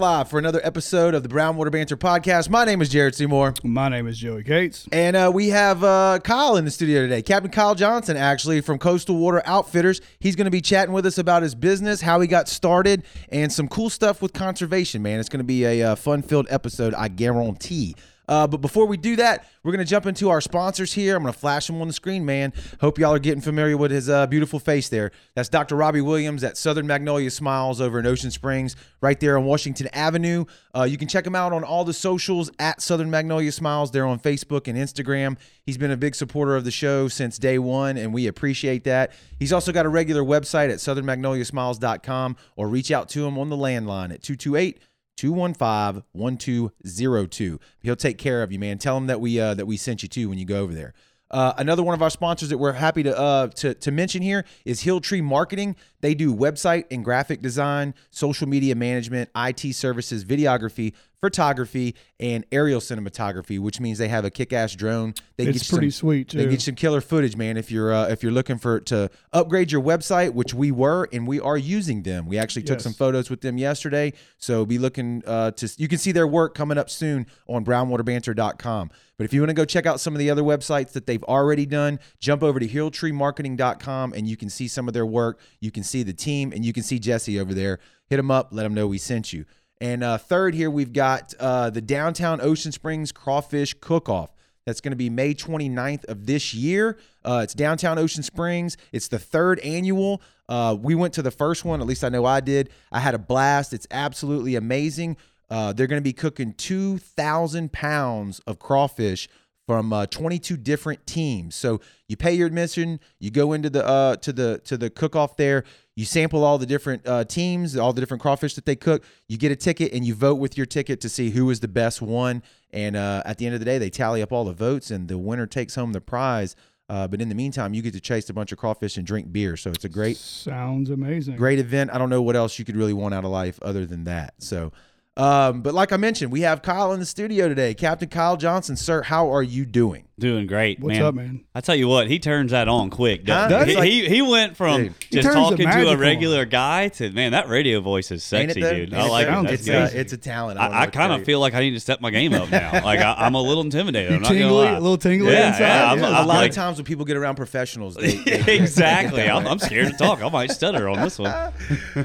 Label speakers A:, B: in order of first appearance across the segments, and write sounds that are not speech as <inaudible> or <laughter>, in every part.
A: And we are live for another episode of the Brownwater Banter podcast. My name is Jared Seymour.
B: My name is Joey Gates.
A: And uh, we have uh, Kyle in the studio today, Captain Kyle Johnson, actually from Coastal Water Outfitters. He's going to be chatting with us about his business, how he got started, and some cool stuff with conservation, man. It's going to be a uh, fun filled episode, I guarantee. Uh, but before we do that, we're going to jump into our sponsors here. I'm going to flash them on the screen, man. Hope y'all are getting familiar with his uh, beautiful face there. That's Dr. Robbie Williams at Southern Magnolia Smiles over in Ocean Springs, right there on Washington Avenue. Uh, you can check him out on all the socials at Southern Magnolia Smiles. They're on Facebook and Instagram. He's been a big supporter of the show since day one, and we appreciate that. He's also got a regular website at southernmagnoliasmiles.com or reach out to him on the landline at 228- 215 1202. He'll take care of you, man. Tell him that we uh, that we sent you to when you go over there. Uh, another one of our sponsors that we're happy to, uh, to to mention here is Hilltree Marketing. They do website and graphic design, social media management, IT services, videography, photography, and aerial cinematography, which means they have a kick-ass drone. They
B: it's
A: get
B: pretty
A: some,
B: sweet too.
A: They get some killer footage, man. If you're uh, if you're looking for to upgrade your website, which we were and we are using them. We actually took
B: Yes.
A: some photos with them yesterday, so be looking uh, to you can see their work coming up soon on brownwaterbanter.com. But if you want to go check out some of the other websites that they've already done, jump over to hilltreemarketing.com and you can see some of their work. You can see the team and you can see Jesse over there. Hit them up, let them know we sent you. And uh, third, here we've got uh, the Downtown Ocean Springs Crawfish Cook Off. That's going to be May 29th of this year. Uh, it's downtown Ocean Springs. It's the third annual. Uh, we went to the first one, at least I know I did. I had a blast. It's absolutely amazing. Uh, they're going to be cooking 2,000 pounds of crawfish from uh, 22 different teams. So you pay your admission, you go into the uh, to the to the cook off there, you sample all the different uh, teams, all the different crawfish that they cook. You get a ticket and you vote with your ticket to see who is the best one. And uh, at the end of the day, they tally up all the votes, and the winner takes home the prize. Uh, but in the meantime, you get to chase a bunch of crawfish and drink beer. So it's a great
B: Sounds amazing.
A: great event. I don't know what else you could really want out of life other than that. So, um, but like I mentioned, we have Kyle in the studio today. Captain Kyle Johnson, sir, how are you doing?
C: Doing great,
B: What's
C: man.
B: up, man?
C: I tell you what, he turns that on quick. doesn't he?
A: Does
C: He, he he went from
A: Dude.
B: He
C: just
B: turns the
C: talking to
B: magic
C: a
B: on.
C: regular guy to man, that radio voice is
A: Ain't
C: sexy,
A: it though?
C: dude.
A: Ain't
C: I
A: it
C: like
A: though?
C: it. That's
A: It's
C: good.
A: a, it's a talent. I, don't
C: I, I
A: what
C: kind
A: tell
C: of
A: you.
C: feel like I need to step my game up now. <laughs> Like I, I'm a little intimidated. I'm not gonna
B: tingly,
C: lie.
B: a little tingly
C: Yeah,
B: inside.
C: yeah, I'm-
B: Yeah.
A: a
C: I'm
A: lot
C: like-
A: of times when people get around professionals, <laughs> they, they- <laughs>
C: exactly. I'm, I'm scared to talk. I might stutter on this one.
A: uh,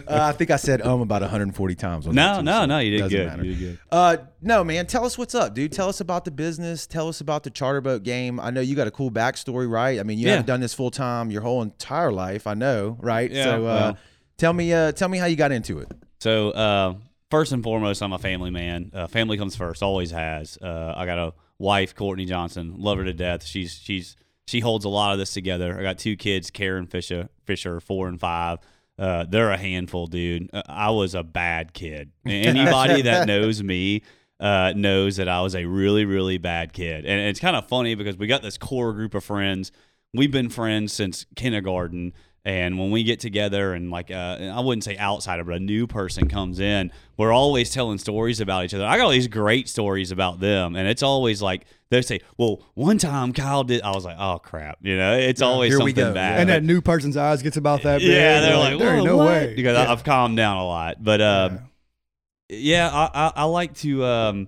A: I think I said um about 140 times. On
C: No,
A: that too,
C: no,
A: so
C: no. You did
A: doesn't
C: good.
A: matter.
C: You did good.
A: Uh, no, man. Tell us what's up, dude. Tell us about the business. Tell us about the charter boat game. I know you got a cool backstory, right? I mean, you
C: Yeah.
A: haven't done this full time your whole entire life. I know, right?
C: Yeah,
A: so, uh,
C: well.
A: tell me, uh, tell me how you got into it.
C: So uh, first and foremost, I'm a family man. Uh, family comes first, always has. Uh, I got a wife, Courtney Johnson. Love her to death. She's she's she holds a lot of this together. I got two kids, Karen Fisher, Fisher, four and five. Uh, they're a handful, dude. I was a bad kid. Anybody <laughs> that knows me uh, knows that I was a really, really bad kid. And it's kind of funny because we got this core group of friends. We've been friends since kindergarten. And when we get together and like, uh, I wouldn't say outsider, but a new person comes in, we're always telling stories about each other. I got all these great stories about them. And it's always like, they say, well, one time Kyle did, I was like, oh crap. You know, it's always
A: here we
C: something bad.
B: and that new person's eyes gets about that big.
C: yeah, they're like,
B: there ain't no
C: what?"
B: way.
C: Because
B: yeah.
C: I've calmed down a lot, but um, yeah, I, I, I like to um,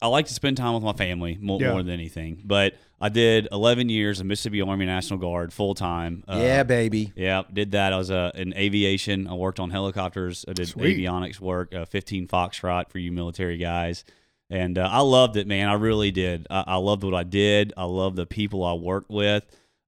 C: I like to spend time with my family more,
B: Yeah.
C: more than anything. But I did 11 years of Mississippi Army National Guard full time. Uh,
A: yeah, baby.
C: yeah, did that. I was uh, in aviation. I worked on helicopters. I did
B: Sweet.
C: avionics work, uh, 15 Foxtrot for you military guys. And uh, I loved it, man. I really did. I, I loved what I did. I loved the people I worked with.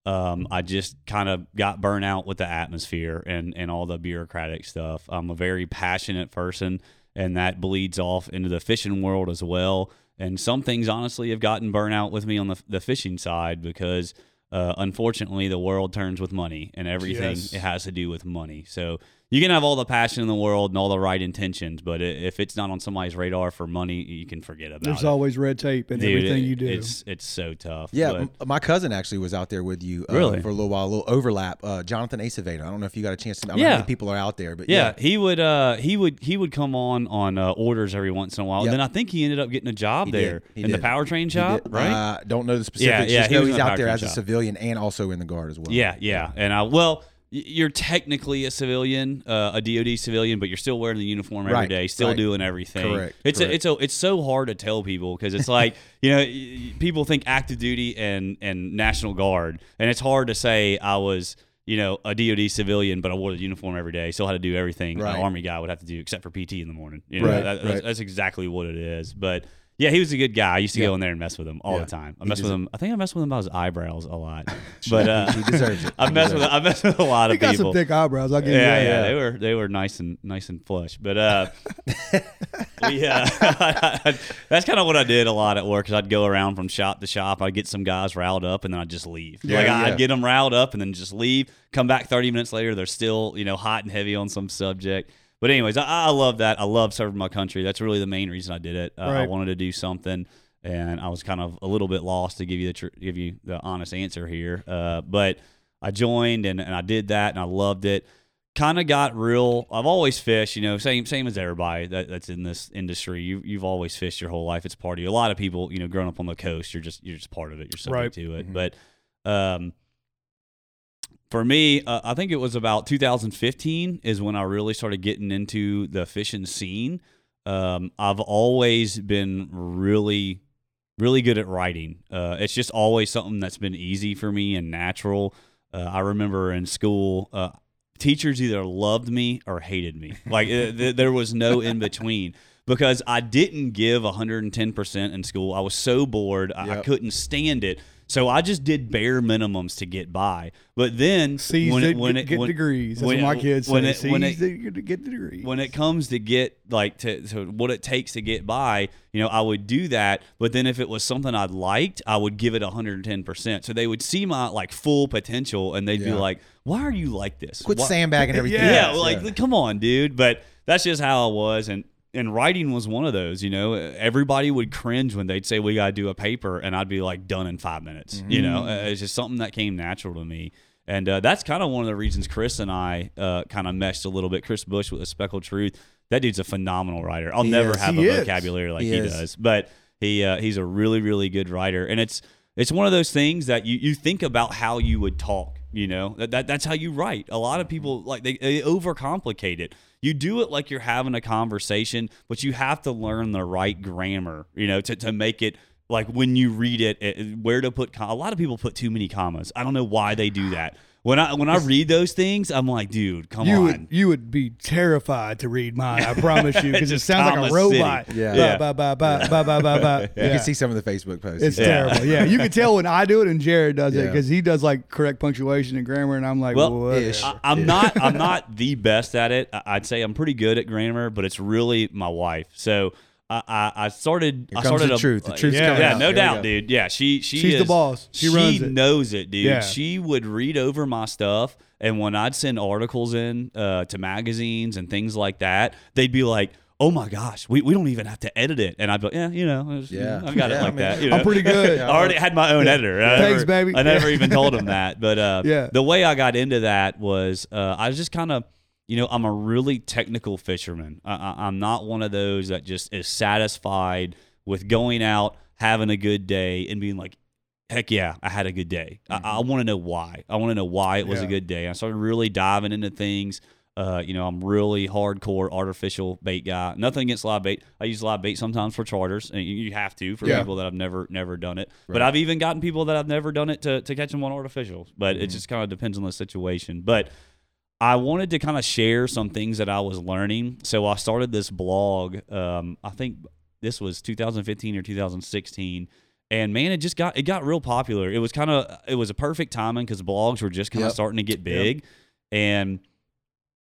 C: Um, I just kind of got burnt out with the atmosphere and, and all the bureaucratic stuff. I'm a very passionate person, and that bleeds off into the fishing world as well. And some things, honestly, have gotten burnt out with me on the, the fishing side because uh, unfortunately, the world turns with money, and everything
B: Yes.
C: it has to do with money. So you can have all the passion in the world and all the right intentions, but if it's not on somebody's radar for money, you can forget about
B: There's
C: it.
B: There's always red tape in
C: Dude,
B: everything
C: it-
B: you do.
C: It's it's so tough.
A: Yeah,
C: but-
A: my cousin actually was out there with you uh,
C: Really?
A: for a little while, a little overlap. Uh, Jonathan Acevedo. I don't know if you got a chance to. I don't know
C: Yeah.
A: how many people are out there, but
C: yeah, he would uh he would he would come on on uh, orders every once in a while.
A: Yep.
C: And then I think he ended up getting a job
A: He
C: there in
A: did.
C: the powertrain shop, right?
A: Uh, don't know the specifics.
C: yeah,
A: just
C: he
A: know
C: was
A: he's out there
C: powertrain
A: as a
C: shop.
A: civilian and also in the guard as well.
C: Yeah, yeah. And I well, y- you're technically a civilian, uh, a DoD civilian, but you're still wearing the uniform every day,
A: Right,
C: still
A: right.
C: doing everything.
A: Correct,
C: It's
A: correct.
C: A, it's a, it's so hard to tell people because it's like <laughs> you know people think active duty and and National Guard, and it's hard to say I was you know a DoD civilian, but I wore the uniform every day, still had to do everything
A: Right.
C: an Army guy would have to do except for PT in the morning. You know,
A: Right,
C: that-
A: right.
C: That's, that's exactly what it is, but. Yeah, he was a good guy. I used to
A: Yeah.
C: go in there and mess with him all
A: Yeah.
C: the time. I
A: He
C: messed with him. I think I messed with him about his eyebrows a lot. <laughs> <laughs> But uh,
A: He deserves it. <laughs>
C: I messed with I messed with a lot
B: He
C: of
B: got
C: people.
B: some thick eyebrows. I'll give
C: yeah,
B: you
C: yeah,
B: that.
C: they were they were nice and nice and flush. But uh, we uh, that's kind of what I did a lot at work. Cause I'd go around from shop to shop. I'd get some guys riled up, and then I'd just leave.
A: Yeah,
C: like
A: yeah.
C: I'd get them riled up, and then just leave. Come back thirty minutes later, they're still you know hot and heavy on some subject. But anyways, I, I love that. I love serving my country. That's really the main reason I did it. Uh, I wanted to do something, and I was kind of a little bit lost to give you the tr- give you the honest answer here. Uh, but I joined and, and I did that, and I loved it. Kind of got real. I've always fished, you know, same same as everybody that, that's in this industry. You you've always fished your whole life. It's part of you. A lot of people, you know, growing up on the coast, you're just you're just part of it. You're subject
B: Right.
C: to it.
A: Mhm.
C: But um, for me, uh, I think it was about 2015 is when I really started getting into the fishing scene. Um, I've always been really, really good at writing. Uh, it's just always something that's been easy for me and natural. Uh, I remember in school, uh, teachers either loved me or hated me. Like uh, <laughs> th- there was no in between because I didn't give 110% in school. I was so bored. I, I couldn't stand it. So I just did bare minimums to get by. But then
B: C's
C: when
B: that
C: it, when
B: get,
C: it,
B: get
C: when,
B: degrees. That's
C: when
B: what my kids
C: when
B: say.
C: it-
B: C's
C: when it-
B: that get, get the degrees.
C: when it comes to get like to, to what it takes to get by, you know, I would do that. But then if it was something I liked, I would give it 110%. So they would see my like full potential and they'd be like, why are you like this?
A: Quit
C: Why-
A: sandbagging everything.
C: yeah,
B: Yes,
C: like come on, dude. But that's just how I was, and and writing was one of those. You know, everybody would cringe when they'd say we got to do a paper, and I'd be like done in five minutes. You know, Uh, it's just something that came natural to me. And uh, that's kind of one of the reasons Chris and I uh, kind of meshed a little bit. Chris Bush with the Speckled Truth. That dude's a phenomenal writer. I'll
A: He
C: never
A: is.
C: have
B: He
C: a
B: is.
C: vocabulary like
A: He
C: he, does, but he uh, he's a really really good writer, and it's it's one of those things that you, you think about how you would talk. You know that, that that's how you write. A lot of people like they, they overcomplicate it. You do it like you're having a conversation, but you have to learn the right grammar. You know to to make it like when you read it, it where to put. Com- a lot of people put too many commas. I don't know why they do that. When I when I read those things, I'm like, dude, come
B: you
C: on.
B: would you would be terrified to read mine. I promise you, because <laughs> it
C: Just
B: sounds like a robot.
C: city.
A: Yeah.
C: Yeah.
B: Ba, ba, ba, ba, ba, ba, <laughs> ba.
A: You
B: Yeah.
A: can see some of the Facebook posts.
B: It's
C: Yeah.
B: terrible. Yeah, you can tell when I do it and Jared does it because he does like correct punctuation and grammar, and I'm like,
C: Well,
B: well,
A: ish.
C: I, I'm not. I'm <laughs> not the best at it. I'd say I'm pretty good at grammar, but it's really my wife. So I, I, I started.
A: Here
C: I
A: comes
C: started
A: the
C: a-
A: truth. The truth's
B: Yeah.
A: coming
C: yeah,
A: out.
C: no
A: Here
C: doubt, dude. Yeah, she she
B: She's the boss. She runs it.
C: knows it, dude.
B: Yeah.
C: She would read over my stuff, and when I'd send articles in uh, to magazines and things like that, they'd be like. Oh my gosh, we, we don't even have to edit it, and I'd be like, yeah, you know, it's-
A: Yeah.
C: I've got
A: Yeah,
C: it
A: I
C: like
A: mean,
C: that. you
B: I'm pretty good. <laughs>
C: I already had my own editor. I
B: Thanks,
C: never-
B: baby.
C: I never <laughs> even told him that, but uh,
B: Yeah.
C: the way I got into that was uh, I was just kind of, you know, I'm a really technical fisherman. I, I'm not one of those that just is satisfied with going out, having a good day, and being like, heck yeah, I had a good day. I, I want to know why. I want to know why it was a good day. I started really diving into things. Uh, you know, I'm really hardcore artificial bait guy. Nothing against live bait. I use live bait sometimes for charters, and you- have to for
B: Yeah.
C: people that have never never done it. But I've even gotten people that I've never done it to, to catch them on artificial. But it just kind of depends on the situation. But I wanted to kind of share some things that I was learning. So I started this blog. Um, I think this was 2015 or 2016. And man, it just got it got real popular. It was kind of it was a perfect timing because blogs were just kind of
A: Yep.
C: starting to get big, and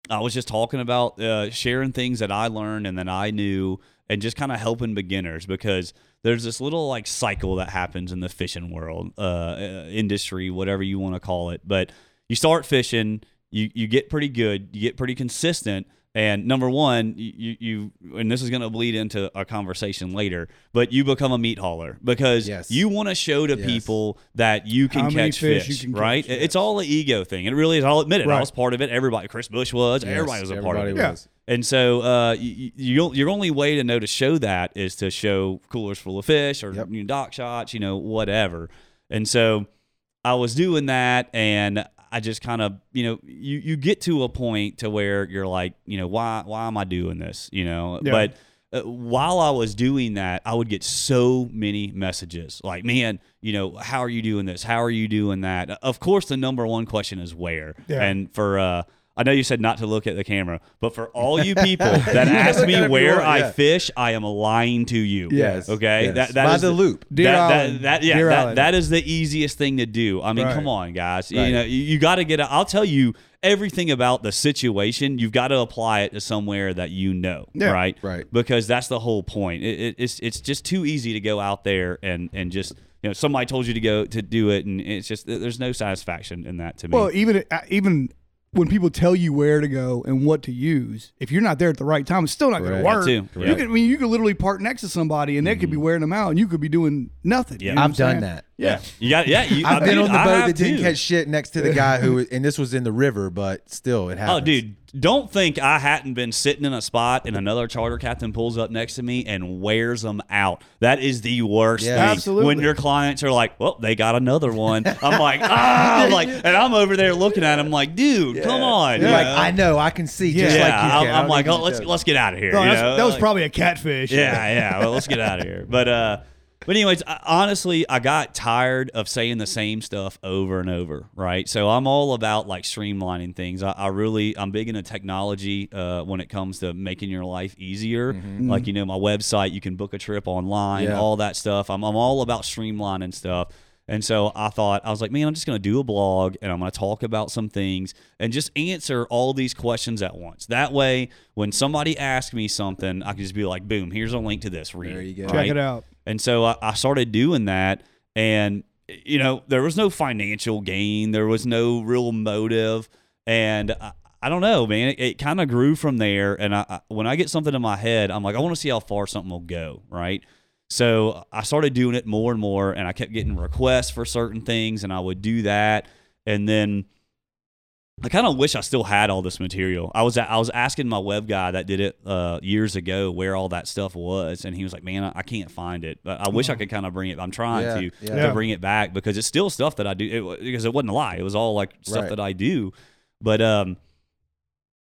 C: I was just talking about uh, sharing things that I learned and that I knew, and just kind of helping beginners because there's this little like cycle that happens in the fishing world, uh, uh, industry, whatever you want to call it. But you start fishing, you you get pretty good, you get pretty consistent, and number one, you you, and this is going to bleed into a conversation later, but you become a meat hauler because
A: Yes.
C: you want to show to
A: Yes.
C: people that you can
B: How
C: catch
B: fish
C: fish,
B: can
C: right?
B: catch,
C: It's
B: yes.
C: all an ego thing. It really is. I'll admit it. I was part of it. Everybody, Chris Bush was. Everybody was a part of it.
A: Was.
C: And so, uh, you, you, your only way to know to show that is to show coolers full of fish or
A: Yep.
C: you know, dock shots, you know, whatever. And so, I was doing that, and I just kind of you know you you get to a point to where you're like you know why why am I doing this you know
B: Yeah.
C: but uh, while I was doing that, I would get so many messages like, man, you know, how are you doing this? How are you doing that? Of course, the number one question is where.
B: Yeah.
C: And for, uh, I know you said not to look at the camera, but for all you people <laughs> that ask me
A: at it if you
C: where
A: want,
C: I
A: yeah.
C: fish, I am lying to you.
B: Yes.
C: Okay.
A: Yes.
C: That, that
A: By
C: is
A: the loop.
B: Deer
C: that,
B: Island.
C: That, that, yeah,
B: Deer
C: that, that is the easiest thing to do. I mean,
B: Right.
C: come on, guys.
A: Right.
C: You know, you, you got to get. I'll tell you everything about the situation. You've got to apply it to somewhere that you know.
B: Yeah.
C: Right.
A: Right.
C: Because that's the whole point. It, it, it's it's just too easy to go out there and and just you know somebody told you to go to do it, and it's just there's no satisfaction in that to me.
B: Well, even even when people tell you where to go and what to use, if you're not there at the right time, it's still not going to work.
C: too.
B: You
C: Yeah.
B: could, I mean, you could literally park next to somebody and they could be mm-hmm. wearing them out, and you could be doing nothing.
C: Yeah.
B: You know
A: I've done
B: saying?
A: that.
B: Yeah.
C: you got yeah. You,
A: I've
C: I
A: been
C: mean,
A: on the
C: I
A: boat
C: have
A: that didn't catch shit next to the guy who, <laughs> and this was in the river, but still, it happened.
C: Oh, dude, don't think I hadn't been sitting in a spot and another charter captain pulls up next to me and wears them out. That is the worst
A: Yeah.
C: thing.
B: Absolutely.
C: When your clients are like, "Well, they got another one," I'm like, "Ah!" I'm like, <laughs> and I'm over there looking at him like, "Dude, come on."
A: You're like. I know, I can see just
C: yeah,
A: like you
C: I'm, I'm like, "Oh, let's let's get out of here."
B: No,
C: you know?
B: that was
C: Like-
B: probably a catfish.
C: yeah, yeah. Well, let's get out of here. But uh, but anyways, I, honestly, I got tired of saying the same stuff over and over. Right. So I'm all about like streamlining things. I, I really I'm big into technology uh, when it comes to making your life easier. Like you know, my website, you can book a trip online,
A: Yeah.
C: all that stuff. I'm I'm all about streamlining stuff. And so I thought, I was like, man, I'm just going to do a blog and I'm going to talk about some things and just answer all these questions at once. That way, when somebody asks me something, I can just be like, boom, here's a link to this. Read
A: There you go.
B: Check
C: right?
B: it out.
C: And so I, I started doing that. And, you know, there was no financial gain, there was no real motive. And I, I don't know, man. It, it kind of grew from there. And I, I, when I get something in my head, I'm like, I want to see how far something will go. Right. So I started doing it more and more. And I kept getting requests for certain things. And I would do that. And then. I kind of wish I still had all this material. I was I was asking my web guy that did it uh, years ago where all that stuff was, and he was like, "Man, I, I can't find it, but I wish I could kind of bring it. I'm trying
A: Yeah,
C: to
A: yeah.
B: Yeah.
C: to bring it back because it's still stuff that I do it, because it wasn't a lie. It was all like stuff
A: Right.
C: that I do, but um,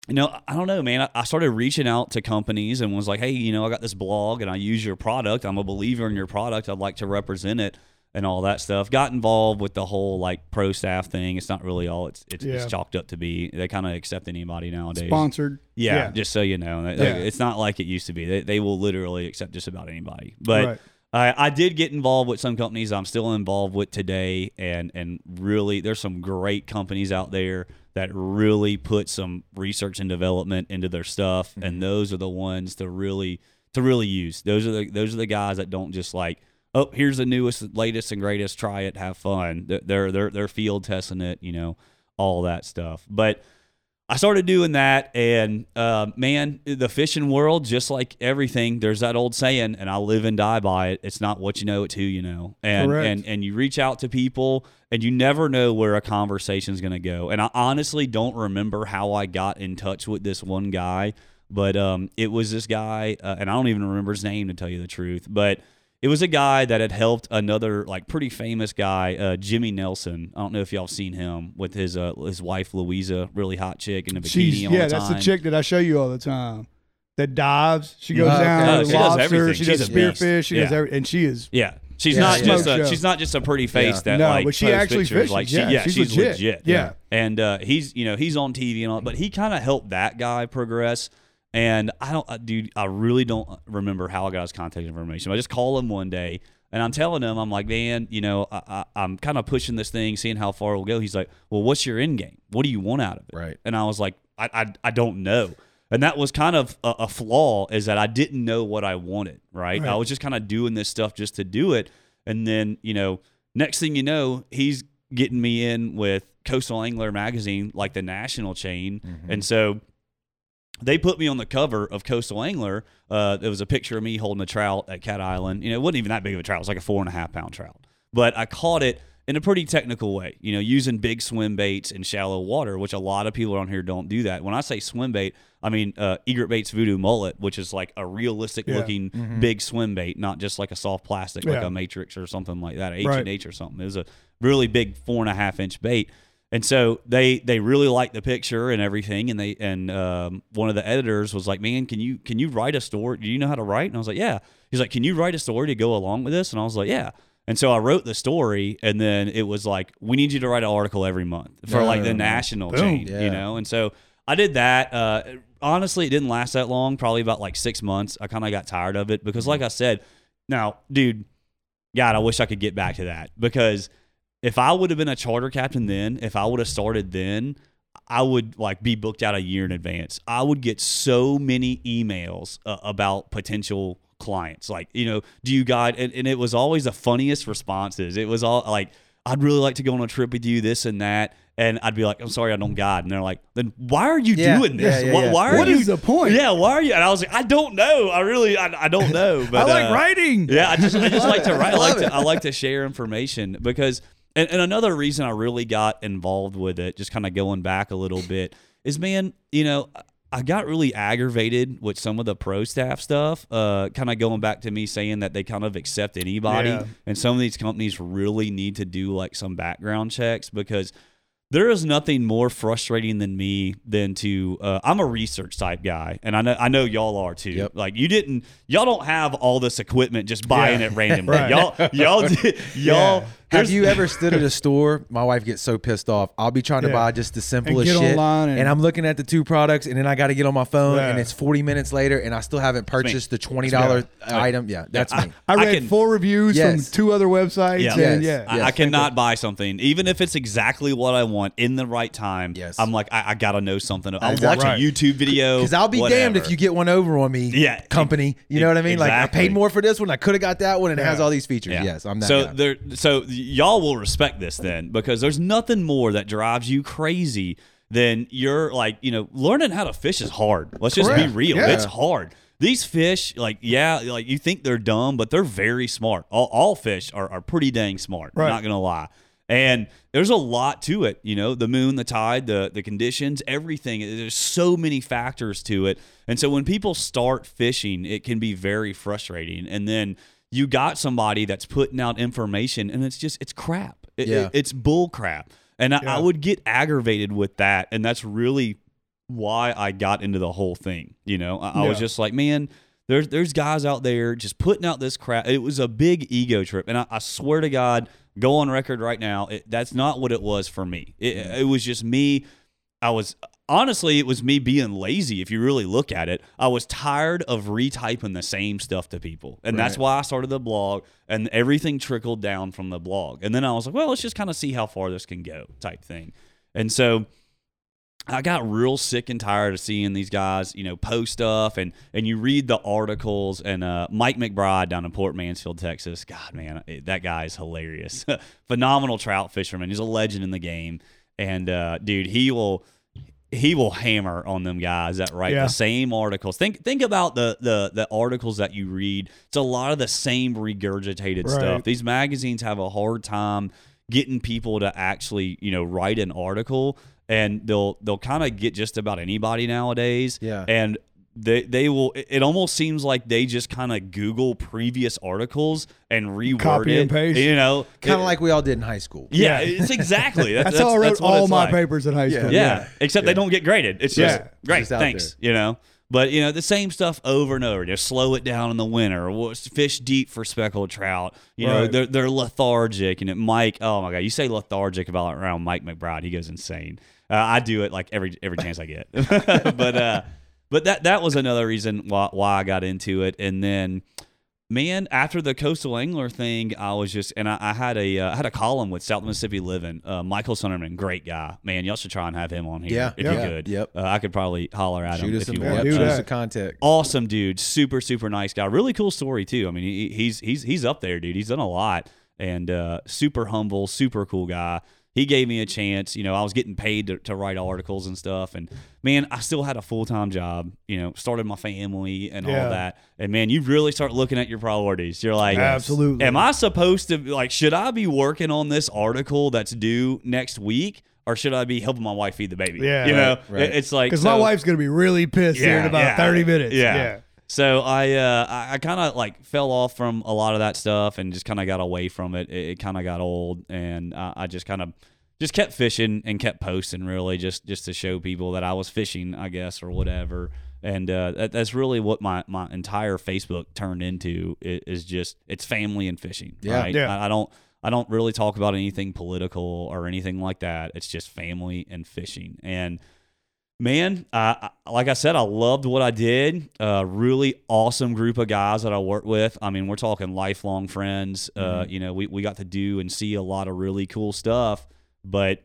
C: you know, I don't know, man. I, I started reaching out to companies and was like, "Hey, you know, I got this blog and I use your product. I'm a believer in your product. I'd like to represent it." And all that stuff. Got involved with the whole like pro staff thing. It's not really all it's it's,
B: Yeah.
C: it's chalked up to be. They kind of accept anybody nowadays.
B: Sponsored.
C: Yeah, just so you know, They-
B: Yeah.
C: it's not like it used to be. They, they will literally accept just about anybody. But
B: Right.
C: I, I did get involved with some companies I'm still involved with today, and and really, there's some great companies out there that really put some research and development into their stuff, and mm-hmm. those are the ones to really to really use. Those are the those are the guys that don't just like. Oh, here's the newest, latest, and greatest. Try it, have fun. They're- They're they're field testing it, you know, all that stuff. But I started doing that, and uh, man, the fishing world, just like everything, there's that old saying, and I live and die by it. It's not what you know, it's who you know. And
B: Correct.
C: and and you reach out to people, and you never know where a conversation's going to go. And I honestly don't remember how I got in touch with this one guy, but um, it was this guy, uh, and I don't even remember his name to tell you the truth, but. It was a guy that had helped another like pretty famous guy, uh, Jimmy Nelson. I don't know if y'all seen him with his uh, his wife Louisa, really hot chick in a bikini
B: She's
C: all
B: yeah,
C: the
B: that's the chick that I show you all the time. That dives. She goes
A: Oh, okay.
B: down.
A: No,
B: to
C: she does everything.
B: She
C: She's
B: does spearfish. She does every, and she is.
C: Yeah, she's
A: Yeah,
C: not
A: yeah.
C: just a, she's not just a pretty face
A: Yeah.
C: that
B: No,
C: like
B: but she
C: posts
B: actually
C: pictures.
B: fishes.
C: Like she,
B: Yeah,
C: yeah,
B: she's
C: she's,
B: legit.
C: legit.
B: Yeah.
C: and uh, he's you know he's on TV and all, but he kind of helped that guy progress. And I don't, uh, dude, I really don't remember how I got his contact information. I just call him one day and I'm telling him, I'm like, man, you know, I, I, I'm kind of pushing this thing, seeing how far it'll go. He's like, well, what's your end game? What do you want out of it?
A: Right.
C: And I was like, I, I, I don't know. And that was kind of a, a flaw is that I didn't know what I wanted. Right.
B: Right.
C: I was just kind of doing this stuff just to do it. And then, you know, next thing you know, he's getting me in with Coastal Angler magazine, like the national chain. And so they put me on the cover of Coastal Angler. Uh, there was a picture of me holding a trout at Cat Island. You know, it wasn't even that big of a trout. It was like a four and a half pound trout. But I caught it in a pretty technical way, you know, using big swim baits in shallow water, which a lot of people around here don't do that. When I say swim bait, I mean uh, Egret Baits Voodoo Mullet, which is like a realistic
B: Yeah.
C: looking big swim bait, not just like a soft plastic like a Matrix or something like that, H
B: Right.
C: or something. It was a really big four and a half inch bait. And so they they really liked the picture and everything, and they and um, one of the editors was like, "Man, can you can you write a story? Do you know how to write?" And I was like, "Yeah." He's like, "Can you write a story to go along with this?" And I was like, "Yeah." And so I wrote the story, and then it was like, "We need you to write an article every month for like the national
B: Boom.
C: chain,
A: Yeah.
C: you know." And so I did that. Uh, honestly, it didn't last that long. Probably about like six months. I kind of got tired of it because, like I said, now, dude, God, I wish I could get back to that because if I would have been a charter captain then, if I would have started then, I would like be booked out a year in advance. I would get so many emails uh, about potential clients. Like, you know, do you guide? And, and it was always the funniest responses. It was all like, I'd really like to go on a trip with you, this and that. And I'd be like, I'm sorry, I don't guide. And they're like, then why are you
A: Yeah,
C: doing this?
A: yeah, yeah,
C: why, why are
B: What
C: you?
B: is the point?
C: Yeah, why are you? And I was like, I don't know. I really, I, I don't know. <laughs> But
B: I like
C: uh,
B: writing.
C: yeah, I just I just like to <laughs> write. I like
A: Love
C: to. I like to share information because and, and another reason I really got involved with it, just kind of going back a little bit, is man, you know, I got really aggravated with some of the pro staff stuff. Uh, kind of going back to me saying that they kind of accept anybody,
B: Yeah.
C: and some of these companies really need to do like some background checks because there is nothing more frustrating than me than to uh, I'm a research type guy, and I know I know y'all are too.
A: Yep.
C: Like you didn't, y'all don't have all this equipment just buying
B: Yeah.
C: it randomly. <laughs>
B: Right.
C: Y'all, y'all, did- <laughs> <laughs> y'all.
B: Yeah.
A: Have you ever <laughs> stood at a store? My wife gets so pissed off. I'll be trying to
B: Yeah.
A: buy just the simplest
B: get
A: shit,
B: online and-
A: I'm looking at the two products, and then I got to get on my phone,
B: Yeah.
A: and it's 40 minutes later, and I still haven't purchased the twenty dollar item. Yeah, that's
C: I-
A: me.
B: I read
C: can-
B: four reviews
A: Yes.
B: from two other websites.
C: Yeah.
B: And
A: Yes.
B: yeah.
C: I,
A: Yes.
C: I cannot buy something, even if it's exactly what I want in the right time.
A: Yes.
C: I'm like, I, I gotta know something. I'll
A: Exactly.
C: watch
B: Right.
C: a YouTube video.
A: Because I'll be damned if you get one over on me.
C: Yeah.
A: company. You know what I mean? Like I paid more for this one. I could have got that one, and it has all these features.
C: Yeah.
A: Yes, I'm that
C: so
A: guy.
C: there, so y'all will respect this then, because there's nothing more that drives you crazy than you're like, you know, learning how to fish is hard. Let's just
B: Correct.
C: be real.
B: Yeah.
C: It's hard. These fish, like, yeah, like you think they're dumb, but they're very smart. All, all fish are, are pretty dang smart.
B: Right.
C: Not gonna lie. And there's a lot to it, you know, the moon, the tide, the the conditions, everything. There's so many factors to it. And so when people start fishing, it can be very frustrating. And then you got somebody that's putting out information and it's just it's crap. It-
A: Yeah.
C: it- it's bull crap. And I,
B: Yeah.
C: I would get aggravated with that. And that's really why I got into the whole thing. You know, I, I was just like, man, there's there's guys out there just putting out this crap. It was a big ego trip, and I, I swear to God, go on record right now, it, that's not what it was for me. It, it was just me. I was honestly, it was me being lazy. If you really look at it, I was tired of retyping the same stuff to people, and that's why I started the blog. And everything trickled down from the blog, and then I was like, well, let's just kind of see how far this can go, type thing. And so I got real sick and tired of seeing these guys, you know, post stuff and and you read the articles and uh, Mike McBride down in Port Mansfield, Texas. God, man, that guy is hilarious. <laughs> Phenomenal trout fisherman. He's a legend in the game. And uh, dude, he will he will hammer on them guys that write
B: Yeah.
C: the same articles. Think think about the the the articles that you read. It's a lot of the same regurgitated
B: Right.
C: stuff. These magazines have a hard time getting people to actually, you know, write an article and they'll they'll kind of get just about anybody nowadays.
A: Yeah.
C: And they they will it it almost seems like they just kind of Google previous articles and reword
B: Copy
C: it.
B: and paste.
C: You know,
A: kind of like we all did in high school.
C: yeah,
B: Yeah.
C: it's exactly. <laughs> That's,
B: That's, how I wrote
C: that's
B: all my
C: like.
B: papers in high
A: Yeah.
B: school.
C: Yeah, except they don't get graded. It's just
B: Yeah.
C: great.
A: Just out
C: Thanks. You know, but you know the same stuff over and over. Just slow it down in the winter. Or fish deep for speckled trout. You know,
B: Right.
C: they're they're lethargic. And it, Mike, oh my god, you say lethargic about around Mike McBride, he goes insane. Uh, I do it like every every chance I get. <laughs> but uh, but that that was another reason why why I got into it. And then man, after the coastal angler thing, I was just and I, I had a uh, I had a column with South Mississippi Living. Uh, Michael Sunderman, great guy, man. Y'all should try and have him on here
A: Yeah,
C: if
A: yeah.
C: you could.
A: Yep.
C: Uh, I could probably holler at
A: Shoot
C: him
A: us
C: if you want.
B: do
A: shoot
C: Uh,
A: us
B: that.
A: some contact.
C: awesome dude, super super nice guy, really cool story too. I mean, he, he's he's he's up there, dude. He's done a lot and uh, super humble, super cool guy. He gave me a chance. You know, I was getting paid to, to write articles and stuff, and man, I still had a full time job. You know, started my family and
B: Yeah.
C: all that. And man, you really start looking at your priorities. You're like,
B: Absolutely.
C: Am I supposed to like? Should I be working on this article that's due next week? Or should I be helping my wife feed the baby?
B: Yeah.
C: you know,
A: Right, right.
C: It's like
B: Because my wife's gonna be really pissed here in about
C: yeah,
B: thirty minutes.
C: Yeah.
B: yeah.
C: So I uh, I, I kind of like fell off from a lot of that stuff and just kind of got away from it. It, it kind of got old, and uh, I just kind of just kept fishing and kept posting really just just to show people that I was fishing, I guess, or whatever. And uh, that, that's really what my, my entire Facebook turned into is, is just it's family and fishing.
A: Yeah.
C: right?
B: Yeah.
C: I, I don't I don't really talk about anything political or anything like that. It's just family and fishing. And man, I, like I said, I loved what I did. Uh, really awesome group of guys that I worked with. I mean, we're talking lifelong friends. Uh, you know, we, we got to do and see a lot of really cool stuff, but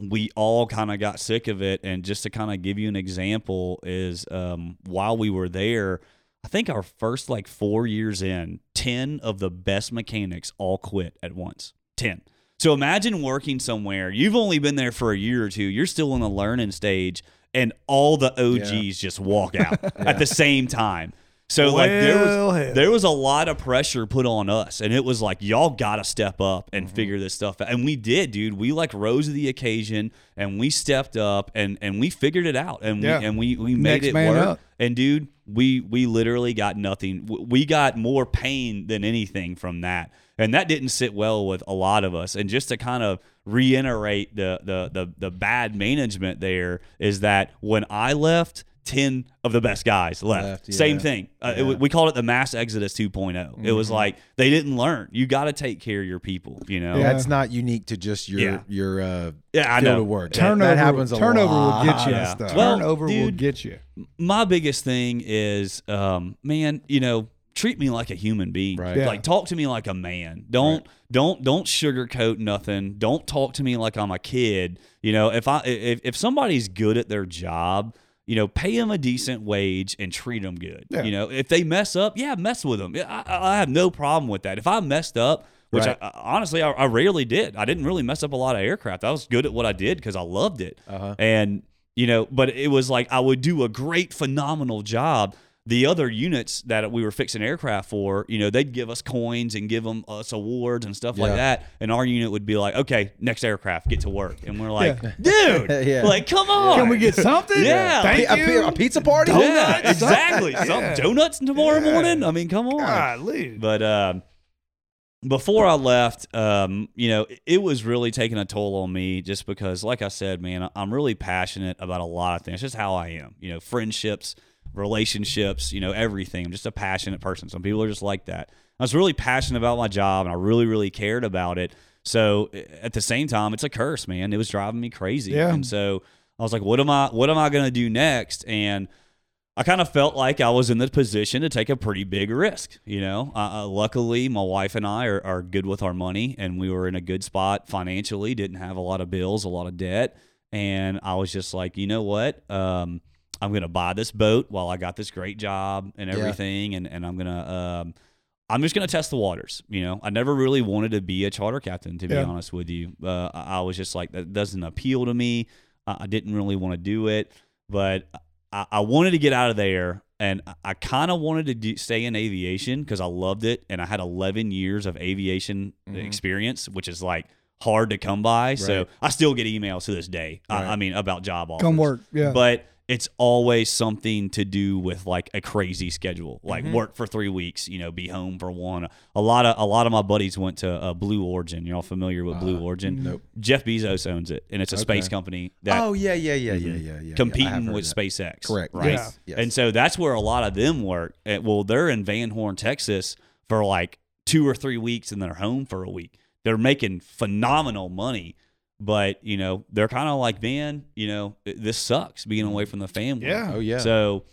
C: we all kind of got sick of it. And just to kind of give you an example, is um, while we were there, I think our first like four years in, 10 of the best mechanics all quit at once. 10. So imagine working somewhere, you've only been there for a year or two, you're still in the learning stage, and all the OGs just walk out <laughs> at the same time. So like there was
B: hell.
C: there was a lot of pressure put on us, and it was like y'all got to step up and
B: Mm-hmm.
C: figure this stuff out, and we did, dude. We like rose to the occasion, and we stepped up, and and we figured it out, and
B: Yeah.
C: we and we we made
B: Next
C: it work.
B: up.
C: And dude, we we literally got nothing. We got more pain than anything from that, and that didn't sit well with a lot of us. And just to kind of reiterate the the the, the bad management there is that when I left. 10 of the best guys left.
A: Left,
C: Same thing. Uh, it- we called it the mass exodus 2.0. It was like they didn't learn. You got to take care of your people, you know?
B: Yeah.
A: That's not unique to just your
C: Yeah.
A: your uh,
C: Yeah, I know.
A: work.
B: Turnover,
A: that, happens a
B: turnover
A: lot.
B: will get you.
C: Yeah.
B: Stuff.
C: Well,
B: turnover will get you.
C: my biggest thing is um man you know treat me like a human being.
A: Right.
B: Yeah.
C: like talk to me like a man. Don't don't don't sugarcoat nothing. Don't talk to me like i'm a kid. You know if i if, if somebody's good at their job you know pay them a decent wage and treat them good.
B: Yeah.
C: you know if they mess up yeah mess with them i, I I have no problem with that. If i messed up which
A: Right.
C: I, I- honestly I, I rarely did. I didn't really mess up a lot of aircraft. I was good at what i did because i loved it.
A: Uh-huh.
C: and you know but it was like i would do a great phenomenal job the other units that we were fixing aircraft for you know they'd give us coins and give them us awards and stuff like that and our unit would be like okay next aircraft get to work and we're like
B: Yeah.
C: dude <laughs>
A: Yeah.
C: like come on
B: Can we get something?
C: Yeah.
B: Thank
A: a,
B: you.
A: a, a pizza party?
C: yeah
B: Donuts? <laughs>
C: exactly Some donuts tomorrow
B: Yeah.
C: morning i mean come on
B: Golly.
C: but um, before I left, um, you know, it, it was really taking a toll on me just because, like I said, man, I- I'm really passionate about a lot of things. It's just how I am. You know, friendships, relationships, you know, everything. I'm just a passionate person. Some people are just like that. I was really passionate about my job and I really, really cared about it. So at the same time, it's a curse, man. It was driving me crazy.
B: Yeah.
C: And so I was like, what am I what am I gonna do next? And I kind of felt like I was in the position to take a pretty big risk. You know, uh, luckily my wife and I are, are good with our money, and we were in a good spot financially. Didn't have a lot of bills, a lot of debt, and I was just like, you know what? Um, I'm gonna buy this boat while I got this great job and
A: Yeah.
C: everything, and and I'm gonna. Um, I'm just gonna test the waters. You know, I never really wanted to be a charter captain, to be
B: Yeah.
C: honest with you. Uh, I was just like, that doesn't appeal to me. I didn't really want to do it, but I, I wanted to get out of there, and I, kind of wanted to do, stay in aviation because I loved it, and I had 11 years of aviation
A: Mhm.
C: experience, which is like hard to come by. So I still get emails to this day.
A: Right.
C: I, I mean, about job offers
B: Come work. Yeah.
C: but it's always something to do with like a crazy schedule like
A: Mhm.
C: work for three weeks you know be home for one a lot of a lot of my buddies went to uh, blue origin you're all familiar with blue
A: Uh,
C: origin
A: nope.
C: jeff bezos owns it and it's a space company that
A: oh yeah, yeah, yeah, yeah,
C: Mhm.
A: yeah, yeah, yeah. I
C: competing
A: heard
C: with
A: that.
C: SpaceX.
A: Correct.
C: Right.
B: Yeah.
A: Yes.
C: And so that's where a lot of them work. Uh, Well, they're in Van Horn, Texas for like two or three weeks and they're home for a week. They're making phenomenal money, but you know, they're kind of like, man, you know, this sucks being away from the family.
B: Yeah.
A: Oh yeah.
C: So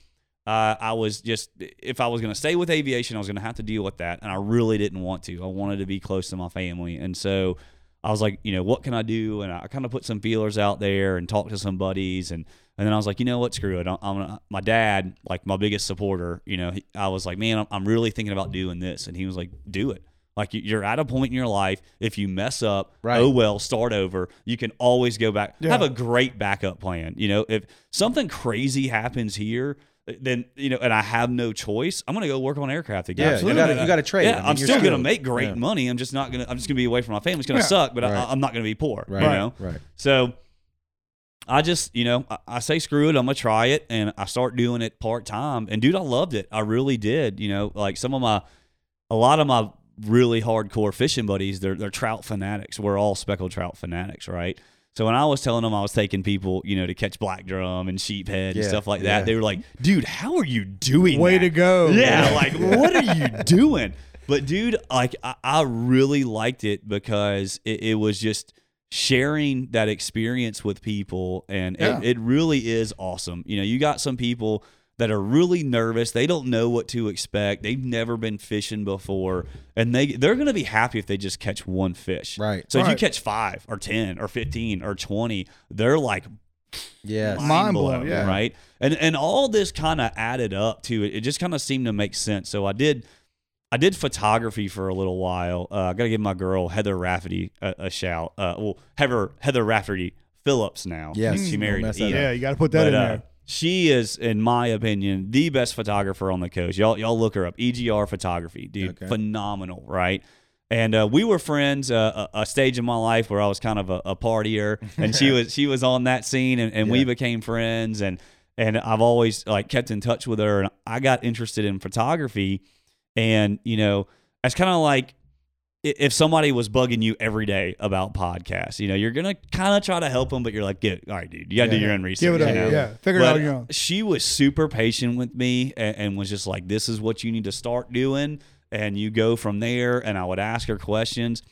C: uh, I was just, if I was going to stay with aviation, I was going to have to deal with that. And I really didn't want to. I wanted to be close to my family. And so I was like, you know, what can I do? And I kind of put some feelers out there and talked to some buddies. And, and then I was like, you know what? Screw it. I'm, I'm my dad, like my biggest supporter, you know, he, I was like, man, I'm, I'm really thinking about doing this. And he was like, do it. Like you- you're at a point in your life. If you mess up,
A: Right.
C: oh well, start over. You can always go back.
B: Yeah.
C: Have a great backup plan. You know, if something crazy happens here, uh, then you know, and I have no choice, I'm gonna go work on aircraft again.
A: Yeah, you
C: Absolutely.
A: gotta- you gotta trade.
C: Yeah, I'm still gonna make great
A: Yeah.
C: money. I'm just not gonna. I'm just gonna be away from my family. It's gonna
B: Yeah.
C: suck, but
A: Right.
C: I, I'm not gonna be poor.
A: right.
C: You know.
A: Right.
C: So I just, you know, I, I say screw it. I'm gonna try it, and I start doing it part time. And dude, I loved it. I really did. You know, like some of my, a lot of my really hardcore fishing buddies. They're they're trout fanatics. We're all speckled trout fanatics, right? So when I was telling them I was taking people, you know, to catch black drum and sheephead and stuff like
A: yeah.
C: that, they were like, "Dude, how are you doing?
B: Way
C: that?"
B: to go.
C: Yeah, <laughs> like what are you <laughs> doing? But dude, like I, I really liked it because it, it was just sharing that experience with people, and
B: Yeah.
C: it, it really is awesome. You know, you got some people that are really nervous. They don't know what to expect. They've never been fishing before, and they they're gonna be happy if they just catch one fish.
A: Right.
C: So if you catch five or ten or fifteen or twenty, they're like
A: Yeah.
C: mind,
B: Mind
C: blown,
B: blown, yeah.
C: right? And and all this kind of added up to it. It just kind of seemed to make sense. So I did. I did photography for a little while. Uh, I got to give my girl Heather Rafferty a, a shout. Uh, well, Heather Heather Rafferty Phillips now.
A: Yes.
C: she married
A: mess that
C: Ian.
B: Yeah, you got to put that
C: But
B: in
C: uh,
B: there.
C: She is, in my opinion, the best photographer on the coast. Y'all, y'all look her up. EGR Photography, dude,
A: Okay.
C: phenomenal, right? And uh, we were friends. Uh, a, a stage in my life where I was kind of a, a partier, and she <laughs> was she was on that scene, and, and we became friends. And and I've always like kept in touch with her, and I got interested in photography. And you know, it's kind of like if somebody was bugging you every day about podcasts, you know, you're gonna kind of try to help them, but you're like, get all right, dude, you gotta do
A: Yeah.
C: your own research.
B: Give it
C: you know?
B: Yeah, figure it out on your own.
C: She was super patient with me and, and was just like, "This is what you need to start doing," and you go from there. And I would ask her questions,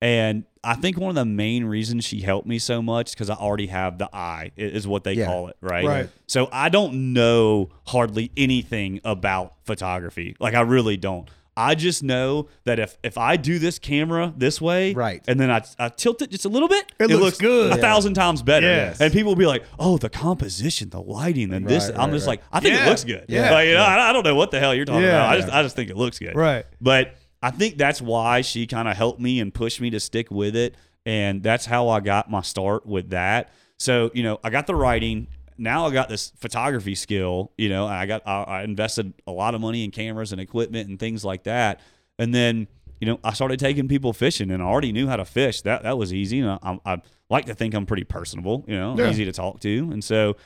C: and I think one of the main reasons she helped me so much because I already have the eye is what they
A: Yeah.
C: call it, right?
B: Right.
C: So I don't know hardly anything about photography. Like I really don't. I just know that if if I do this camera this way,
A: Right.
C: and then I, I tilt it just a little bit,
B: It looks good.
C: a
B: Yeah.
C: thousand times better.
B: Yes.
C: And people will be like, "Oh, the composition, the lighting, and this."
A: Right,
C: I'm just
A: right.
C: like, I think
B: Yeah.
C: it looks good.
B: Yeah.
C: Like, you know, I, I don't know what the hell you're talking about. I just I just think it looks good.
B: Right.
C: But I think that's why she kind of helped me and pushed me to stick with it, and that's how I got my start with that. So you know, I got the writing. Now I got this photography skill. You know, I got I, I invested a lot of money in cameras and equipment and things like that, and then. You know, I started taking people fishing, and I already knew how to fish. That that was easy. And I, I, I like to think I'm pretty personable. You know,
B: Yeah.
C: easy to talk to, and so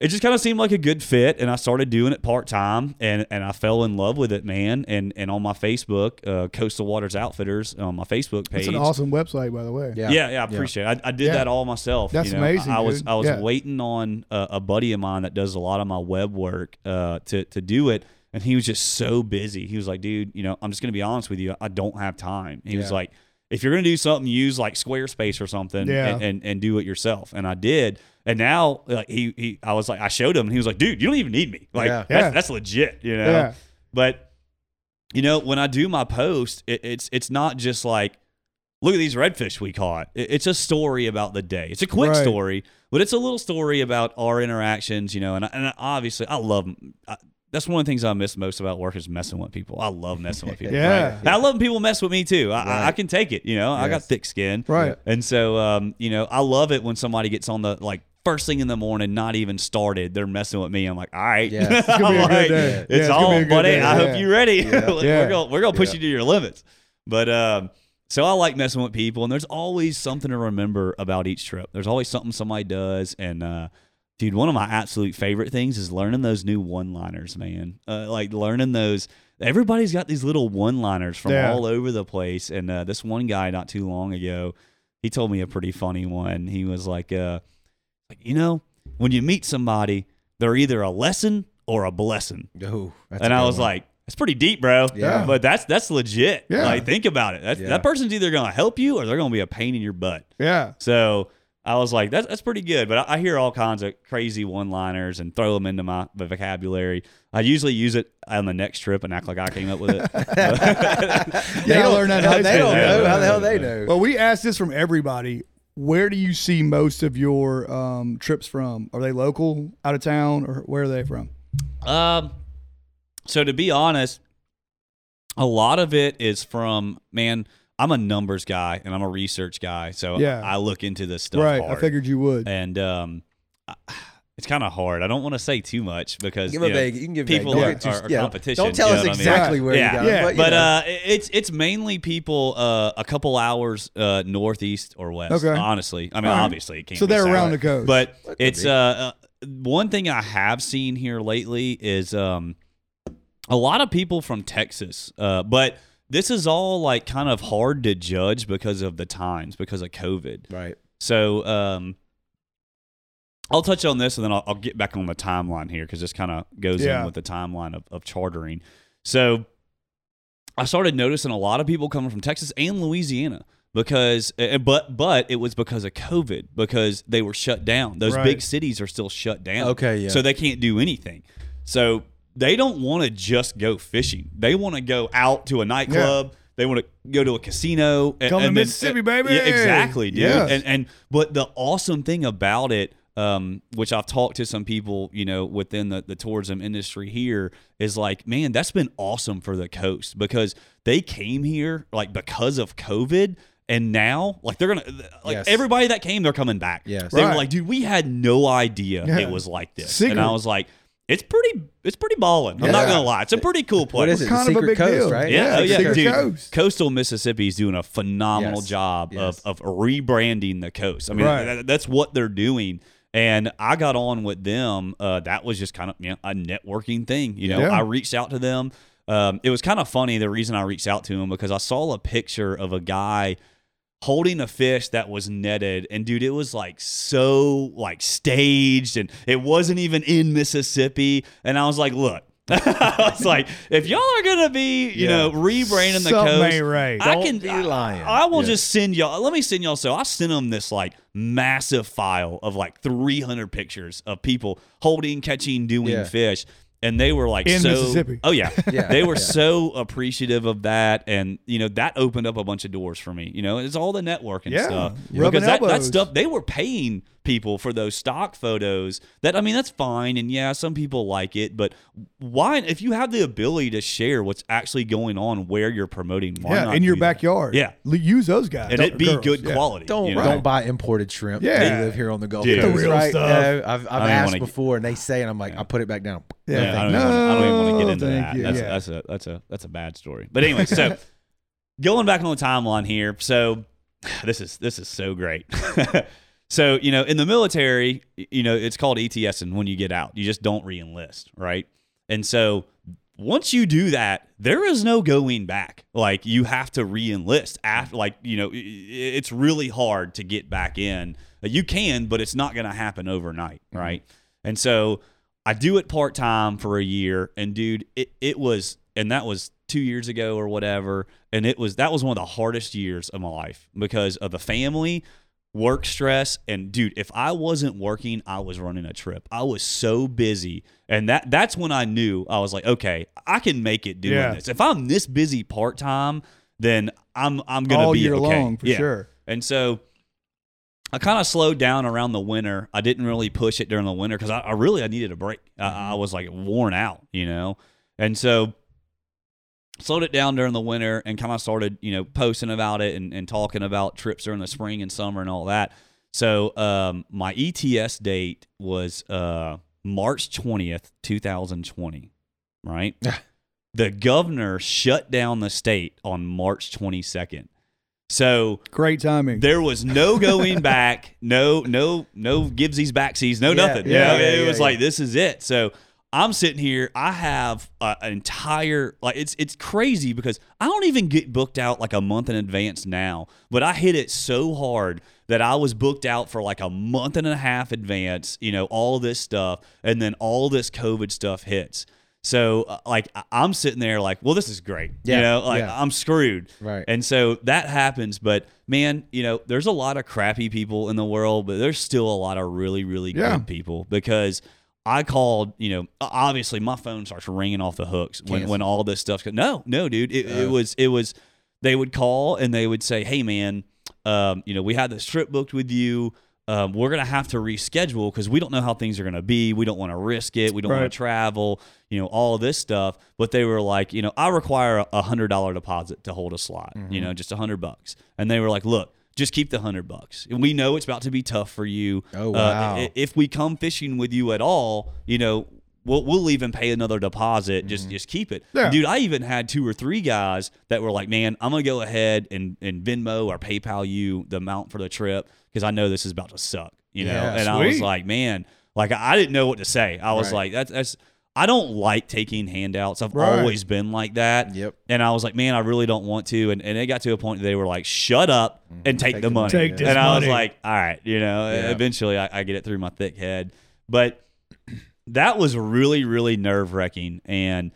C: it just kind of seemed like a good fit and I started doing it part time and, and I fell in love with it, man. And and on my Facebook, uh, Coastal Waters Outfitters on my Facebook page.
B: It's an awesome website, by the way.
A: Yeah.
C: Yeah, yeah, I appreciate it. I, I did
B: Yeah.
C: that all myself.
B: That's
C: you know.
B: amazing,
C: I, I was
B: dude.
C: I was
B: Yeah.
C: waiting on a, a buddy of mine that does a lot of my web work uh, to to do it, and he was just so busy. He was like, "Dude, you know, I'm just gonna be honest with you. I don't have time." He was like, "If you're gonna do something, use like Squarespace or something,
B: Yeah.
C: and, and and do it yourself." And I did. And now, like he, he, I was like, I showed him, and he was like, "Dude, you don't even need me. Like,
A: Yeah.
C: that's,
B: Yeah.
C: that's legit, you know."
B: Yeah.
C: But you know, when I do my post, it, it's it's not just like, look at these redfish we caught. It- it's a story about the day. It's a quick
B: Right.
C: story, but it's a little story about our interactions. You know, and I, and I- obviously, I love. I, that's one of the things I miss most about work is messing with people. I love messing with <laughs> people.
B: Yeah.
C: And I love when people mess with me too. I, I, I can take it. You know, I got thick skin.
B: Right.
C: And so, um, you know, I love it when somebody gets on the like first thing in the morning, not even started, they're messing with me. I'm like, all right,
A: Yeah. It's <laughs>
B: gonna be a
C: I'm
B: good
C: like,
B: day. Yeah,
C: it's
B: it's gonna be
C: all, buddy.
B: day.
C: I
B: Yeah.
C: hope you're ready.
A: Yeah. <laughs>
C: we're gonna we're gonna push
A: Yeah.
C: you to your limits. But um, so I like messing with people, and there's always something to remember about each trip. There's always something somebody does, and uh, dude, one of my absolute favorite things is learning those new one-liners, man. Uh, like learning those. Everybody's got these little one-liners from
B: Yeah.
C: all over the place, and uh, this one guy not too long ago, he told me a pretty funny one. He was like, uh, like you know, when you meet somebody, they're either a lesson or a blessing.
A: Oh, that's
C: and I was
A: one.
C: like, that's pretty deep, bro.
A: Yeah.
C: But that's that's legit.
B: Yeah.
C: Like think about it. That's,
A: Yeah.
C: That person's either gonna help you or they're gonna be a pain in your butt.
B: Yeah.
C: So I was like, that's that's pretty good. But I, I hear all kinds of crazy one-liners and throw them into my vocabulary. I usually use it on the next trip and act like I came up with it. <laughs> <laughs>
A: They don't-
B: learned that in
A: They don't
C: Yeah.
A: know. How the hell they know?
B: Well, we asked this from everybody. Where do you see most of your um, trips from? Are they local, out of town, or where are they from?
C: Um, so to be honest, a lot of it is from man. I'm a numbers guy and I'm a research guy, so
B: Yeah.
C: I look into this stuff.
B: right.
C: hard.
B: I figured you would.
C: and um, it's kind of hard. I don't want to say too much because
A: Give
C: you
A: a
C: know,
A: vague. You can give
C: people
A: vague.
C: are,
A: Don't get
C: are, are
A: yeah,
C: competition.
A: Don't tell
C: you
A: us
C: know what I mean?
A: exactly where
C: yeah,
A: you got it.
B: Yeah.
A: But, you
C: But uh, it's it's mainly people uh, a couple hours uh, northeast or west.
B: Okay.
C: Honestly, I mean,
B: All right.
C: obviously, it can't
B: So
C: be
B: they're
C: south.
B: around the coast.
C: But
A: That
C: it's uh, uh, one thing I have seen here lately is um, a lot of people from Texas, uh, but this is all like kind of hard to judge because of the times, because of COVID.
A: Right.
C: So um, I'll touch on this and then I'll, I'll get back on the timeline here because this kind of goes
B: Yeah.
C: in with the timeline of, of chartering. So I started noticing a lot of people coming from Texas and Louisiana because, but but it was because of COVID because they were shut down. Those
B: Right.
C: big cities are still shut down.
A: Okay, yeah.
C: So they can't do anything. So they don't want to just go fishing. They want to go out to a nightclub. They want to go to a casino. and-
B: Come to
C: and then-
B: Mississippi, baby.
C: Yeah, exactly, dude.
B: Yes.
C: And and but the awesome thing about it, um, which I've talked to some people, you know, within the, the tourism industry here, is like, man, that's been awesome for the coast because they came here like because of COVID. And now, like they're gonna, like
A: Yes.
C: everybody that came, they're coming back.
A: Yes.
C: they were like, dude, we had no idea
B: Yeah.
C: it was like this,
B: Secret.
C: and I was like, it's pretty, it's pretty balling. I'm not gonna lie, it's a pretty cool place.
A: What is it?
B: kind
A: the
B: of a big
A: Coast,
B: deal.
A: right?
C: Yeah,
B: Yeah,
C: oh, yeah, dude.
B: Coast.
C: Coastal Mississippi is doing a phenomenal
A: Yes,
C: job
A: yes.
C: of of rebranding the coast. I mean,
B: Right.
C: that- that's what they're doing. And I got on with them. Uh, that was just kind of you know, a networking thing. You know,
B: Yeah.
C: I reached out to them. Um, it was kind of funny. The reason I reached out to them because I saw a picture of a guy holding a fish that was netted and dude it was like so like staged and it wasn't even in mississippi and i was like look <laughs> i was like if y'all are gonna be you
A: Yeah.
C: know rebranding the
B: Something
C: coast
B: right.
C: i
A: Don't
C: can
A: be
C: I-
A: lying.
C: I, will
A: Yeah.
C: just send y'all let me send y'all so i sent them this like massive file of like 300 pictures of people holding catching doing
A: Yeah.
C: fish and they were like
B: In
C: so
B: Mississippi.
C: oh yeah. <laughs>
A: Yeah,
C: they were
A: yeah.
C: so appreciative of that. And you know that opened up a bunch of doors for me you know it's all the networking
B: Yeah,
C: stuff.
B: Rubbing
C: because that, that stuff they were paying people for those stock photos that i mean that's fine and yeah some people like it but why if you have the ability to share what's actually going on where you're promoting why
B: yeah,
C: not
B: in your
C: do that?
B: backyard.
C: Yeah.
B: Use those guys.
C: and it be
B: girls.
C: good
B: Yeah.
C: quality
A: Don't
C: you know?
A: don't buy imported shrimp.
B: Yeah.
A: They live here on the Gulf
C: Dude.
A: Coast,
B: The real
A: right?
B: stuff.
A: Yeah, I've, I've asked
C: wanna-
A: before, and they say, and I'm like, I put it back down.
B: Yeah.
C: Yeah, I don't,
B: No,
C: even wanna, I don't even want to get into that.
B: you.
C: That's,
B: Yeah.
C: that's a that's a that's a bad story. But anyway, so <laughs> going back on the timeline here, so <sighs> this is this is so great. <laughs> so you know, in the military, you know, it's called ETS, and when you get out, you just don't re-enlist, right? And so once you do that, there is no going back. Like you have to re-enlist after, like you know, it's really hard to get back in. Uh, you can, but it's not going to happen overnight, mm-hmm. right? And so I do it part time for a year, and dude, it it was, and that was two years ago or whatever, and it was that was one of the hardest years of my life because of the family, work stress, and dude, if I wasn't working, I was running a trip. I was so busy, and that that's when I knew I was like, okay, I can make it doing
B: Yeah.
C: this. If I'm this busy part time, then I'm I'm gonna
B: All
C: be
B: year
C: okay.
B: long for
C: Yeah.
B: sure.
C: And so I kind of slowed down around the winter. I didn't really push it during the winter because I, I really I needed a break. I, I mm-hmm. was like worn out, you know, and so slowed it down during the winter and kind of started, you know, posting about it and, and talking about trips during the spring and summer and all that. So um, my ETS date was uh, March twentieth, two thousand twenty. Right. the governor shut down the state on March twenty second. So
B: Great timing.
C: there was no going back, no, no, no givesies backsies, no
A: Yeah,
C: nothing.
A: yeah,
C: You know,
A: yeah,
C: it
A: yeah,
C: was
A: yeah.
C: like this is it. So I'm sitting here. I have uh, an entire like it's it's crazy because I don't even get booked out like a month in advance now, but I hit it so hard that I was booked out for like a month and a half advance. You know, all this stuff, and then all this COVID stuff hits. So uh, like I'm sitting there like, well, this is great.
A: Yeah,
C: You know, like
A: yeah.
C: I'm screwed.
A: Right.
C: And so that happens, but man, you know, there's a lot of crappy people in the world, but there's still a lot of really, really
B: Yeah.
C: good people because I called, you know, obviously my phone starts ringing off the hooks when,
A: Cancel.
C: when all this stuff. No, no, dude, it, it
A: Oh.
C: was, it was, they would call and they would say, Hey man, um, you know, we had this trip booked with you. Um, we're gonna have to reschedule because we don't know how things are gonna be. We don't want to risk it. We don't want to travel. You know, all this stuff. But they were like, you know, I require a- a hundred dollar deposit to hold a slot.
B: Mm-hmm.
C: You know, just a hundred bucks. And they were like, look, just keep the hundred bucks. And we know it's about to be tough for you.
A: Oh,
C: Uh,
A: wow.
C: i- if we come fishing with you at all, you know. We'll, we'll even pay another deposit. Just just keep it,
B: Yeah.
C: dude. I even had two or three guys that were like, "Man, I'm gonna go ahead and, and Venmo or PayPal you the amount for the trip because I know this is about to suck." You know,
A: Yeah,
C: and I was like, "Man, like I didn't know what to say." I was
A: Right.
C: like, "That's that's." I don't like taking handouts. I've
B: Right.
C: always been like that.
A: Yep.
C: And I was like, man, I really don't want to. And, and it got to a point they were like, shut up and take,
A: Take
C: the money.
B: Take
C: and I was
B: money.
C: like, all right, you know,
A: Yeah.
C: eventually I, I get it through my thick head. But that was really, really nerve wracking. And,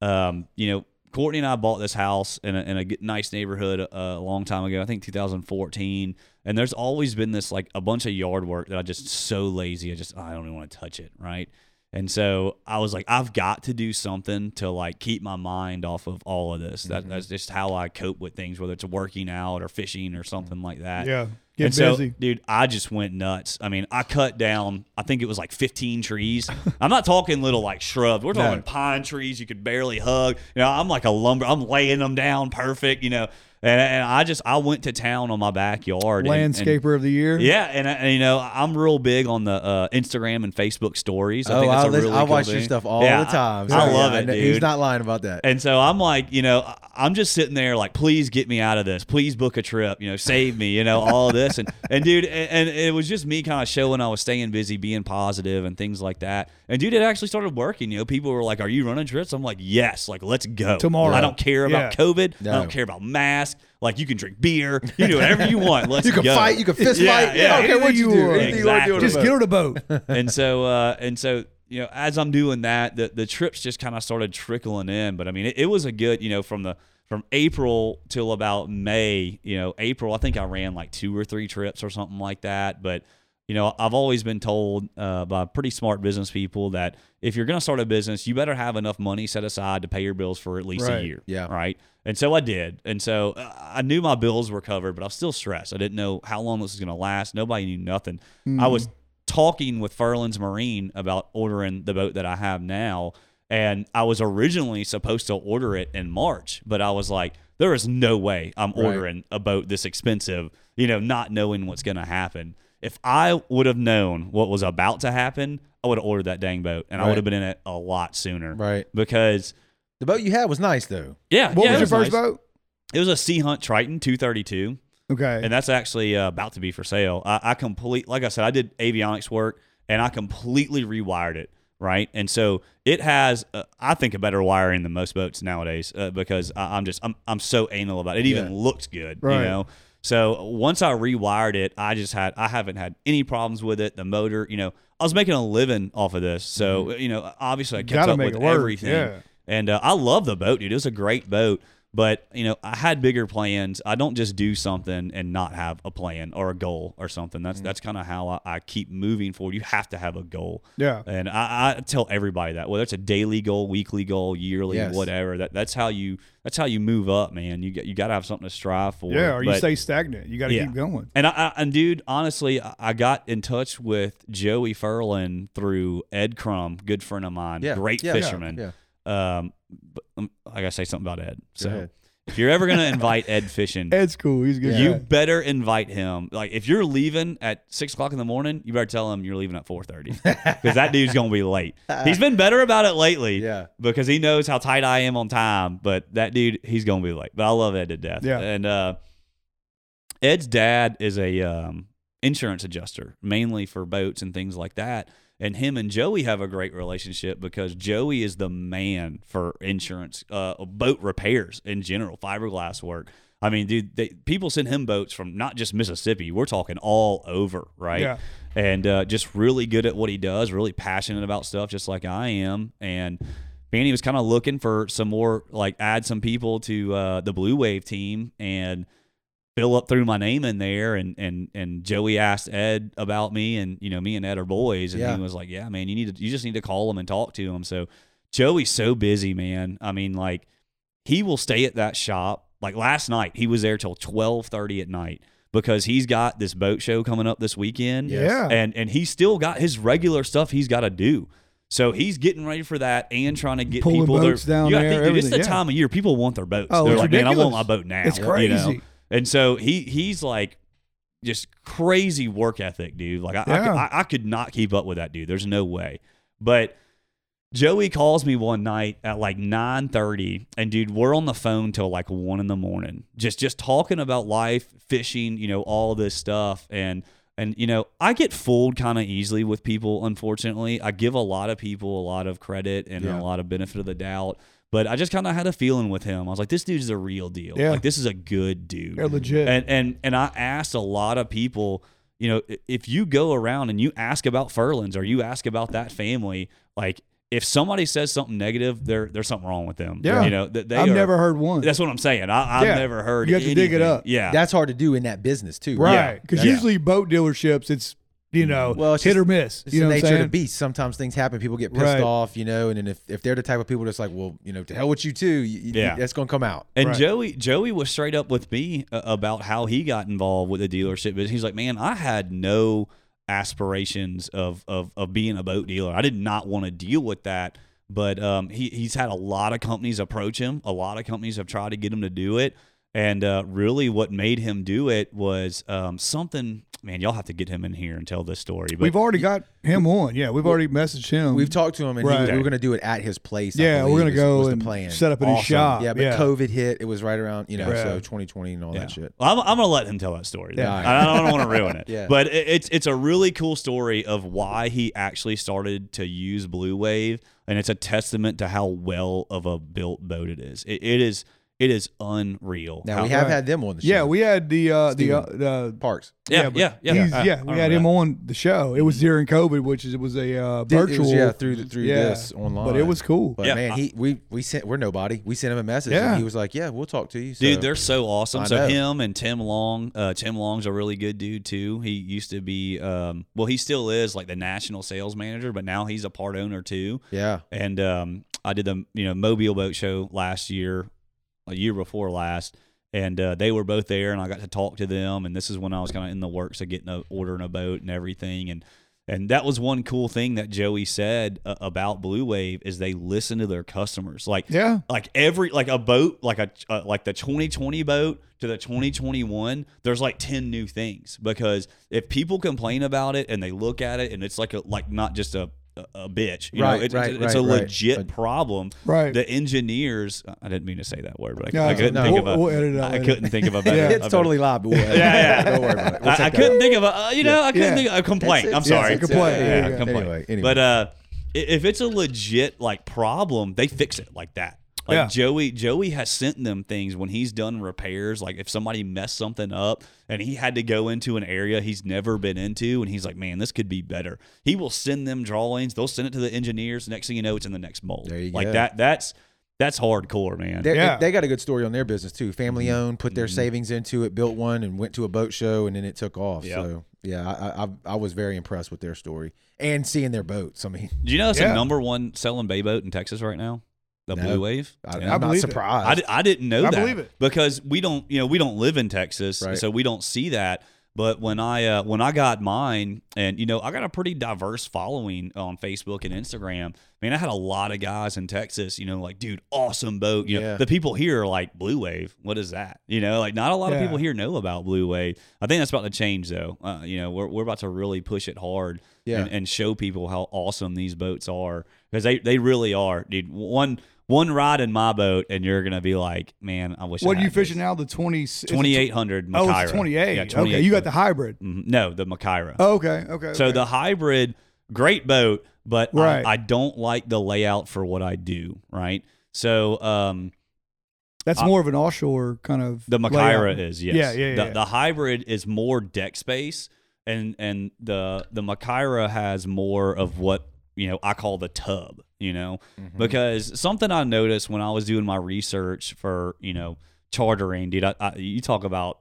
C: um, you know, Courtney and I bought this house in a, in a nice neighborhood uh, a long time ago. I think 2014. And there's always been this like a bunch of yard work that I just so lazy. I just I don't even want to touch it, right? And so I was like, I've got to do something to like keep my mind off of all of this. That, mm-hmm. That's just how I cope with things, whether it's working out or fishing or something like that.
B: Yeah. Get
C: and so, dude, I just went nuts. I mean, I cut down, I think it was like 15 trees. <laughs> I'm not talking little like shrubs. We're talking
A: No.
C: pine trees you could barely hug. You know, I'm like a lumber, I'm laying them down perfect, you know. And, and I just, I went to town on my backyard. and- and-
B: Landscaper of the year.
C: yeah, and, and you know I'm real big on the uh, Instagram and Facebook stories. I
A: oh,
C: think that's
A: I,
C: a really
A: I
C: cool
A: watch your stuff all
C: Yeah,
A: the time.
C: I, I love
A: yeah,
C: it, dude.
A: He's not lying about that.
C: And so I'm like, you know, I'm just sitting there like, please get me out of this. Please book a trip. You know, save me. You know, all this and <laughs> and dude, and, and it was just me kind of showing I was staying busy, being positive, and things like that. And dude, it actually started working. You know, people were like, "Are you running trips?" I'm like, "Yes." Like, let's go
B: Tomorrow.
C: I don't care about
B: Yeah.
C: COVID. I don't care about masks. Like, you can drink beer. You can do whatever you want. <laughs> Let's
A: you can
C: go.
A: fight. You can fist
C: Yeah,
A: fight.
C: yeah.
A: I don't what you
B: you
A: do.
B: want.
A: Anything you do
B: Just get on a boat. <laughs>
C: and so uh, and so you know as i'm doing that the, the trips just kind of started trickling in but i mean it, it was a good you know from the from april till about may you know april i think i ran like two or three trips or something like that but you know i've always been told uh, by pretty smart business people that if you're going to start a business you better have enough money set aside to pay your bills for at least
B: Right.
C: a year
A: Yeah.
C: right and so i did and so uh, i knew my bills were covered but i was still stressed i didn't know how long this was going to last nobody knew nothing i was talking with Furlan's Marine about ordering the boat that I have now. And I was originally supposed to order it in March, but I was like, there is no way I'm
A: Right.
C: ordering a boat this expensive, you know, not knowing what's going to happen. If I would have known what was about to happen, I would have ordered that dang boat and I would have been in it a lot sooner.
A: Right.
C: Because,
A: The boat you had was nice though.
C: yeah.
B: What
C: yeah,
B: was
C: it
B: your first
C: nice.
B: boat?
C: It was a Sea Hunt Triton 232
B: Okay.
C: and that's actually uh, about to be for sale. I, I complete, like I said, I did avionics work and I completely rewired it. Right, and so it has, uh, I think, a better wiring than most boats nowadays uh, because I, I'm just, I'm, I'm so anal about it. It even
A: Yeah.
C: looks good,
B: Right.
C: you know. So once I rewired it, I just had, I haven't had any problems with it. The motor, you know, I was making a living off of this, so you know, obviously I kept
B: Gotta
C: up with everything.
B: yeah.
C: And uh, I love the boat, dude. It was a great boat. But, you know, I had bigger plans. I don't just do something and not have a plan or a goal or something.
B: Mm.
C: That's that's kind of how I, I keep moving forward. You have to have a goal.
B: Yeah.
C: And I, I tell everybody that, whether it's a daily goal, weekly goal, yearly,
A: Yes.
C: whatever, that, that's how you that's how you move up, man. You got you gotta have something to strive for.
B: Yeah, or you stay stagnant. You got to
C: Yeah.
B: keep going.
C: and I, I and dude, honestly, I I got in touch with Joey Furlan through Ed Crum, good friend of mine,
A: Yeah.
C: great
A: Yeah.
C: fisherman.
A: Yeah.
C: Um, but um, I gotta say something about Ed. So
A: ahead.
C: if you're ever gonna invite Ed <laughs> fishing,
B: Ed's cool. He's good.
C: you
B: guy.
C: better invite him. Like if you're leaving at six o'clock in the morning, you better tell him you're leaving at four thirty because that dude's gonna be late. He's been better about it lately, <laughs>
A: Yeah.
C: because he knows how tight I am on time. But that dude, he's gonna be late. But I love Ed to death.
B: Yeah.
C: and uh, Ed's dad is a um, insurance adjuster, mainly for boats and things like that. And him and Joey have a great relationship because Joey is the man for insurance, uh, boat repairs in general, fiberglass work. I mean, dude, they, people send him boats from not just Mississippi. We're talking all over, right?
B: Yeah.
C: And uh, just really good at what he does, really passionate about stuff, just like I am. And Manny was kind of looking for some more, like, add some people to uh, the Blue Wave team and fill up through my name in there. And and and Joey asked Ed about me, and you know, me and Ed are boys, and
A: Yeah.
C: he was like, "Yeah, man, you need to, you just need to call him and talk to him." So Joey's so busy, man. I mean, like, he will stay at that shop. Like last night, he was there till twelve thirty at night because he's got this boat show coming up this weekend.
B: Yeah.
C: and and he's still got his regular stuff he's got to do. So he's getting ready for that and trying to get
B: Pulling
C: people
B: boats
C: their,
B: down
C: you gotta
B: there,
C: think, dude, it's the
B: yeah.
C: time of year people want their boats.
B: Oh,
C: They're
B: it's
C: like, man, I want my boat now.
B: It's
C: you know? And so he he's like just crazy work ethic, dude. Like I, I, could, I, I could not keep up with that dude. There's no way. But Joey calls me one night at like 9:30 and dude, we're on the phone till like 1 in the morning. Just just talking about life, fishing, you know, all this stuff and And you know, I get fooled kind of easily with people. Unfortunately, I give a lot of people a lot of credit and
A: Yeah.
C: a lot of benefit of the doubt. But I just kind of had a feeling with him. I was like, this dude's a real deal.
B: Yeah.
C: Like this is a good dude.
B: They're legit.
C: And and and I asked a lot of people, you know, if you go around and you ask about Furlands or you ask about that family, like if somebody says something negative, there there's something wrong with them.
B: Yeah.
C: you know, th- they
B: I've
C: are-
B: never heard one.
C: That's what I'm saying. I, I've
B: Yeah.
C: never heard.
B: You have to dig it up.
C: Yeah,
A: That's hard to do in that business too.
B: right. Because
A: Yeah.
B: usually boat dealerships, it's you know
A: Well, it's
B: hit
A: just-
B: or miss.
A: It's
B: you know
A: the
B: what
A: nature of the beast. Sometimes things happen. People get pissed
B: Right.
A: off, you know, and then if, if they're the type of people that's like, well, you know, to hell with you too, you, you-
C: Yeah.
A: that's going to come out.
C: And
B: Right.
C: Joey, Joey was straight up with me uh, about how he got involved with the dealership. But he's like, man, I had no aspirations of of of being a boat dealer. I did not want to deal with that. But um, he he's had a lot of companies approach him. A lot of companies have tried to get him to do it. And uh, really, what made him do it was um, something. Man, y'all have to get him in here and tell this story. But
B: We've already got him on. Yeah, we've already messaged him.
A: We've talked to him, and
B: Right.
A: was- we were going to do it at his place. I
B: yeah, we're gonna go
A: was
B: and
A: the plan.
B: set up in his shop.
A: Yeah, but COVID hit. It was right around, you know,
B: Yeah.
A: so 2020 and all
C: Yeah.
A: that shit.
C: Well, I'm, I'm gonna let him tell that story.
B: Yeah.
C: I, I don't want to ruin it. <laughs>
A: Yeah.
C: But it, it's it's a really cool story of why he actually started to use Blue Wave, and it's a testament to how well of a built boat it is. It, it is it is unreal.
A: Now
C: how-
A: we have
B: Right.
A: had them on the show.
B: Yeah, we had the uh, the uh, the
A: Parks.
C: yeah
B: but
C: yeah yeah
B: he's-
C: I-
B: yeah.
C: I
B: We had him
C: that.
B: on the show. It was during COVID, which is it was a uh,
A: Did- it was,
B: virtual.
A: yeah, through the, through
B: Yeah.
A: this online.
B: but it was cool.
A: But
C: Yeah,
A: man, he we we sent we're nobody. We sent him a message,
B: Yeah.
A: and he was like, "Yeah, we'll talk to you." So,
C: Dude, they're so awesome.
A: I
C: So
A: know.
C: him and Tim Long, uh, Tim Long's a really good dude too. He used to be, um, well, he still is like the national sales manager, but now he's a part owner too.
A: yeah,
C: And um, I did the you know Mobile Boat Show last year, a year before last, and uh, they were both there, and I got to talk to them. And this is when I was kind of in the works of getting a ordering a boat and everything, and and that was one cool thing that Joey said uh, about Blue Wave is they listen to their customers. Like
B: Yeah.
C: like every like a boat like a uh, like the 2020 boat to the 2021 there's like 10 new things because if people complain about it and they look at it and it's like a like not just a a, a bitch you
A: Right,
C: know it's,
A: right,
C: it's a
A: right, right.
C: legit
A: But-
C: problem
B: Right.
C: the engineers i didn't mean to say that word but i,
B: No,
C: I couldn't
B: no,
C: think
B: we'll-
C: of a
B: we'll edit it out
C: I
B: later.
C: couldn't think of a better <laughs>
B: Yeah.
C: a
A: it's
C: better-
A: totally live. But we'll,
C: yeah, yeah.
A: Don't worry about it. We'll
C: I, I couldn't think of a, uh, you know, I couldn't
B: Yeah.
C: think of a complaint.
A: It's-
C: I'm sorry.
B: yeah, it's a complaint.
C: Yeah,
B: There you
C: yeah, complaint.
A: Anyway, anyway.
C: But uh, if it's a legit like problem, they fix it like that. Like
B: Yeah.
C: Joey, Joey has sent them things when he's done repairs. Like if somebody messed something up and he had to go into an area he's never been into, and he's like, "Man, this could be better." He will send them drawings. They'll send it to the engineers. Next thing you know, it's in the next mold.
A: There you
C: like
A: go.
C: that. That's that's hardcore, man.
A: They're-
B: Yeah.
A: They got a good story on their business too.
C: Mm-hmm.
A: Family owned, put their savings into it, built one, and went to a boat show, and then it took off.
C: Yep.
A: So yeah, I, I I was very impressed with their story and seeing their boats. I mean,
C: Do you know it's
B: Yeah.
C: the number one selling bay boat in Texas right now? The
A: No.
C: Blue Wave.
A: I,
C: Yeah.
A: I'm not
B: believe it.
A: surprised.
C: I, I didn't know
B: I
C: that
B: believe it.
C: because we don't you know we don't live in Texas
A: Right.
C: so we don't see that but when I uh, when I got mine and you know I got a pretty diverse following on Facebook and Instagram man I had a lot of guys in Texas you know like dude awesome boat you know
A: Yeah.
C: the people here are like Blue Wave what is that you know like not a lot of people here know about Blue Wave I think that's about to change though uh, you know we're, we're about to really push it hard
A: Yeah.
C: and, and show people how awesome these boats are because they, they really are dude one one rod in my boat and you're gonna be like man I wish I
B: What are you fishing
C: this.
B: now? The twenty. is it tw-
C: 2800
B: Oh, it's twenty eight.
C: Yeah,
B: okay, you got the
C: 2800.
B: hybrid.
C: Mhm. No, the Makaira.
B: Oh, okay, okay.
C: so
B: okay.
C: the hybrid, great boat, but
B: Right.
C: I, I don't like the layout for what I do. Right. So um,
B: that's
C: I-
B: more of an offshore kind of.
C: the Makaira
B: layout.
C: is yes.
B: Yeah, yeah,
C: The,
B: yeah.
C: the hybrid is more deck space, and and the the Makaira has more of what you know I call the tub. You know,
A: Mm-hmm.
C: because something I noticed when I was doing my research for you know chartering, dude. I, I, you talk about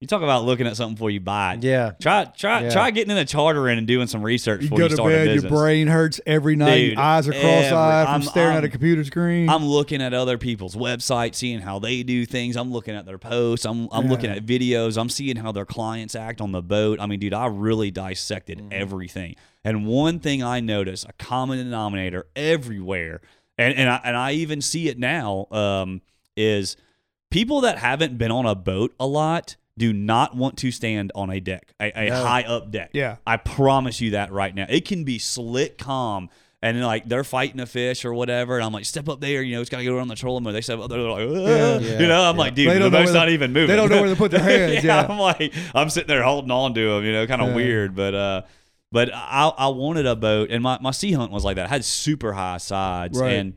C: you talk about looking at something before you buy it.
A: yeah,
C: Try try
A: Yeah.
C: try getting in a chartering and doing some research
B: You
C: before you
B: to
C: start a
B: bed, your brain hurts every night.
C: Dude,
B: your eyes are cross-eyed from
C: I'm-
B: staring at a
C: I'm-
B: computer screen.
C: I'm looking at other people's websites, seeing how they do things. I'm looking at their posts. I'm I'm looking at videos. I'm seeing how their clients act on the boat. I mean, dude, I really dissected
B: Mm-hmm.
C: everything. And one thing I noticed, a common denominator everywhere, and and I, and I even see it now, um, is people that haven't been on a boat a lot do not want to stand on a deck, a, a
A: No.
C: high up deck.
B: Yeah.
C: I promise you that right now. It can be slick calm and like they're fighting a fish or whatever, and I'm like, step up there, you know, it's got to go around the trolling motor. They step up there, they're like,
B: Yeah.
A: Yeah.
C: you know, I'm like, dude,
B: They
C: the
B: don't know
C: boat's
B: where
C: not even moving.
B: they don't know where to put their <laughs> hands, yeah.
C: I'm like, I'm sitting there holding on to them, you know, kind of
B: Yeah.
C: weird, but uh. But I, I wanted a boat, and my, my sea hunt was like that. I had super high sides,
B: Right.
C: and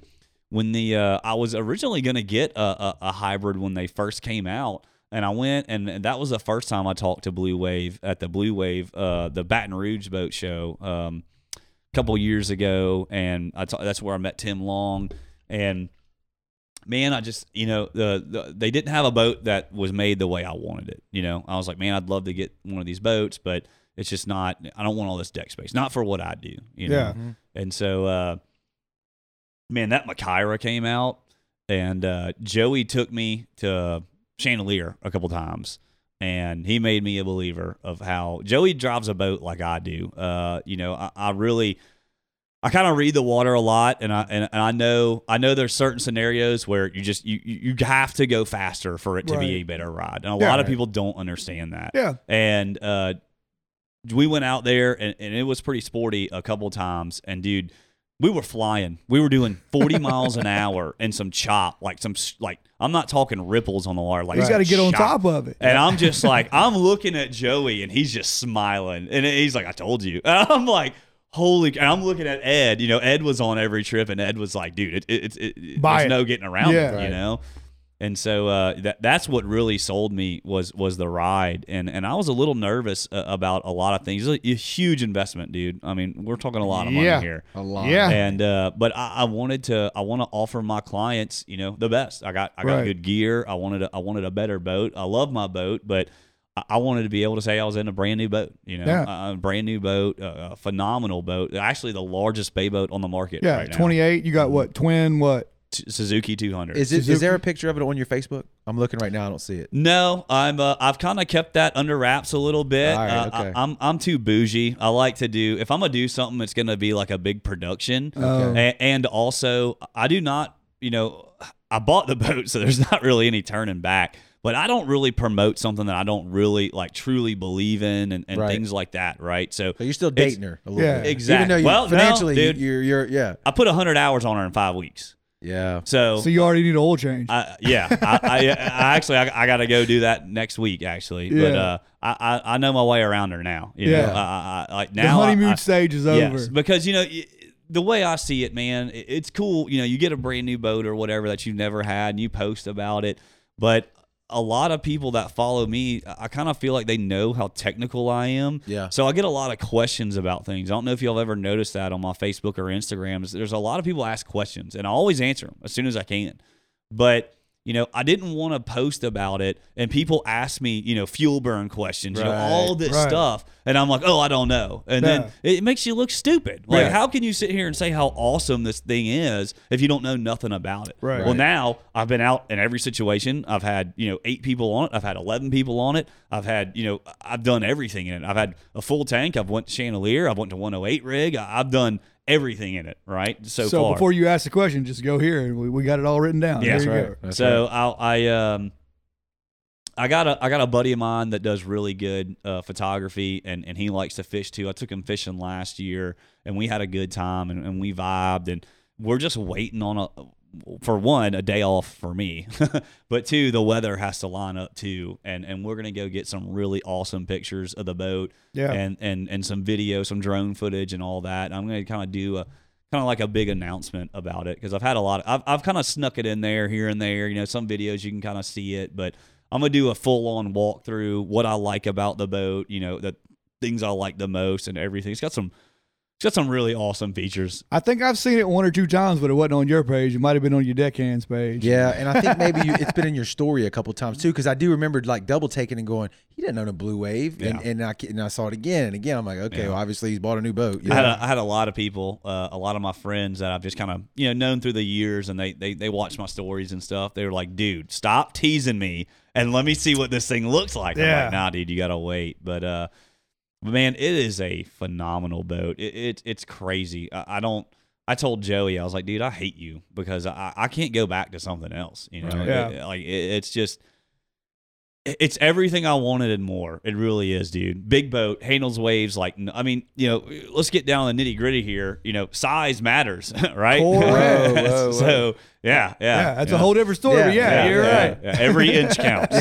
C: when the uh, I was originally gonna get a, a, a hybrid when they first came out, and I went, and that was the first time I talked to Blue Wave at the Blue Wave, uh, the Baton Rouge boat show, um, a couple years ago, and I ta- that's where I met Tim Long, and man, I just you know the, the they didn't have a boat that was made the way I wanted it. You know, I was like, man, I'd love to get one of these boats, but it's just not. I don't want all this deck space, not for what I do. You know,
B: Yeah.
C: and so, uh, man, that Makaira came out, and uh, Joey took me to Chandeleur a couple times, and he made me a believer of how Joey drives a boat like I do. Uh, you know, I, I really. I kind of read the water a lot, and I and, and I know I know there's certain scenarios where you just you you have to go faster for it to be a better ride, and a
B: Yeah.
C: lot of people don't understand that.
B: Yeah.
C: And uh, we went out there and, and it was pretty sporty a couple times. And dude, we were flying. We were doing 40 miles an hour and some chop, like some like I'm not talking ripples on the water. Like
B: He's got to get on top of it.
C: And I'm just like, I'm looking at Joey and he's just smiling. And he's like, I told you. <laughs> And I'm like, holy. And I'm looking at Ed. You know, Ed was on every trip and Ed was like, dude, it, it, it, it,
B: Buy
C: there's
B: it.
C: no getting around
B: Yeah.
C: it,
A: Right.
C: you know? And so uh, that that's what really sold me was was the ride, and and I was a little nervous uh, about a lot of things. It's a, a huge investment, dude. I mean, we're talking a lot of money
B: Yeah.
C: here
A: A lot.
B: Yeah.
C: and uh, but I, I wanted to I want to offer my clients you know the best. I got I got
B: Right.
C: good gear. I wanted a, I wanted a better boat. I love my boat, but I, I wanted to be able to say I was in a brand new boat. You know,
B: Yeah.
C: a, a brand new boat, a, a phenomenal boat. Actually, the largest bay boat on the market.
B: Yeah,
C: right
B: 28. You got what? Twin what?
C: T- Suzuki 200.
A: Is it? Is
B: Suzuki?
A: there a picture of it on your Facebook? I'm looking right now. I don't see it.
C: No, I'm. Uh, I've kind of kept that under wraps a little bit.
A: All right,
C: Uh,
A: okay.
C: I, am I'm too bougie. I like to do. If I'm gonna do something, it's gonna be like a big production.
B: Oh.
C: A- and also, I do not. You know, I bought the <laughs> boat, so there's not really any turning back. But I don't really promote something that I don't really like, truly believe in, and, and
A: Right.
C: things like that. Right. So
A: So you're still dating her a little
B: Yeah.
A: bit.
C: Exactly.
A: Even though you,
C: Well, no,
A: financially,
C: dude.
A: you're you're yeah
C: I put hundred hours on her in five weeks.
A: Yeah.
C: So.
B: So you already need an oil change.
C: I, yeah, I, I, <laughs> I actually I, I got to go do that next week actually,
B: Yeah.
C: but uh, I, I I know my way around her now. You
B: Yeah.
C: know, I, I, I, like
B: the
C: now I-
B: honeymoon
C: I,
B: stage is over.
C: yes,
B: over.
C: because you know y- the way I see it, man, it's cool. You know, you get a brand new boat or whatever that you've never had, and you post about it, but a lot of people that follow me, I kind of feel like they know how technical I am.
A: Yeah.
C: So I get a lot of questions about things. I don't know if y'all have ever noticed that on my Facebook or Instagram. There's a lot of people ask questions, and I always answer them as soon as I can. But you know, I didn't want to post about it, and people ask me, you know, fuel burn questions, you know, all this
B: right.
C: stuff, and I'm like, oh, I don't know, and
B: Yeah.
C: then it makes you look stupid. Like,
B: Yeah.
C: how can you sit here and say how awesome this thing is if you don't know nothing about it?
B: Right.
C: Well, now I've been out in every situation. I've had you know eight people on it. I've had eleven people on it. I've had you know I've done everything in it. I've had a full tank. I've went to Chandeleur. I've went to 108 rig. I've done everything in it. Right. So,
B: So,
C: far.
B: before you ask the question, just go here and we, we got it all written down.
C: Yeah.
B: There you
A: That's
B: go.
A: right. That's
C: so I, I um I got a I got a buddy of mine that does really good uh, photography and, and he likes to fish too. I took him fishing last year and we had a good time and, and we vibed and we're just waiting on a for one a day off for me, <laughs> but two the weather has to line up too and and we're gonna go get some really awesome pictures of the boat
B: Yeah.
C: and and and some video, some drone footage and all that. I'm gonna kind of do a kind of like a big announcement about it because I've had a lot. Of, I've I've kind of snuck it in there here and there. You know, some videos you can kind of see it, but I'm gonna do a full on walkthrough what I like about the boat. You know, the things I like the most and everything. It's got some. It's got some really awesome features.
B: I think I've seen it one or two times, but it wasn't on your page. It might have been on your deckhands page.
A: Yeah, and I think maybe you, it's been in your story a couple times too, because I do remember like double taking and going, he didn't own a blue wave, and,
C: Yeah.
A: and I and I saw it again and again. I'm like, okay,
C: Yeah.
A: well, obviously he's bought a new boat.
C: I had, a, I had a lot of people, uh, a lot of my friends that I've just kind of you know known through the years, and they they they watch my stories and stuff. They were like, "Dude, stop teasing me and let me see what this thing looks like." I'm
B: Yeah.
C: like, "Nah, dude, you gotta wait." But uh, but man, it is a phenomenal boat. It, it it's crazy. I, I don't. I told Joey, I was like, "Dude, I hate you because I I can't go back to something else." You know,
B: Yeah.
C: It- like it, it's just. It's everything I wanted and more. It really is, dude. Big boat, handles waves. Like, I mean, you know, let's get down the nitty gritty here. You know, size matters, <laughs> right?
B: Whoa, whoa, <laughs>
A: whoa.
C: so, yeah, yeah.
B: Yeah, that's
C: yeah.
B: a whole different story.
A: Yeah,
B: but yeah,
A: yeah,
B: you're
C: yeah,
B: right.
C: yeah. Every inch counts.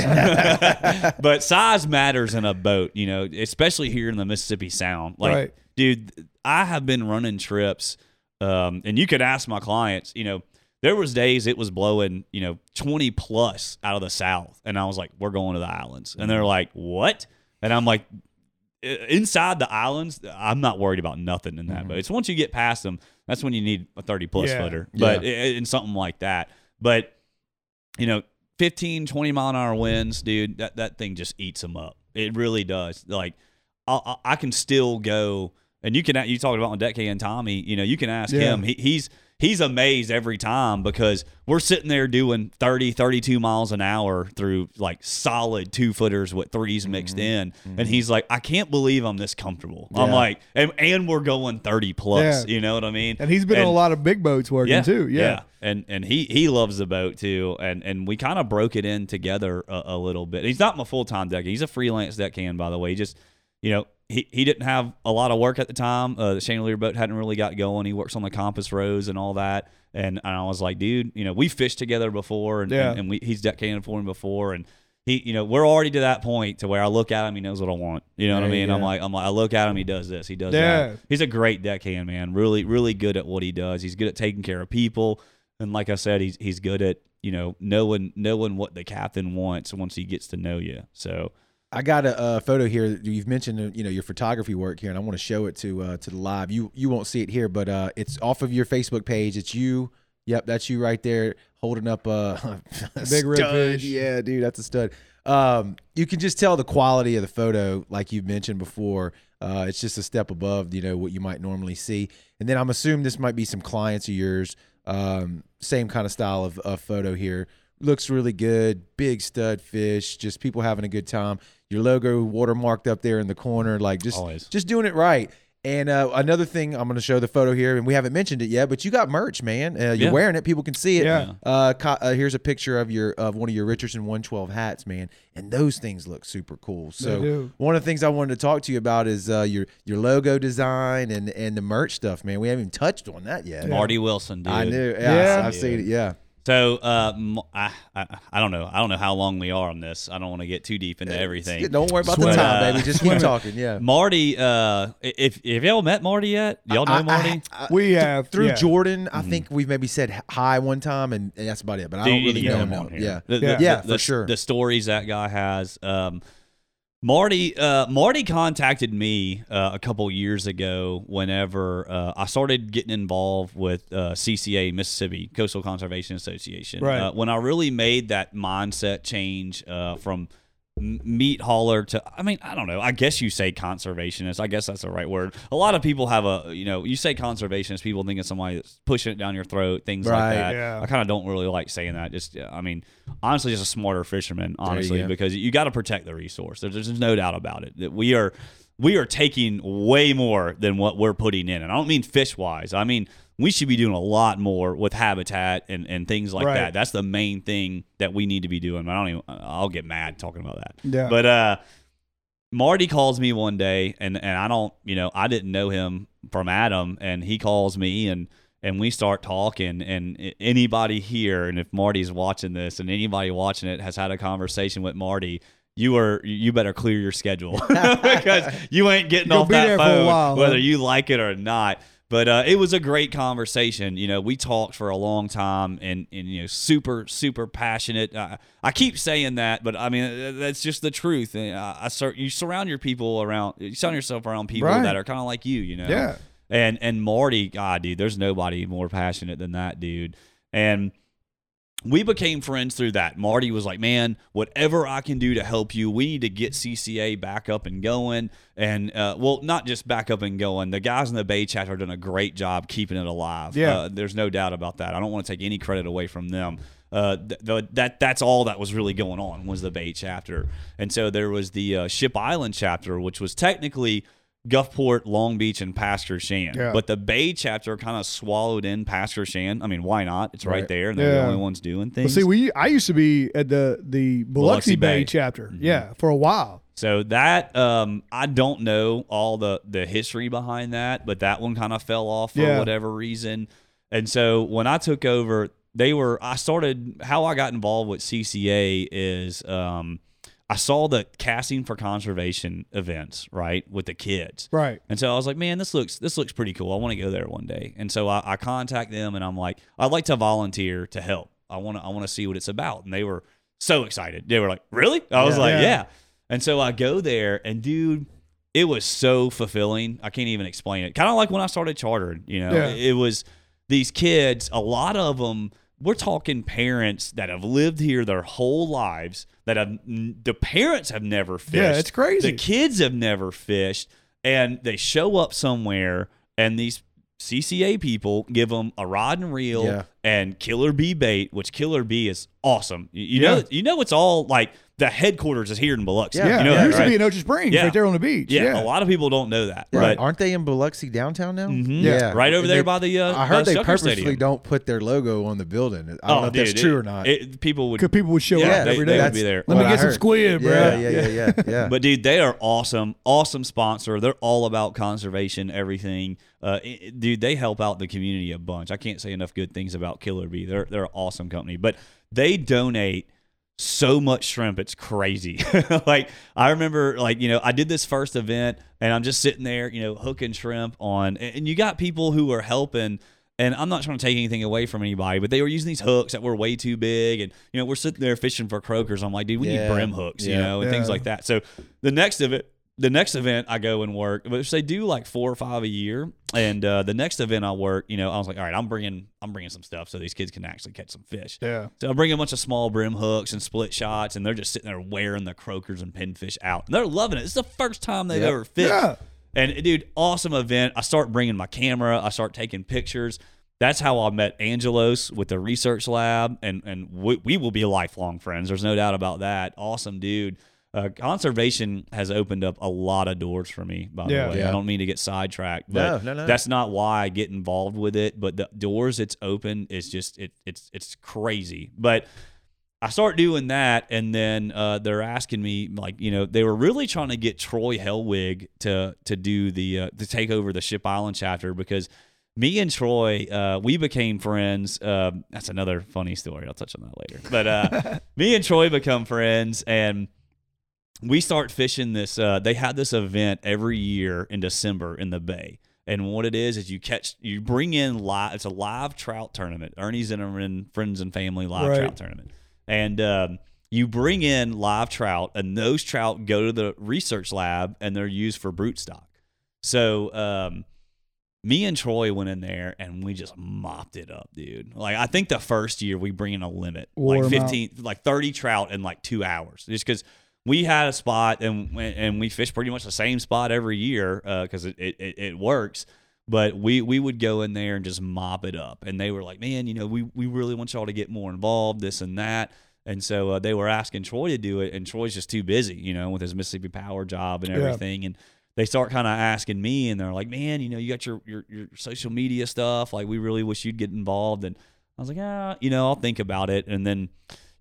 C: <laughs> but size matters in a boat, you know, especially here in the Mississippi Sound. Like,
B: Right.
C: dude, I have been running trips, um, and you could ask my clients, you know, there was days it was blowing, you know, 20 plus out of the south. And I was like, we're going to the islands. And they're like, what? And I'm like, inside the islands, I'm not worried about nothing in that. Mm-hmm. But it's once you get past them, that's when you need a 30 plus
B: Yeah.
C: footer. But eh, eh, in something like that. But, you know, 15, 20 mile an hour winds, dude, that, that thing just eats them up. It really does. Like, I, I, I can still go, and you can, you talked about on Deckhand Tommy, you know, you can ask
B: Yeah.
C: him. He, he's, he's amazed every time because we're sitting there doing 30 32 miles an hour through like solid two footers with 3s mm-hmm. mixed in and mm-hmm. he's like i can't believe i'm this comfortable i'm like and, and we're going 30 plus
B: Yeah.
C: you know what i mean
B: And he's been on a lot of big boats working
C: yeah,
B: too. Yeah.
C: and and he he loves the boat too, and and we kind of broke it in together a, a little bit. He's not my full time deck; he's a freelance deck deckhand, by the way. He just you know he, he didn't have a lot of work at the time. Uh, the Chandeleur boat hadn't really got going. He works on the compass rose and all that. And, and I was like, dude, you know, we fished together before, and,
B: Yeah.
C: and, and we he's deck deckhanded for him before, and he, you know, we're already to that point to where I look at him, he knows what I want. You know what I mean? I'm like, I'm like, I look at him, he does this, he does
B: Yeah.
C: that. He's a great deckhand, man. Really, really good at what he does. He's good at taking care of people, and like I said, he's he's good at you know knowing knowing what the captain wants once he gets to know you. So
A: I got a, uh photo here. that You've mentioned, uh, you know, your photography work here, and I want to show it to uh, to the live. You you won't see it here, but uh, it's off of your Facebook page. It's you. Yep, that's you right there holding up uh, <laughs> a
B: Big red.
A: Yeah, dude, that's a stud. Um, you can just tell the quality of the photo, like you've mentioned before. Uh, it's just a step above, you know, what you might normally see. And then I'm assuming this might be some clients of yours. Um, same kind of style of, of photo here. Looks really good. Big stud fish. Just people having a good time. Your logo watermarked up there in the corner, like just
C: Always.
A: just doing it right. And uh, another thing, I'm going to show the photo here, and we haven't mentioned it yet, but you got merch, man. Uh, you're
C: Yeah.
A: wearing it; people can see it.
B: Yeah.
A: Uh, co- uh, here's a picture of your of one of your Richardson 112 hats, man, and those things look super cool. So
B: do.
A: one of the things I wanted to talk to you about is uh, your your logo design and and the merch stuff, man. We haven't even touched on that yet.
C: Marty Wilson, dude.
A: I knew. Yeah,
B: Yeah.
A: I, have seen it. Yeah.
C: So uh, m- I, I I don't know. I don't know how long we are on this. I don't want to get too deep into everything.
A: Don't worry about
B: Swim
A: the time,
C: Uh,
A: baby. Just keep <laughs> talking. Yeah.
C: Marty, uh, if if y'all met Marty yet, y'all know
A: I- I-
C: Marty.
A: I-
B: We have
A: through
B: yeah.
A: Jordan, I think we've maybe said hi one time, and, and that's about it. But I don't
C: you
A: really
C: need
A: know him.
C: him on
A: now.
C: here.
A: Yeah.
C: The,
B: Yeah.
C: the-
A: Yeah,
C: the-
A: for sure.
C: The stories that guy has. Um, Marty, uh, Marty contacted me uh, a couple years ago. Whenever uh, I started getting involved with uh, CCA, Mississippi Coastal Conservation Association,
B: Right.
C: uh, when I really made that mindset change uh, from meat hauler to I mean I don't know. I guess you say conservationist. I guess that's the right word. A lot of people have a you know you say conservationist people think it's somebody that's pushing it down your throat things
A: Right,
C: like that.
B: yeah.
C: I kind of don't really like saying that. Just I mean honestly just a smarter fisherman honestly
A: go.
C: because you got to protect the resource. There's, there's no doubt about it. That we are we are taking way more than what we're putting in. And I don't mean fish wise I mean we should be doing a lot more with habitat and, and things like
B: Right.
C: that that's the main thing that we need to be doing I don't even I'll get mad talking about that
B: Yeah.
C: but uh Marty calls me one day and and I don't, you know, I didn't know him from Adam and he calls me and and we start talking and anybody here and if Marty's watching this and anybody watching it has had a conversation with Marty you are you better clear your schedule <laughs> <laughs> because you ain't getting
B: You'll
C: off that
B: there for a
C: phone
B: while, huh?
C: whether you like it or not. But uh, it was a great conversation. You know, we talked for a long time, and, and you know, super super passionate. Uh, I keep saying that, but I mean that's just the truth. And I, I sur- you surround your people around, you surround yourself around people
B: Right.
C: that are kind of like you. You know,
B: Yeah.
C: and and Marty, God, dude, there's nobody more passionate than that dude. And we became friends through that. Marty was like, "Man, whatever I can do to help you, we need to get CCA back up and going." And uh, well, not just back up and going. The guys in the Bay chapter are doing a great job keeping it alive.
B: Yeah.
C: uh, there's no doubt about that. I don't want to take any credit away from them. Uh, th- th- that that's all that was really going on was the Bay chapter, and so there was the uh, Ship Island chapter, which was technically Gulfport, Long Beach, and Pass Christian.
B: Yeah.
C: But the Bay chapter kind of swallowed in Pass Christian. I mean, why not? It's right,
A: Right.
C: there. And they're the only ones doing
B: Well,
C: things.
B: see, we I used to be at the the Biloxi,
C: Biloxi
B: Bay,
C: Bay.
B: chapter.
C: Mhm.
B: Yeah, for a while.
C: So that um, I don't know all the the history behind that, but that one kind of fell off for
B: Yeah.
C: whatever reason. And so when I took over, they were I started how I got involved with CCA is um, I saw the casting for conservation events right with the kids.
B: Right.
C: And so I was like, man, this looks this looks pretty cool. I want to go there one day. And so I, I contact them and I'm like, I'd like to volunteer to help. I want to I want to see what it's about. And they were so excited. They were like, really? I was
A: Yeah.
C: like,
B: Yeah.
C: yeah. And so I go there and dude, it was so fulfilling. I can't even explain it. Kind of like when I started chartering, you know,
B: Yeah.
C: it was these kids, a lot of them we're talking parents that have lived here their whole lives that have the parents have never fished.
B: Yeah, it's crazy.
C: The kids have never fished and they show up somewhere and these CCA people give them a rod and reel
A: Yeah.
C: and killer bee bait, which killer bee is awesome. You, you
B: Yeah.
C: know, you know, it's all like the headquarters is here in Biloxi.
A: Yeah,
B: Yeah,
C: you know
B: it
C: that,
B: used
C: right?
B: to be in Ocean Springs,
C: Yeah.
B: right there on the beach.
C: yeah,
B: Yeah,
C: a lot of people don't know that,
A: Right.
C: but
A: Aren't they in Biloxi downtown now?
C: Mhm.
B: Yeah.
C: right over
A: They-
C: there by the. Uh,
A: I heard
C: the
A: they
C: Sucker
A: purposely
C: Stadium.
A: don't put their logo on the building. I don't know if that's true
C: it-
A: or not.
C: It, people would.
B: because people would show
C: Yeah,
B: up
C: they-
B: every
C: They would be there.
B: Let me get some
A: heard.
B: squid, bro.
A: yeah, yeah, yeah, yeah, <laughs> yeah.
C: But dude, they are awesome, awesome sponsor. They're all about conservation, everything. Uh, it- it- dude, they help out the community a bunch. I can't say enough good things about Killer Bee. They're they're an awesome company, but they donate so much shrimp it's crazy. <laughs> Like i remember like you know i did this first event and i'm just sitting there you know hooking shrimp on and you got people who are helping and i'm not trying to take anything away from anybody but they were using these hooks that were way too big and you know we're sitting there fishing for croakers. I'm like dude we
A: Yeah.
C: need brim hooks you know and things like that. So the next of it the next event I go and work, which they do like four or five a year, and uh, the next event I work, you know, I was like, all right, I'm bringing, I'm bringing some stuff so these kids can actually catch some fish.
B: Yeah.
C: So I bring a bunch of small brim hooks and split shots, and they're just sitting there wearing the croakers and pinfish out, and they're loving it. It's the first time they've
A: Yep.
C: ever fished.
B: Yeah.
C: And dude, awesome event. I start bringing my camera. I start taking pictures. That's how I met Angelos with the research lab, and and we, we will be lifelong friends. There's no doubt about that. Awesome dude. Uh, conservation has opened up a lot of doors for me. By
B: Yeah.
C: the way,
A: Yeah.
C: I don't mean to get sidetracked, but
A: no, no.
C: that's not why I get involved with it. But the doors it's open is just it it's it's crazy. But I start doing that, and then uh, they're asking me like, you know, they were really trying to get Troy Hellwig to to do the uh, to take over the Ship Island chapter because me and Troy, uh, we became friends. Um, that's another funny story. I'll touch on that later. But uh, <laughs> me and Troy become friends, and we start fishing this. Uh, they had this event every year in December in the bay. And what it is is you catch, you bring in live. It's a live trout tournament. Ernie's Ernie Zinnerman Friends and Family live
B: Right.
C: trout tournament, and um, you bring in live trout, and those trout go to the research lab, and they're used for brood stock. So um, me and Troy went in there and we just mopped it up, dude. Like I think the first year we bring in a limit,
B: like
C: like
B: 'em out.
C: fifteen, like thirty trout in like two hours, just because we had a spot and and we fished pretty much the same spot every year because it, it it it works. But we we would go in there and just mop it up, and they were like, "Man, you know, we we really want y'all to get more involved, this and that." And so uh, they were asking Troy to do it, and Troy's just too busy, you know, with his Mississippi Power job and
B: Yeah.
C: everything. And they start kind of asking me, and they're like, "Man, you know, you got your, your your social media stuff. Like, we really wish you'd get involved." And I was like, "Ah, you know, I'll think about it." And then,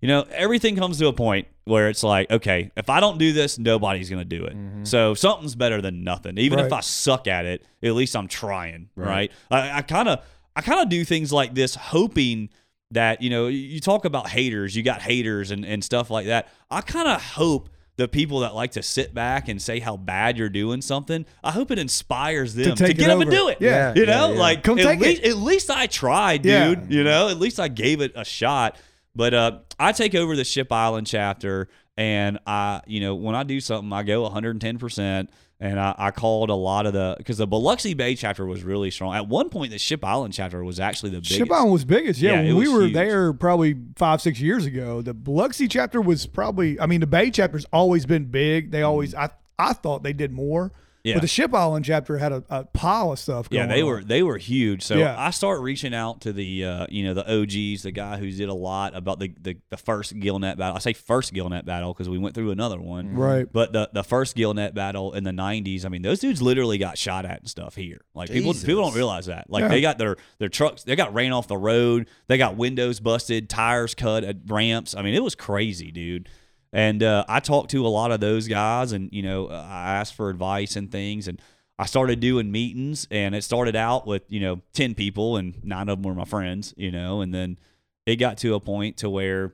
C: you know, everything comes to a point where it's like, okay, if I don't do this, nobody's gonna do it. Mm-hmm. So something's better than nothing. Even if I suck at it, at least I'm trying,
A: Right.
C: right? I kind of I kind of do things like this, hoping that you know you talk about haters, you got haters and and stuff like that. I kind of hope the people that like to sit back and say how bad you're doing something, I hope it inspires them to,
B: it
C: get up and do it.
B: Yeah.
C: you know,
A: Yeah, yeah.
C: like
B: Come
C: at
B: take it.
C: least, at least I tried, dude.
B: Yeah.
C: You know, at least I gave it a shot. But uh, I take over the Ship Island chapter, and I, you know, when I do something, I go 110 percent. And I, I called a lot of the because the Biloxi Bay chapter was really strong. At one point, the Ship Island chapter was actually the biggest.
B: Ship Island was biggest. Yeah,
C: Yeah,
B: we were
C: huge.
B: there probably five, six years ago. The Biloxi chapter was probably. I mean, the Bay chapter's always been big. They always. I I thought they did more,
C: Yeah.
B: But the Ship Island chapter had a, a pile of stuff.
C: Yeah, they
B: on.
C: were they were huge. So
B: Yeah.
C: I start reaching out to the uh, you know the OGs, the guy who did a lot about the the, the first Gillnet battle. I say first Gillnet battle because we went through another one.
B: Right.
C: But the the first Gillnet battle in the '90s, I mean, those dudes literally got shot at and stuff here. Like people people don't realize that. Like
B: Yeah.
C: they got their their trucks, they got ran off the road, they got windows busted, tires cut at ramps. I mean, it was crazy, dude. And uh, I talked to a lot of those guys, and you know, I asked for advice and things, and I started doing meetings, and it started out with you know ten people, and nine of them were my friends, you know, and then it got to a point to where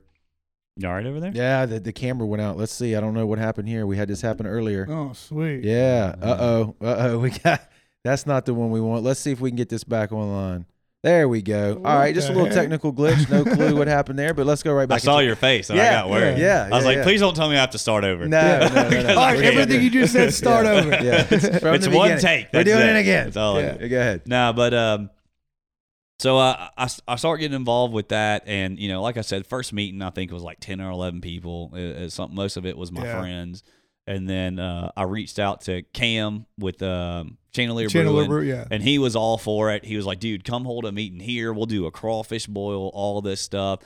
C: you all right over there?
A: Yeah, the, the camera went out. Let's see. I don't know what happened here. We had this happen earlier.
B: Oh, sweet.
A: Yeah. Uh oh. Uh oh. <laughs> We got. That's not the one we want. Let's see if we can get this back online. There we go. All right, just a little
B: heck?
A: technical glitch. No <laughs> clue what happened there, but let's go right back.
C: I
A: saw
C: your face, and
A: Yeah,
C: I got worried.
A: yeah,
C: I was
A: yeah,
C: like,
A: yeah.
C: please don't tell me I have to start over.
A: No, no, no, <laughs> no, no.
B: All right, everything you just said, start
A: Yeah.
B: over.
A: Yeah, <laughs> it's, from
C: it's
A: the
C: one
A: beginning.
C: take.
A: We're doing
C: it.
A: it again.
C: That's all I
A: Yeah. Go ahead.
C: No, but um, so uh, I I start getting involved with that, and you know, like I said, first meeting I think was like ten or eleven people. It, it's something. Most of it was my
B: Yeah.
C: friends, and then uh, I reached out to Cam with um, Chandeleur
B: Chandeleur
C: Brewing,
B: Brew, yeah.
C: and he was all for it. He was like, "Dude, come hold a meeting here. We'll do a crawfish boil, all this stuff."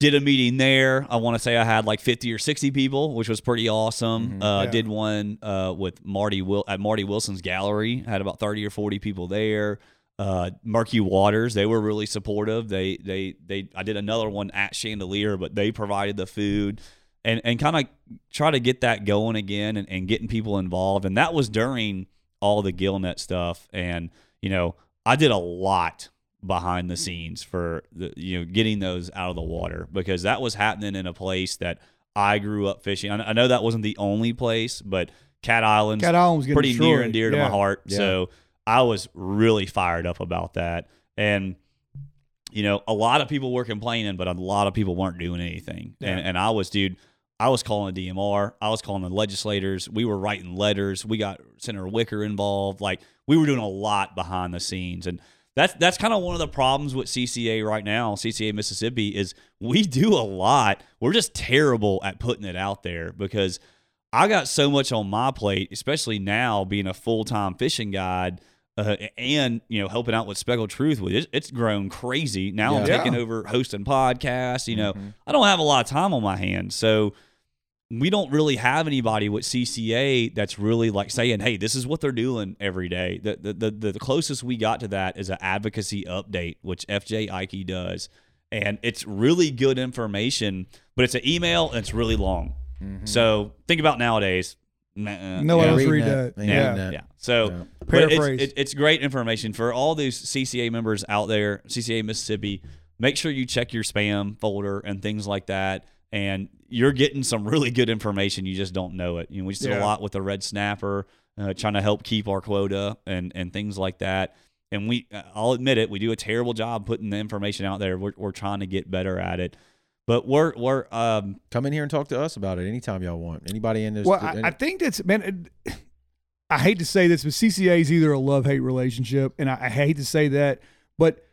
C: Did a meeting there. I want to say I had like fifty or sixty people, which was pretty awesome. Uh,
B: Yeah.
C: Did one uh, with Marty Will at Marty Wilson's gallery. Had about thirty or forty people there. Uh, Murky Waters, they were really supportive. They they they. I did another one at Chandeleur, but they provided the food and and kind of try to get that going again and, and getting people involved. And that was during all the Gillnet stuff. And you know, I did a lot behind the scenes for the, you know getting those out of the water because that was happening in a place that I grew up fishing. I, I know that wasn't the only place, but Cat Island's
B: Cat Island was getting
C: pretty near and dear to my heart.
A: Yeah.
C: So I was really fired up about that. And you know, a lot of people were complaining, but a lot of people weren't doing anything. And and I was, dude, I was calling the DMR, I was calling the legislators, we were writing letters, we got Senator Wicker involved, like we were doing a lot behind the scenes. And that's that's kind of one of the problems with CCA right now, CCA Mississippi, is we do a lot. We're just terrible at putting it out there because I got so much on my plate, especially now being a full time fishing guide. Uh, and you know, helping out with Speckled Truth, with it, it's grown crazy. Now I'm
B: Yeah.
C: taking over hosting podcasts. You know, I don't have a lot of time on my hands, so we don't really have anybody with CCA that's really like saying, "Hey, this is what they're doing every day." The the the, the closest we got to that is an advocacy update, which FJ Ike does, and it's really good information, but it's an email and it's really long. So think about nowadays. nah,
B: No
C: yeah,
B: one else
A: reading
B: read
A: that.
B: that.
A: Yeah,
B: Yeah.
A: Reading that.
C: yeah. So
A: Yeah.
C: but it's,
B: Paraphrase.
C: it, it's great information for all these CCA members out there, CCA Mississippi. Make sure you check your spam folder and things like that. And you're getting some really good information. You just don't know it. You know, we just did a lot with the red snapper, uh, trying to help keep our quota and, and things like that. And we, uh, I'll admit it, we do a terrible job putting the information out there. We're, we're trying to get better at it. But we're, we're, um,
A: Come in here and talk to us about it anytime y'all want. Anybody in this?
B: Well, I, I think that's man. It, I hate to say this, but CCA is either a love hate relationship, and I, I hate to say that, but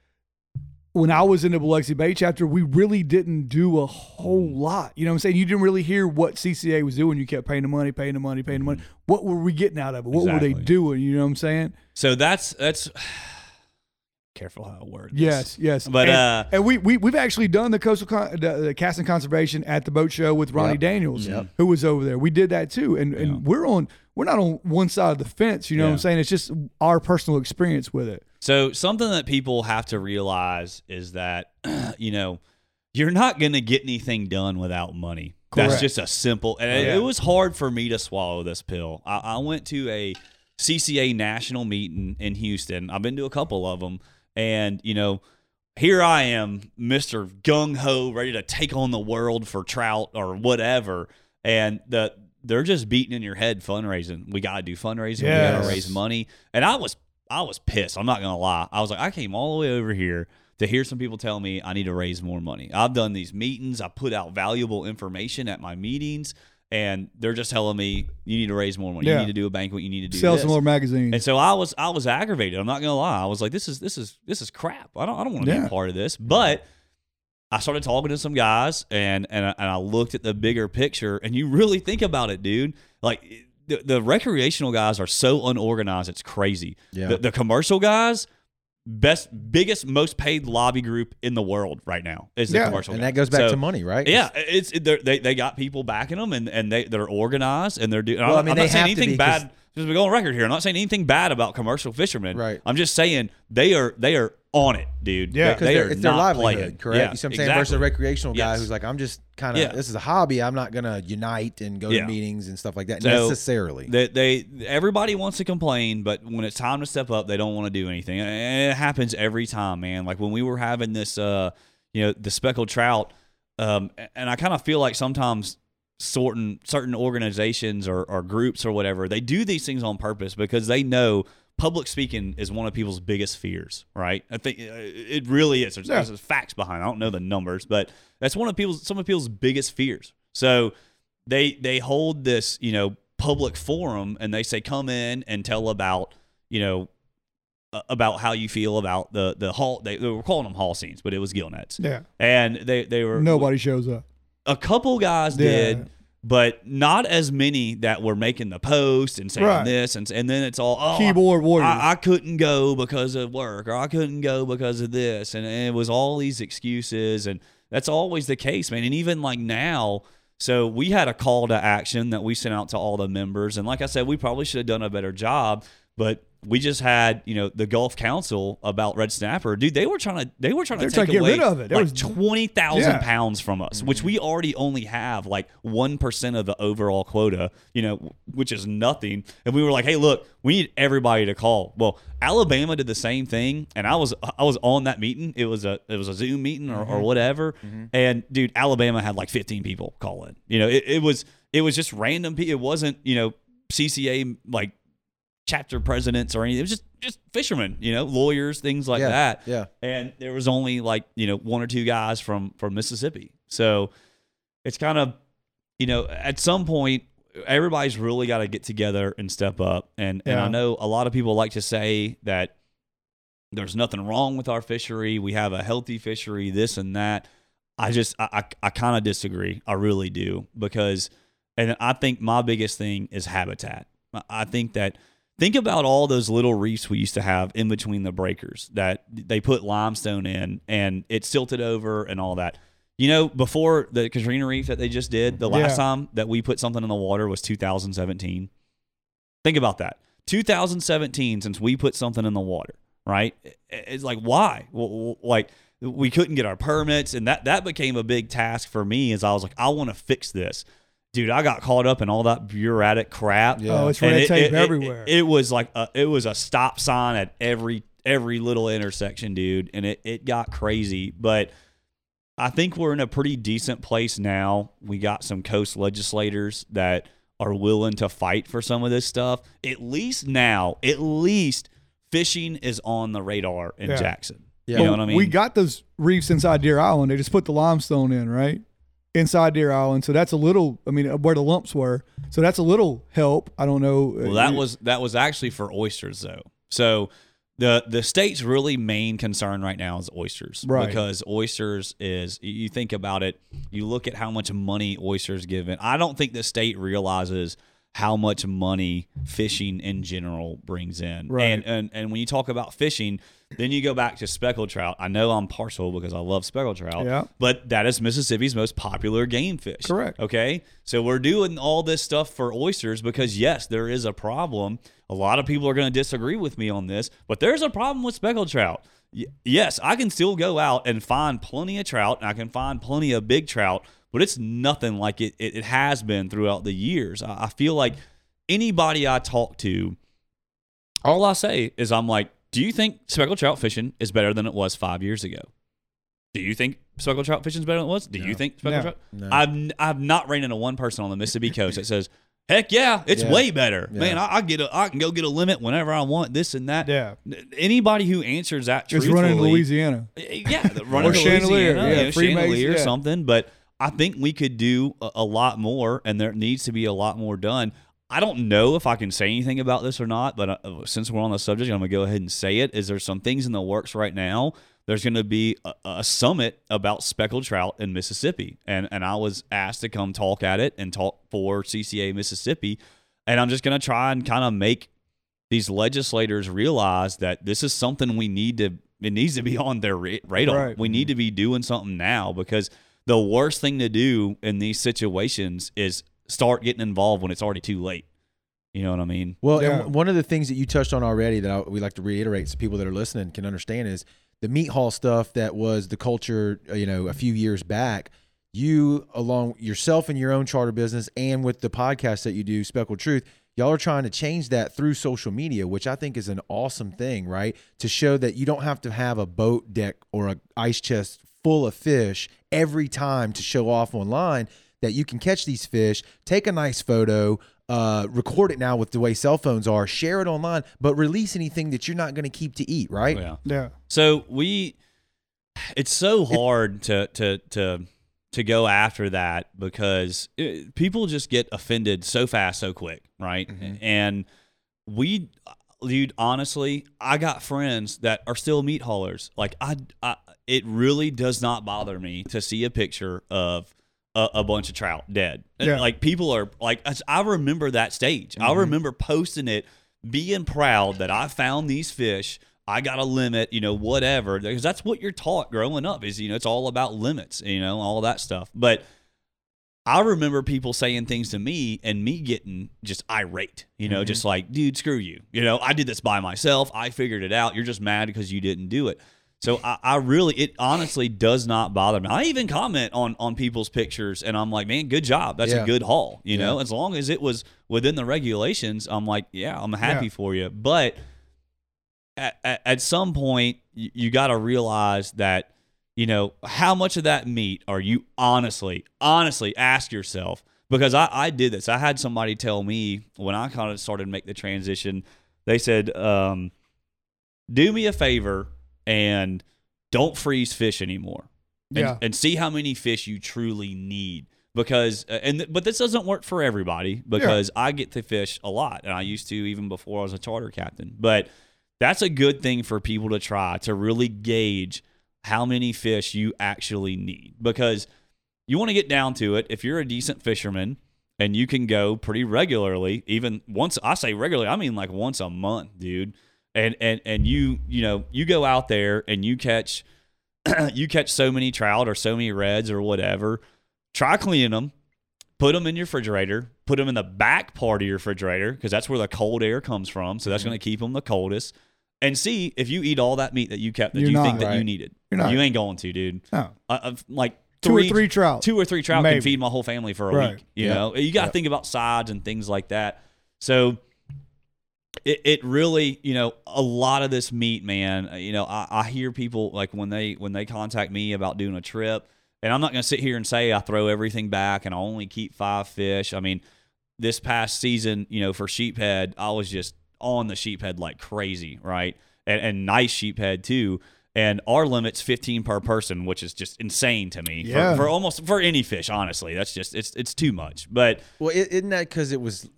B: when I was in the Biloxi Bay chapter, we really didn't do a whole lot. You know what I'm saying? You didn't really hear what CCA was doing. You kept paying the money, paying the money, paying the money. What were we getting out of it? What were they doing? You know what I'm saying?
C: so that's, that's, careful how I word this.
B: Yes, yes.
C: But,
B: and,
C: uh,
B: and we we we've actually done the coastal con- the, the casting conservation at the boat show with Ronnie
A: Yep.
B: Daniels,
A: Yep.
B: who was over there. We did that too, and
C: Yeah.
B: and we're on we're not on one side of the fence. You know what I'm saying? It's just our personal experience with it.
C: So something that people have to realize is that <clears throat> you know you're not going to get anything done without money. That's just a simple. And it- it was hard for me to swallow this pill. I, I went to a CCA national meeting in Houston. I've been to a couple of them, and you know. Here I am, Mister Gung Ho, ready to take on the world for trout or whatever, and the they're just beating in your head fundraising. We got to do fundraising. We gotta raise money, and I was I was pissed. I'm not gonna lie. I was like, I came all the way over here to hear some people tell me I need to raise more money. I've done these meetings. I put out valuable information at my meetings, and they're just telling me you need to raise more money.
B: Yeah.
C: You need to do a banquet. You need to do
B: Sell
C: this.
B: some more magazines.
C: And so I was I was aggravated. I'm not gonna lie. I was like, this is this is this is crap. I don't I don't want to be a part of this. But I started talking to some guys and and I, and I looked at the bigger picture. And you really think about it, dude. Like the, the recreational guys are so unorganized. It's crazy.
A: Yeah.
C: The, the commercial guys, best, biggest, most paid lobby group in the world right now is the
B: Yeah,
C: commercial.
A: and
C: guys.
A: that goes back
C: So,
A: to money, right?
C: Yeah, it's they they got people backing them, and and they they're organized and they're doing.
A: Well, I
C: I'm,
A: mean,
C: I'm not saying anything bad. Just we go on record here. I'm not saying anything bad about commercial fishermen.
A: Right.
C: I'm just saying they are they are on it, dude.
B: Yeah.
A: Because
C: they
A: they're-
C: are
A: it's their livelihood, correct?
C: Yeah,
A: you see what I'm saying? Versus a recreational guy
C: Yes.
A: who's like, I'm just kind of
C: Yeah.
A: this is a hobby. I'm not gonna unite and go
C: Yeah.
A: to meetings and stuff like that
C: So,
A: necessarily.
C: They, they everybody wants to complain, but when it's time to step up, they don't want to do anything. And it happens every time, man. Like when we were having this, uh, you know, the speckled trout, um, and I kind of feel like sometimes certain certain organizations or, or groups or whatever they do these things on purpose because they know public speaking is one of people's biggest fears right i think uh, it really is there's,
B: Yeah.
C: there's facts behind it. i don't know the numbers but that's one of people's some of people's biggest fears so they they hold this you know public forum and they say come in and tell about you know about how you feel about the the hall they, they were calling them haul seines but it was gill nets
B: Yeah.
C: and they they were
B: Nobody shows up.
C: a couple guys
B: Yeah.
C: did, but not as many that were making the post and saying
B: Right.
C: this, and and then it's all oh,
B: Keyboard warriors.
C: I, I couldn't go because of work, or I couldn't go because of this, and, and it was all these excuses, and that's always the case, man. And even like now, so we had a call to action that we sent out to all the members, and like I said, we probably should have done a better job, but. We just had, you know, the Gulf Council about red snapper, dude. They were trying to, they were trying
B: They're
C: to
B: trying
C: take
B: to get
C: away
B: rid of it. There
C: like
B: was-
C: twenty thousand
B: Yeah.
C: pounds from us, which mm-hmm. we already only have like one percent of the overall quota, you know, which is nothing. And we were like, hey, look, we need everybody to call. Well, Alabama did the same thing, and I was I was on that meeting. It was a it was a Zoom meeting or, or mm-hmm. whatever, mm-hmm. and dude, Alabama had like fifteen people call in. You know, it, it was it was just random people. It wasn't you know CCA like chapter presidents or anything. It was just just fishermen, you know, lawyers, things like
A: Yeah,
C: that
A: yeah.
C: and there was only like you know one or two guys from from Mississippi. So it's kind of you know at some point everybody's really got to get together and step up. And and I know a lot of people like to say that there's nothing wrong with our fishery. We have a healthy fishery, this and that. I just I I, I kind of disagree. I really do because and I think my biggest thing is habitat. I think that think about all those little reefs we used to have in between the breakers that they put limestone in and it silted over and all that. You know, before the Katrina Reef that they just did, the last
B: Yeah.
C: time that we put something in the water was 2017. Think about that. 2017 since we put something in the water, right? It's like why? Well, Like we couldn't get our permits and that that became a big task for me as I was like I want to fix this. Dude, I got caught up in all that bureaucratic crap.
A: Yeah.
B: Oh, it's
C: And
B: red
C: it-
B: tape
C: it- it-
B: everywhere.
C: It, was like a, it was a stop sign at every every little intersection, dude, and it it got crazy. But I think we're in a pretty decent place now. We got some coast legislators that are willing to fight for some of this stuff. At least now, at least fishing is on the radar in
B: Yeah.
C: Jackson.
A: Yeah.
C: You know what I mean?
B: We got those reefs inside Deer Island. They just put the limestone in, right? Inside Deer Island. So that's a little, I mean, where the lumps were. So that's a little help. I don't know.
C: Well, that was that was actually for oysters though. So the the state's really main concern right now is oysters,
B: Right.
C: Because oysters is you- think about it, you look at how much money oysters given. I don't think the state realizes how much money fishing in general brings in.
B: Right.
C: And and and when you talk about fishing, then you go back to speckled trout. I know I'm partial because I love speckled trout.
B: Yeah.
C: But that is Mississippi's most popular game fish.
B: Correct.
C: Okay. So we're doing all this stuff for oysters because, yes, there is a problem. A lot of people are going to disagree with me on this, but there's a problem with speckled trout. Y- yes, I can still go out and find plenty of trout and I can find plenty of big trout, but it's nothing like it, it, it has been throughout the years. I, I feel like anybody I talk to, all I say is, I'm like, do you think speckled trout fishing is better than it was five years ago? Do you think speckled trout fishing is better than it was? Do you think speckled
B: No.
C: trout?
A: No.
C: I've n- I've not ran into one person on the Mississippi coast that says, "Heck yeah, it's
A: Yeah.
C: way better,
A: Yeah.
C: man. I, I get a I can go get a limit whenever I want this and that."
B: Yeah.
C: Anybody who answers that
B: Just running Louisiana.
C: Eh, yeah, running
B: Or
C: Chandeleur,
B: yeah,
C: you know,
B: Freemason,
C: Chandeleur or
B: yeah.
C: something. But I think we could do a, a lot more, and there needs to be a lot more done. I don't know if I can say anything about this or not, but uh, since we're on the subject, I'm gonna go ahead and say it. Is there some things in the works right now? There's going to be a, a summit about speckled trout in Mississippi, and and I was asked to come talk at it and talk for CCA Mississippi, and I'm just going to try and kind of make these legislators realize that this is something we need to it needs to be <laughs> on their radar.
B: Right.
C: We need to be doing something now because the worst thing to do in these situations is start getting involved when it's already too late. You know what I mean?
A: Well,
B: Yeah.
A: and one of the things that you touched on already that I, we like to reiterate so people that are listening can understand is the meat haul stuff that was the culture, uh, you know, a few years back. You, along yourself and your own charter business, and with the podcast that you do, Speckled Truth, y'all are trying to change that through social media, which I think is an awesome thing, right? To show that you don't have to have a boat deck or a ice chest full of fish every time to show off online. That you can catch these fish, take a nice photo, uh, record it now with the way cell phones are, share it online, but release anything that you're not going to keep to eat, right?
C: Yeah.
B: Yeah.
C: So we, it's so hard to to to to go after that because it, people just get offended so fast, so quick, right? And we, dude, honestly, I got friends that are still meat haulers. Like I, I, it really does not bother me to see a picture of. A, a bunch of trout dead.
B: Yeah.
C: Like people are like, I remember that stage. I mm-hmm. remember posting it, being proud that I found these fish. I got a limit, you know, whatever, because that's what you're taught growing up is, you know, it's all about limits, you know, all that stuff. But I remember people saying things to me and me getting just irate, you know, mm-hmm. just like, dude, screw you. You know, I did this by myself. I figured it out. You're just mad because you didn't do it. So I, I really, it honestly does not bother me. I even comment on on people's pictures, and I'm like, man, good job. That's
A: Yeah.
C: a good haul. You know, as long as it was within the regulations, I'm like, yeah, I'm happy
B: Yeah.
C: for you. But at, at, at some point, you, you got to realize that, you know, how much of that meat are you honestly, honestly ask yourself? Because I, I did this. I had somebody tell me when I kind of started to make the transition, they said, um, do me a favor and don't freeze fish anymore. And,
B: Yeah.
C: and see how many fish you truly need because uh, and but this doesn't work for everybody because I get to fish a lot and I used to even before I was a charter captain. But that's a good thing for people to try to really gauge how many fish you actually need because you want to get down to it if you're a decent fisherman and you can go pretty regularly even once I say regularly I mean like once a month dude and and and you you know you go out there and you catch <clears throat> you catch so many trout or so many reds or whatever try cleaning them put them in your refrigerator put them in the back part of your refrigerator because that's where the cold air comes from so that's going to keep them the coldest and see if you eat all that meat that you kept that
B: You're
C: you
B: not,
C: think that you needed
B: You're not.
C: you ain't going to dude
B: No.
C: uh, like
B: Two or three trout.
C: two or three trout
B: Maybe.
C: can feed my whole family for a
B: Right.
C: week. You
A: Yeah.
C: know, you got to
A: Yeah.
C: think about sides and things like that. So it, it really, you know, a lot of this meat, man. uh, You know, I, I hear people like when they when they contact me about doing a trip, and I'm not going to sit here and say I throw everything back and I only keep five fish. I mean, this past season, you know, for sheephead, I was just on the sheephead like crazy, right? And, and nice sheephead too. And our limit's 15 per person, which is just insane to me
B: Yeah.
C: for, for almost for any fish. Honestly, that's just it's it's too much. But
A: Well, isn't that because it was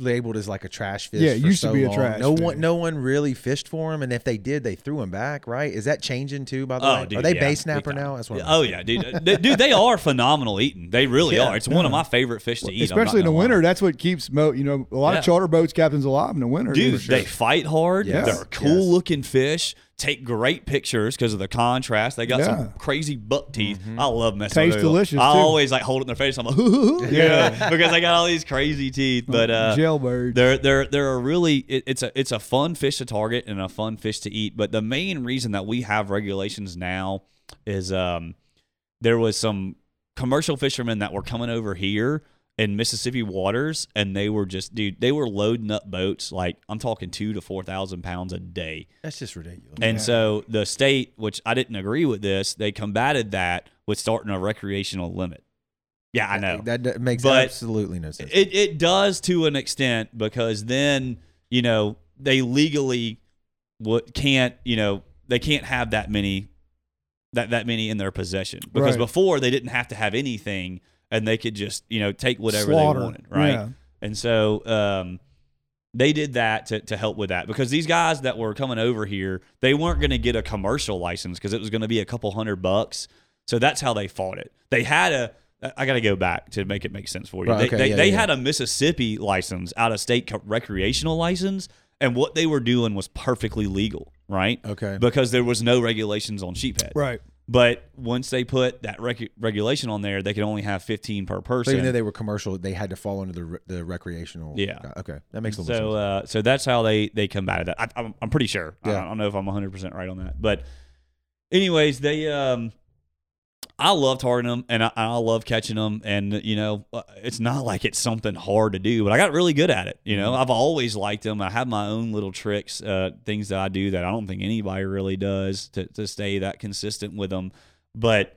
A: labeled as like a trash fish?
B: Yeah, it
A: for
B: used to
A: so
B: be a trash
A: No
B: fish.
A: one, no one really fished for them, and if they did, they threw them back. Right? Is that changing too? By the
C: Oh,
A: way,
C: dude,
A: are they
C: yeah,
A: bay snapper now? That's what. I'm
C: oh yeah, dude, Uh, dude, they are phenomenal eating. They really
A: Yeah.
C: are. It's one of my favorite fish to eat.
B: Especially in the
C: gonna lie.
B: winter, that's what keeps mo. You know, a lot
C: Yeah.
B: of charter boats captains alive in the winter.
C: Dude,
B: sure.
C: they fight hard.
A: Yes.
C: They're cool
A: Yes.
C: looking fish. Take great pictures because of the contrast. They got
B: Yeah.
C: some crazy buck teeth. I love messing
B: Taste
C: with them.
B: delicious,
C: I
B: too.
C: always like hold it in their face. I'm like, <laughs> ooh. yeah, because they got all these crazy teeth. But uh,
B: jailbirds.
C: they're they're they're a really it, it's a it's a fun fish to target and a fun fish to eat. But the main reason that we have regulations now is um there was some commercial fishermen that were coming over here in Mississippi waters and they were just dude they were loading up boats like I'm talking two to four thousand pounds a day.
A: That's just ridiculous.
C: And so the state, which I didn't agree with this, they combated that with starting a recreational limit. Yeah, I know.
A: that, that makes
C: But
A: absolutely no sense.
C: It it does to an extent because then you know they legally what can't you know they can't have that many that that many in their possession because
B: Right.
C: before they didn't have to have anything and they could just you know take whatever
B: Slaughter.
C: they wanted right
B: Yeah.
C: and so um they did that to, to help with that because these guys that were coming over here they weren't going to get a commercial license because it was going to be a couple hundred bucks so that's how they fought it they had a I got to go back to make it make sense for you.
A: Right,
C: they
A: okay,
C: they,
A: yeah,
C: they
A: yeah.
C: had a Mississippi license, out of state recreational license, and what they were doing was perfectly legal, right?
A: Okay.
C: Because there was no regulations on sheephead.
B: Right.
C: But once they put that rec- regulation on there, they could only have 15 per person.
A: So even though they were commercial, they had to fall under the re- the recreational.
C: Yeah.
A: Okay, that makes a little
C: so
A: sense.
C: uh, so that's how they they combated that. I, I'm, I'm pretty sure. I,
A: Yeah.
C: I don't know if I'm 100 percent right on that, but anyways, they um, I love targeting them and I, I love catching them, and you know, uh, it's not like it's something hard to do, but I got really good at it. You
A: Mm-hmm.
C: know, I've always liked them. I have my own little tricks, uh, things that I do that I don't think anybody really does to to stay that consistent with them, but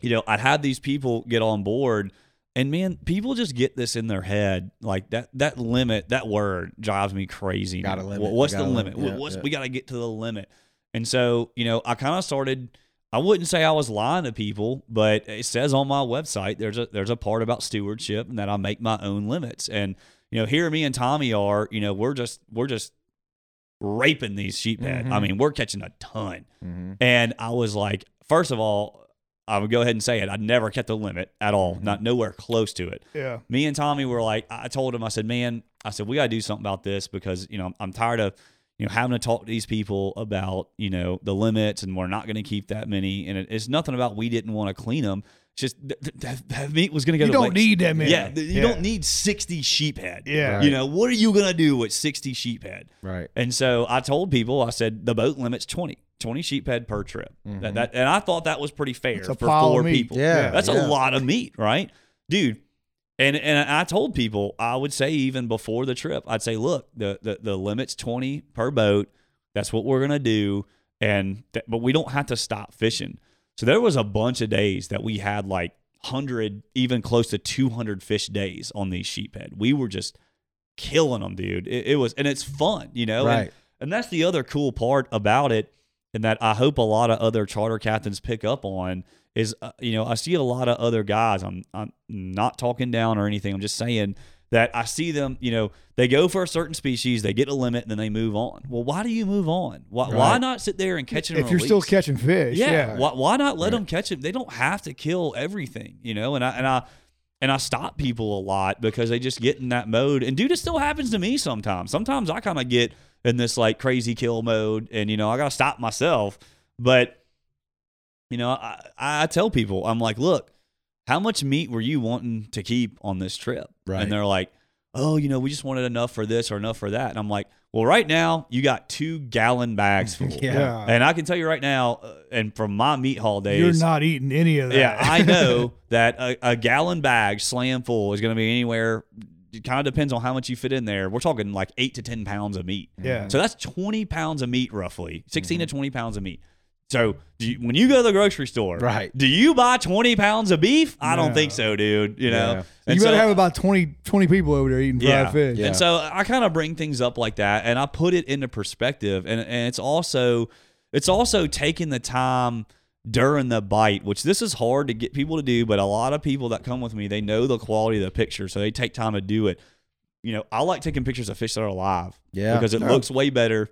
C: you know, I'd have these people get on board. And man, people just get this in their head. Like that that limit, that word drives me crazy.
A: Got a limit.
C: What's the limit?
A: limit. Yeah,
C: What's
A: yeah.
C: we got to get to the limit. And so, you know, I kind of started I wouldn't say I was lying to people, but it says on my website there's a there's a part about stewardship and that I make my own limits. And you know, here me and Tommy are, you know, we're just we're just raping these sheephead. I
A: Mhm.
C: mean, we're catching a ton.
A: Mhm.
C: And I was like, first of all, I would go ahead and say it. I never kept the limit at all,
A: Mm-hmm.
C: not nowhere close to it.
B: Yeah.
C: Me and Tommy were like, I told him, I said, man, I said, we got to do something about this because, you know, I'm tired of, you know, having to talk to these people about, you know, the limits and we're not going to keep that many. And it, it's nothing about we didn't want to clean them. It's just th- th- that, that meat was going to go
B: You don't need that many.
C: Yeah, you
B: Yeah.
C: don't need 60 sheephead.
B: Yeah.
C: You know, what are you going to do with 60 sheephead?
A: Right.
C: And so I told people, I said the boat limit's 20, 20 sheephead per trip. That, mm-hmm. that, and I thought that was pretty fair
B: It's
C: for four
B: meat.
C: people.
A: Yeah,
C: That's
A: yeah.
C: a lot of meat, right? Dude. And and I told people, I would say even before the trip, I'd say, look, the the, the limit's 20 per boat. That's what we're gonna do. And th- but we don't have to stop fishing. So there was a bunch of days that we had like 100, even close to 200 fish days on these sheephead. We were just killing them, dude. It, it was, and it's fun, you know. And-
A: Right.
C: and that's the other cool part about it, and that I hope a lot of other charter captains pick up on is, uh, you know, I see a lot of other guys. I'm I'm not talking down or anything. I'm just saying that I see them. You know, they go for a certain species, they get a limit, and then they move on. Well, why do you move on? Why, why not sit there and catch it?
B: If you're still catching fish.
C: yeah,
B: Yeah.
C: Why, why not let them catch it? They don't have to kill everything, you know. And I and I and I stop people a lot because they just get in that mode. And dude, it still happens to me sometimes. Sometimes I kind of get in this like crazy kill mode, and you know I gotta stop myself. But you know, I, I tell people, I'm like, look, how much meat were you wanting to keep on this trip?
A: Right.
C: And they're like, oh, you know, we just wanted enough for this or enough for that. And I'm like, well, right now you got two gallon bags full. <laughs>
A: Yeah.
C: And I can tell you right now, uh, and from my meat haul days,
B: You're not eating any of that.
C: yeah, I <laughs> know that a, a gallon bag slam full is going to be anywhere. It kind of depends on how much you fit in there. We're talking like eight to ten pounds of meat.
B: Yeah.
C: So that's twenty pounds of meat, roughly 16
A: Mm-hmm.
C: to twenty pounds of meat. So do you, when you go to the grocery store,
A: Right.
C: Do you buy twenty pounds of beef? I don't think so, dude. You know,
A: Yeah.
C: And
B: you better
C: so-
B: have about 20, 20 people over there eating fried
C: yeah.
B: fish.
A: Yeah.
C: And so I kind of bring things up like that and I put it into perspective and, and it's also it's also taking the time during the bite, which this is hard to get people to do, but a lot of people that come with me, they know the quality of the picture, so they take time to do it. You know, I like taking pictures of fish that are alive.
A: Yeah.
C: Because it
B: Yeah.
C: looks way better.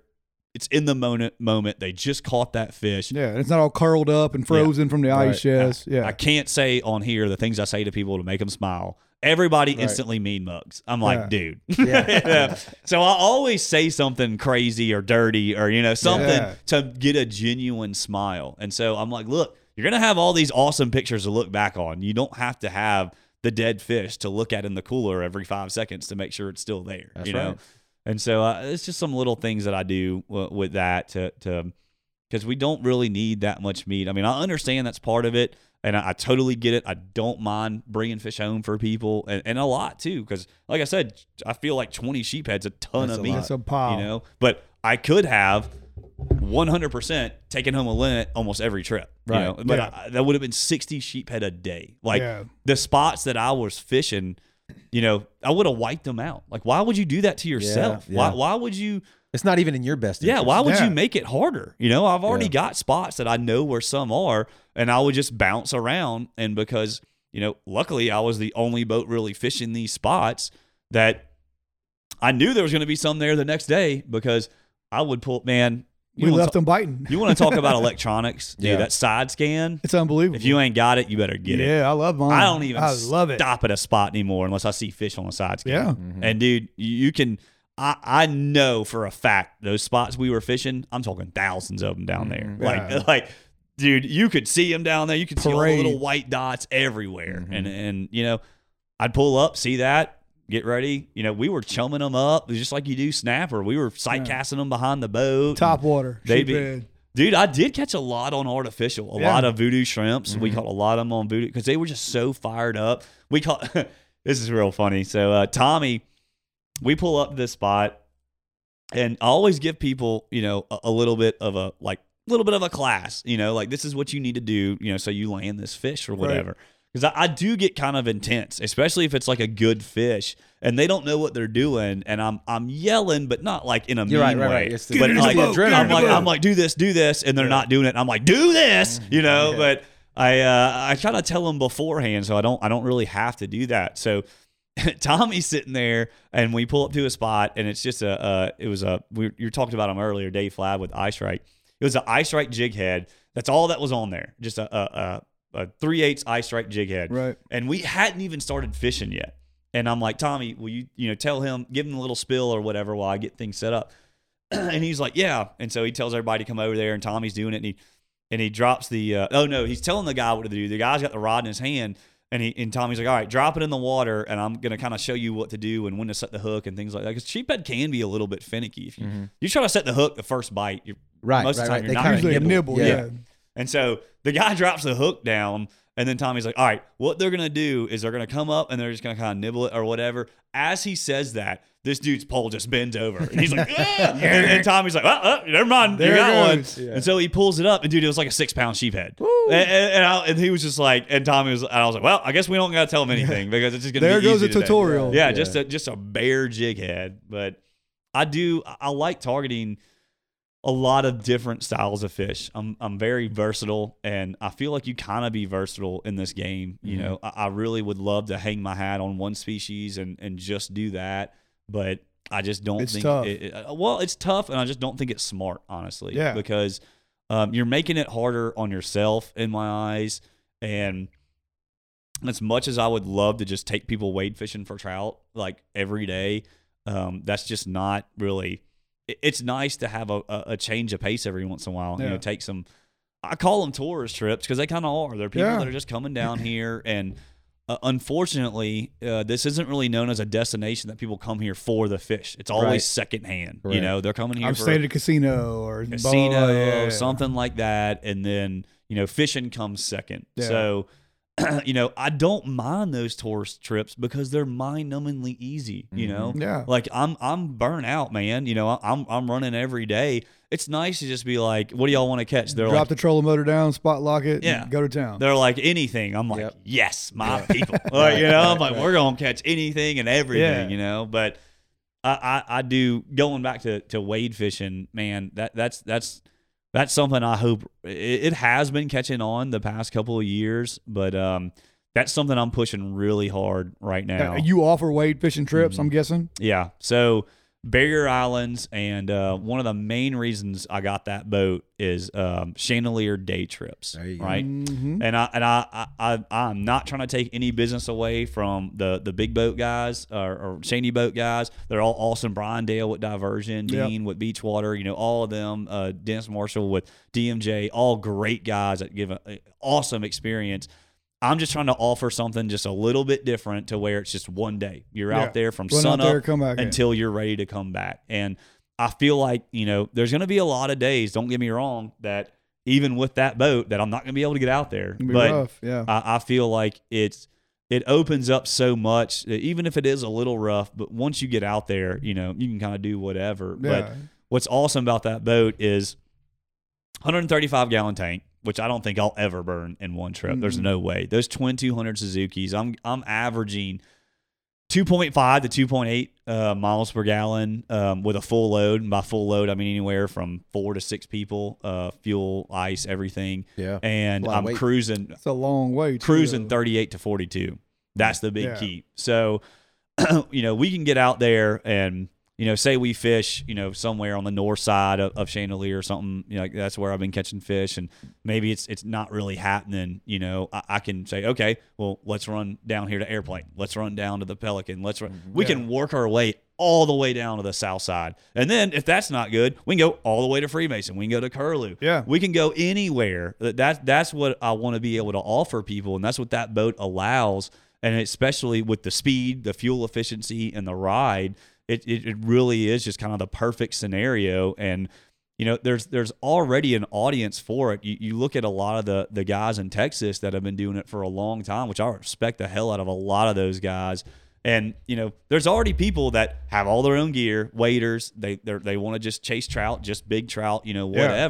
C: It's in the moment moment. They just caught that fish.
B: Yeah, it's not all curled up and frozen from the ice
A: Right.
B: chest. Yeah.
C: I can't say on here the things I say to people to make them smile. Everybody
B: Right.
C: instantly mean mugs. I'm like,
B: Yeah.
C: dude. <laughs>
A: Yeah. <laughs>
C: Yeah. So I always say something crazy or dirty or you know something
B: Yeah.
C: to get a genuine smile. And so I'm like, look, you're gonna have all these awesome pictures to look back on. You don't have to have the dead fish to look at in the cooler every five seconds to make sure it's still there.
A: That's
C: you know.
A: right.
C: And so uh, it's just some little things that I do w- with that to to because we don't really need that much meat. I mean, I understand that's part of it, and I, I totally get it. I don't mind bringing fish home for people, and, and a lot too. Because, like I said, I feel like twenty sheephead's a ton
A: That's
C: of
A: a
C: meat.
A: lot.
B: That's a pile.
C: You know, but I could have. 100% taken home a limit almost every trip. You
A: Right.
C: know? But
B: Yeah.
C: I, that would have been 60 sheephead a day. Like
B: Yeah.
C: the spots that I was fishing, you know, I would have wiped them out. Like, why would you do that to yourself?
A: yeah.
C: Why, why would you?
A: It's not even in your best
C: Yeah, why would
B: Yeah.
C: you make it harder? You know, I've already
A: Yeah.
C: got spots that I know where some are, and I would just bounce around. And because, you know, luckily I was the only boat really fishing these spots that I knew there was going to be some there the next day because I would pull, man, you
B: we left
C: ta-
B: them biting.
C: You want to talk about <laughs> electronics, dude?
A: Yeah.
C: That side scan.
B: It's unbelievable.
C: If you ain't got it, you better get it.
B: yeah, I love mine.
C: I don't even
B: I love it.
C: stop at a spot anymore unless I see fish on the side scan.
B: Yeah.
A: Mm-hmm.
C: And dude, you, you can. I, I know for a fact those spots we were fishing. I'm talking thousands of them down there. Like
B: Yeah. <laughs>
C: like, dude, you could see them down there. You could see all the little white dots everywhere.
A: Mm-hmm.
C: And and you know, I'd pull up, see that. Get ready. You know, we were chumming them up just like you do snapper. We were sight casting them behind the boat.
B: Top water.
C: They'd be- Dude, I did catch a lot on artificial, a
B: Yeah.
C: lot of voodoo shrimps. We caught a lot of them on voodoo because they were just so fired up. We caught <laughs> this is real funny. So uh, Tommy, we pull up to this spot, and I always give people, you know, a, a little bit of a like, a little bit of a class. You know, like this is what you need to do. You know, so you land this fish or whatever. Because I, I do get kind of intense, especially if it's like a good fish and they don't know what they're doing, and I'm I'm yelling, but not like in a
A: You're
C: mean
A: right, right,
C: way.
A: Right. It's the,
C: but like,
B: boat,
C: I'm like. I'm like do this, do this, and they're not doing it. I'm like do this, you know.
A: Yeah.
C: But I uh, I kind of tell them beforehand, so I don't I don't really have to do that. So <laughs> Tommy's sitting there, and we pull up to a spot, and it's just a uh, it was a we you were talking about him earlier, Dave Flab with Ice Right. It was an Ice Right jig head. That's all that was on there. Just a a, a, a three eighths Ice Right jig head
B: Right.
C: and we hadn't even started fishing yet. And I'm like, Tommy, will you, you know, tell him, give him a little spill or whatever while I get things set up. <clears throat> and he's like, yeah. And so he tells everybody to come over there, and Tommy's doing it, and he and he drops the. Uh, oh no, he's telling the guy what to do. The guy's got the rod in his hand, and he and Tommy's like, all right, drop it in the water, and I'm gonna kind of show you what to do and when to set the hook and things like that. Because sheephead can be a little bit finicky if you you try to set the hook the first bite. You're,
A: Right,
C: most of the time
A: right.
C: you're
A: They
C: not
A: kinda
C: gonna
B: Usually
A: nibble.
B: nibble.
A: Yeah.
B: Yeah.
C: And so the guy <laughs> drops the hook down, and then Tommy's like, "All right, what they're gonna do is they're gonna come up and they're just gonna kind of nibble it or whatever." As he says that, this dude's pole just bends over, and he's like, <laughs> "Ah!" and, and Tommy's like, "Oh, oh, never mind,
B: There
C: you got
B: goes.
C: one." And so he pulls it up, and dude, it was like a six pound sheephead, and, and, and, I, and he was just like, and Tommy was, and I was like, "Well, I guess we don't gotta tell him <laughs> anything because it's just gonna
B: There
C: be
B: goes a
C: today."
B: tutorial.
C: Yeah,
A: Yeah.
C: just a just a bare jig head. But I do I like targeting a lot of different styles of fish. I'm I'm very versatile, and I feel like you kind of be versatile in this game. You
B: Mm-hmm.
C: know, I, I really would love to hang my hat on one species and and just do that, but I just don't
B: It's
C: think.
B: tough.
C: It, it- uh, well, it's tough, and I just don't think it's smart, honestly.
B: Yeah.
C: because um, you're making it harder on yourself in my eyes, and as much as I would love to just take people wade fishing for trout like every day, um, that's just not really. It- It's nice to have a, a, change of pace every once in a while. You know, take some. I call them tourist trips because they kind of are. They're people
B: Yeah.
C: that are just coming down <laughs> here, and uh, unfortunately, uh, this isn't really known as a destination that people come here for the fish. It's always
A: Right.
C: secondhand. You know, they're coming here for
B: staying at a casino or
C: casino,
B: yeah, yeah.
C: something like that, and then you know fishing comes second.
B: Yeah.
C: So, <clears throat> you know, I don't mind those tourist trips because they're mind-numbingly easy. You know,
B: Mm-hmm. Yeah.
C: like I'm I'm burnt out, man. You know, I'm I'm running every day. It's nice to just be like, "What do y'all want to catch?" They're
B: Drop
C: like,
B: the trolling motor down, spot lock it,
C: Yeah.
B: and go to town.
C: they're like anything. I'm like,
A: Yep.
C: yes, my people. <laughs> Like, you know, I'm like,
A: Right.
C: we're gonna catch anything and everything,
B: Yeah.
C: you know. But I, I, I do going back to, to wade fishing, man. That that's that's that's something I hope it, has been catching on the past couple of years, but um, that's something I'm pushing really hard right now.
B: You offer wade fishing trips,
C: Mm-hmm.
B: I'm guessing.
C: Yeah. So Barrier Islands, and uh, one of the main reasons I got that boat is um, Chandeleur day trips.
A: There you go.
C: right.
B: Mhm.
C: And I and I, I, I I'm not trying to take any business away from the the big boat guys or, or boat guys. They're all awesome. Brian Dale with Diversion,
B: Yep.
C: Dean with Beachwater, you know, all of them. Uh, Dennis Marshall with DMJ, all great guys that give an awesome experience. I'm just trying to offer something just a little bit different to where it's just one day. You're
B: Yeah.
C: out there from
B: Run
C: sun up
B: in.
C: until you're ready to come back. And I feel like, you know, there's going to be a lot of days, don't get me wrong, that even with that boat that I'm not going to be able to get out there. But
B: rough, yeah.
C: I, I feel like it's it opens up so much, even if it is a little rough. But once you get out there, you know, you can kind of do whatever.
B: yeah.
C: But what's awesome about that boat is 135 gallon tank, which I don't think I'll ever burn in one trip. There's
B: Mm-mm.
C: no way. Those twin 200 Suzuki's, I'm I'm averaging 2.5 to 2.8 uh, miles per gallon um, with a full load. And by full load, I mean anywhere from four to six people, uh, fuel, ice, everything.
A: Yeah.
C: And
A: A lot of
C: I'm
A: weight.
C: cruising
B: it's a long way. too,
C: cruising
B: though.
C: 38 to 42. That's the big
B: Yeah.
C: key. So, <clears throat> you know, we can get out there and, you know, say we fish, you know, somewhere on the north side of, of Chandeleur or something, you know, like that's where I've been catching fish, and maybe it's it's not really happening. You know, I, I can say, okay, well, let's run down here to Airplane, let's run down to the Pelican, let's run. Mm-hmm. We can work our way all the way down to the south side, and then if that's not good, we can go all the way to Freemason. We can go to Curlew.
B: Yeah.
C: we can go anywhere. That that's what I want to be able to offer people, and that's what that boat allows. And especially with the speed, the fuel efficiency, and the ride, it, it, it really is just kind of the perfect scenario. And you know, there's there's already an audience for it. You, you look at a lot of the the guys in Texas that have been doing it for a long time, which I respect the hell out of a lot of those guys. And you know, there's already people that have all their own gear, waders. They they they want to just chase trout, just big trout, you know,
B: Yeah.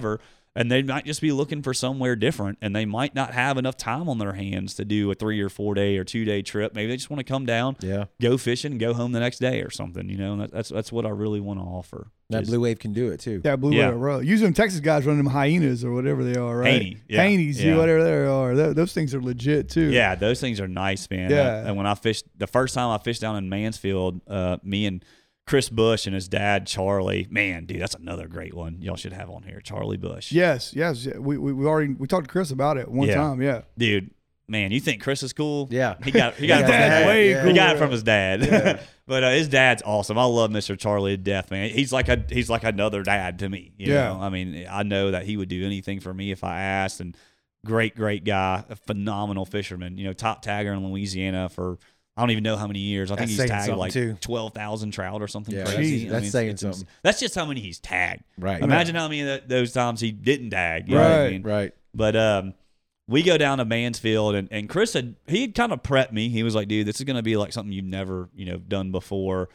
C: Whatever. And they might just be looking for somewhere different, and they might not have enough time on their hands to do a three or four day or two day trip. Maybe they just want to come down,
A: Yeah.
C: go fishing, and go home the next day or something. You know, and that's that's what I really want to offer.
A: That blue wave can do it too.
B: Yeah, blue
C: Yeah.
B: yeah. road. Usually, them Texas guys running them hyenas or whatever they are, right?
C: Haynie, yeah.
B: Haynies,
C: Yeah.
B: whatever they are. Tho- those things are legit too.
C: Yeah, those things are nice, man.
B: Yeah.
C: Uh, and when I fished the first time I fished down in Mansfield, uh, me and Chris Bush and his dad Charlie, man, dude, that's another great one. Y'all should have on here, Charlie Bush.
B: Yes, yes. We, we we already we talked to Chris about it one
C: Yeah.
B: time. Yeah.
C: dude. Man, you think Chris is cool?
A: Yeah.
C: he got he <laughs> got it from his dad.
B: way
C: He
B: cool.
C: got it from his dad. but uh, his dad's awesome. I love Mr. Charlie to death, man. He's like a he's like another dad to me. You
B: Yeah.
C: know? I mean, I know that he would do anything for me if I asked. And great, great guy, a phenomenal fisherman. You know, top tagger in Louisiana for I don't even know how many years. I think
A: That's
C: he's tagged like
A: too.
C: twelve thousand trout or something
A: Yeah,
C: crazy.
B: that's-
C: I mean,
A: saying
C: it's
A: something.
C: That's just how many he's tagged.
A: Right.
C: Imagine how many of th- those times he didn't tag. You know what I
B: Right.
C: mean?
A: Right.
C: But um, we go down to Mansfield, and, and Chris had he kind of prepped me. He was like, "Dude, this is going to be like something you've never you know done before."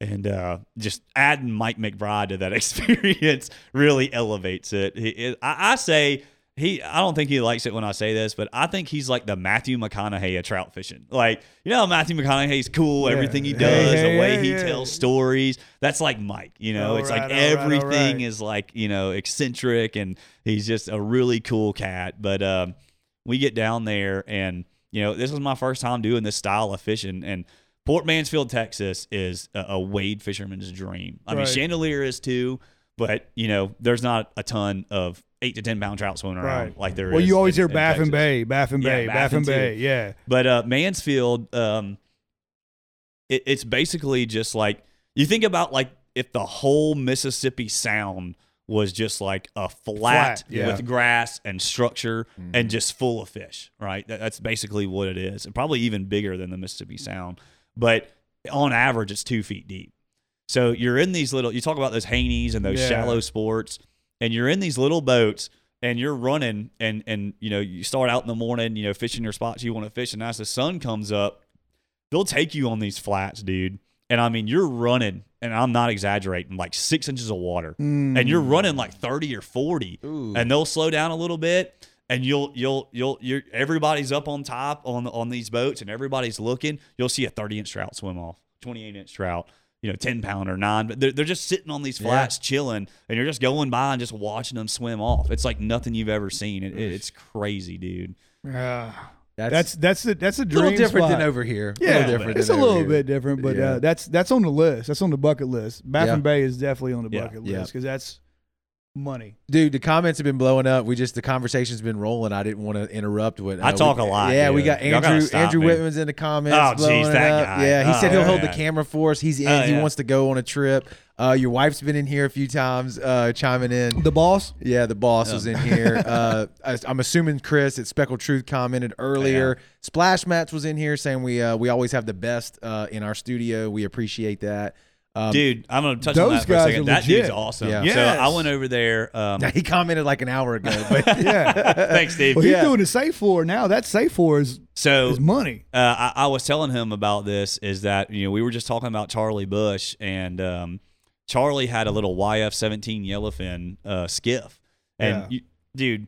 C: And uh, just adding Mike McBride to that <laughs> experience really elevates it. He, it I, I say he. I don't think he likes it when I say this, but I think he's like the Matthew McConaughey of trout fishing. Like you know, Matthew McConaughey's cool.
B: Yeah.
C: Everything he does,
B: hey,
C: the way
B: hey,
C: he
B: yeah.
C: tells stories. That's like Mike. You know,
B: All
C: it's
B: right,
C: like
B: all right, all
C: everything
B: right.
C: is like you know eccentric, and he's just a really cool cat. But um, we get down there, and you know, this was my first time doing this style of fishing, and Port Mansfield, Texas, is a, a wade fisherman's dream. I mean. Chandeleur is too, but you know, there's not a ton of eight to ten pound trout swimming around
B: Right.
C: like there is.
B: Well, you always
C: in-
B: hear Baffin
C: Texas.
B: Bay, Baffin
C: Yeah,
B: Bay, Baffin
C: Baffin too.
B: Bay. Yeah.
C: But uh, Mansfield, um, it, it's basically just like you think about like if the whole Mississippi Sound was just like a flat,
B: Flat, yeah.
C: with grass and structure and just full of fish, right? That, that's basically what it is, and probably even bigger than the Mississippi Sound. But on average, it's two feet deep. So you're in these little. You talk about those Haynies and those
B: Yeah.
C: shallow sports, and you're in these little boats and you're running and and you know you start out in the morning, you know, fishing your spots you want to fish, and as the sun comes up, they'll take you on these flats, dude. And I mean, you're running, and I'm not exaggerating, like six inches of water, and you're mm. running like 30 or 40,
A: Ooh.
C: and they'll slow down a little bit, and you'll you'll you'll you're everybody's up on top on on these boats, and everybody's looking. You'll see a 30 inch trout swim off, 28 inch trout. You know, ten pounder, nine, but they're, they're just sitting on these
A: Yeah.
C: flats, chilling, and you're just going by and just watching them swim off. It's like nothing you've ever seen. It, it- it's crazy, dude.
B: Yeah.
A: That's,
B: That's that's the that's a
A: a
B: dream
A: little different
B: spot.
A: than over here.
B: Yeah,
A: a little different.
B: it's a little
A: here.
B: bit different, but
A: Yeah.
B: uh, that's that's on the list. That's on the bucket list. Baffin
A: Yeah.
B: Bay is definitely on the bucket
A: Yeah.
B: list because that's money.
A: Dude, the comments have been blowing up. We just the conversation's been rolling. I didn't want to interrupt. What
C: I
A: uh,
C: talk
A: we-
C: a lot,
A: Yeah, we
C: dude.
A: got
C: gotta
A: Andrew
C: stop
A: Andrew
C: me.
A: Whitman's in the comments.
C: Oh,
A: blowing
C: geez, that
A: up.
C: guy.
A: Yeah, he
C: Oh,
A: said he'll hold the camera for us. He's in.
C: Oh,
A: he
C: yeah.
A: wants to go on a trip. Uh, your wife's been in here a few times, uh, chiming in.
B: The boss.
A: Yeah, the boss
C: Oh.
A: was in here. <laughs> Uh, I, I'm assuming Chris at Speckled Truth commented earlier. Splash Mats was in here saying we uh, we always have the best uh, in our studio. We appreciate that. Um,
C: Dude, I'm gonna touch on
B: those
C: that for a
B: guys
C: second.
B: are
C: That
B: legit.
C: dude's awesome.
A: Yeah.
C: So
B: Yes.
C: I went over there. Um,
A: he commented like an hour ago, but <laughs> <laughs>
B: Yeah.
C: thanks, Steve.
B: Well, he's
A: Yeah.
B: doing the safe floor now. That safe floor is
C: So
B: is money.
C: uh, I, I was telling him about this is that you know we were just talking about Charlie Bush and um, Charlie had a little YF-17 yellowfin uh, skiff, and
B: Yeah.
C: you, dude,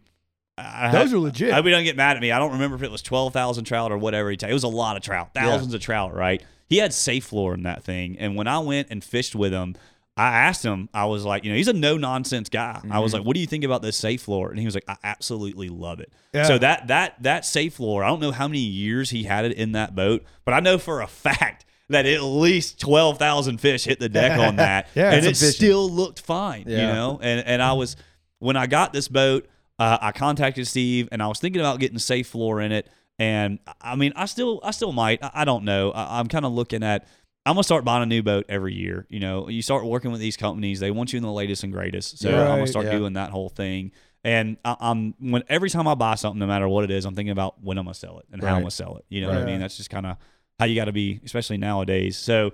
C: I, I
B: Those
C: had-
B: are legit.
C: I hope he don't get mad at me. I don't remember if it was twelve thousand trout or whatever he tagged. It was a lot of trout, thousands of trout, right? He had safe floor in that thing, and when I went and fished with him. I asked him, I was like, you know, he's a no nonsense guy. I
B: Mm-hmm.
C: was like, what do you think about this safe floor? And he was like, I absolutely love it.
B: Yeah.
C: So that that that safe floor, I don't know how many years he had it in that boat, but I know for a <laughs> fact that at least twelve thousand fish hit the deck on <laughs> that,
B: Yeah,
C: and it still looked fine. You know, and and I was when I got this boat, uh, I contacted Steve, and I was thinking about getting safe floor in it. And I mean, I still, I still might. I, I don't know. I, I'm kind of looking at. I'm gonna start buying a new boat every year. You know, you start working with these companies; they want you in the latest and greatest. So I'm gonna start
A: yeah.
C: doing that whole thing. And I, I'm when every time I buy something, no matter what it is, I'm thinking about when I'm gonna sell it and how I'm gonna sell it. You know what I mean? That's just kind of how you got to be, especially nowadays. So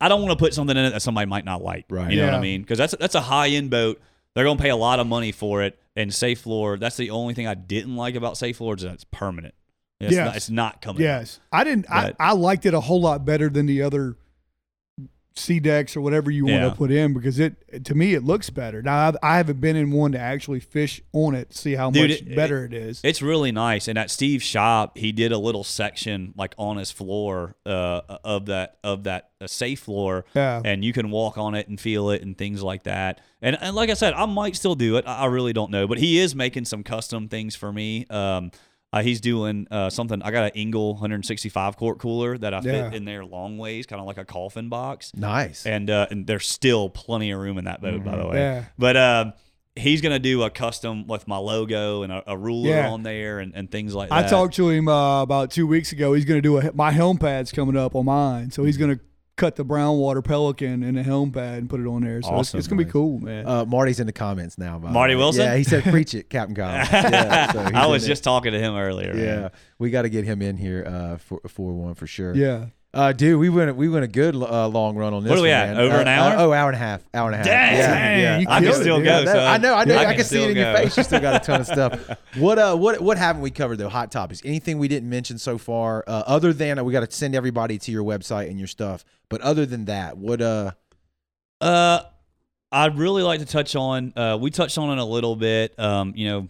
C: I don't want to put something in it that somebody might not like.
A: Right.
C: You know what I mean? Because that's that's a high end boat. They're gonna pay a lot of money for it. And Safe Floor, that's the only thing I didn't like about Safe Floor is that it's permanent. It's,
B: Yes.
C: not, it's not coming.
B: Yes, I didn't. I, I liked it a whole lot better than the other SeaDeks or whatever you want
C: Yeah.
B: to put in because it to me it looks better. Now I've, I haven't been in one to actually fish on it, see how
C: Dude,
B: much
C: it-
B: better it is.
C: It's really nice. And at Steve's shop, he did a little section like on his floor uh, of that of that uh, safe floor,
B: yeah,
C: and you can walk on it and feel it and things like that. And and like I said, I might still do it. I, I really don't know, but he is making some custom things for me. Um, uh, he's doing uh, something. I got an Engel 165 quart cooler that I fit
B: Yeah.
C: in there long ways, kind of like a coffin box.
A: Nice.
C: And uh, and there's still plenty of room in that boat, by the way.
B: Yeah.
C: But um, he's gonna do a custom with my logo and a, a ruler
B: Yeah.
C: on there and, and things like that.
B: I talked to him uh, about two weeks ago. He's going to do a my helm pad's coming up on mine, so he's going to cut the brown water pelican in the helm pad and put it on there. So
C: Awesome.
B: it's, it's going to be cool, man.
A: Uh, Marty's in the comments now. By
C: Marty
A: way.
C: Wilson?
A: Yeah, he said, "Preach it, Captain Kyle." <laughs> Yeah, so <laughs>
C: I
A: in
C: was
A: it.
C: just talking to him earlier. man.
A: Yeah, we got to get him in here uh, for for one for sure.
B: yeah.
A: Uh, dude, we went we went a good uh, long run on this.
C: What are we
A: one,
C: at?
A: man.
C: Over
A: Uh,
C: an hour?
A: uh, oh, hour and a half. Hour and a half.
C: Dang,
A: yeah,
B: dang,
A: yeah.
C: I can
B: killed it,
C: still
B: dude.
C: go.
A: I know. I know, I know.
C: I
A: I,
C: can
A: can see it
C: still
A: in your face. You still got a ton of stuff. <laughs> What uh, what what haven't we covered though? Hot topics. Anything we didn't mention so far, uh, other than uh, we got to send everybody to your website and your stuff. But other than that, what uh,
C: Uh, I'd really like to touch on. Uh, we touched on it a little bit. Um, you know,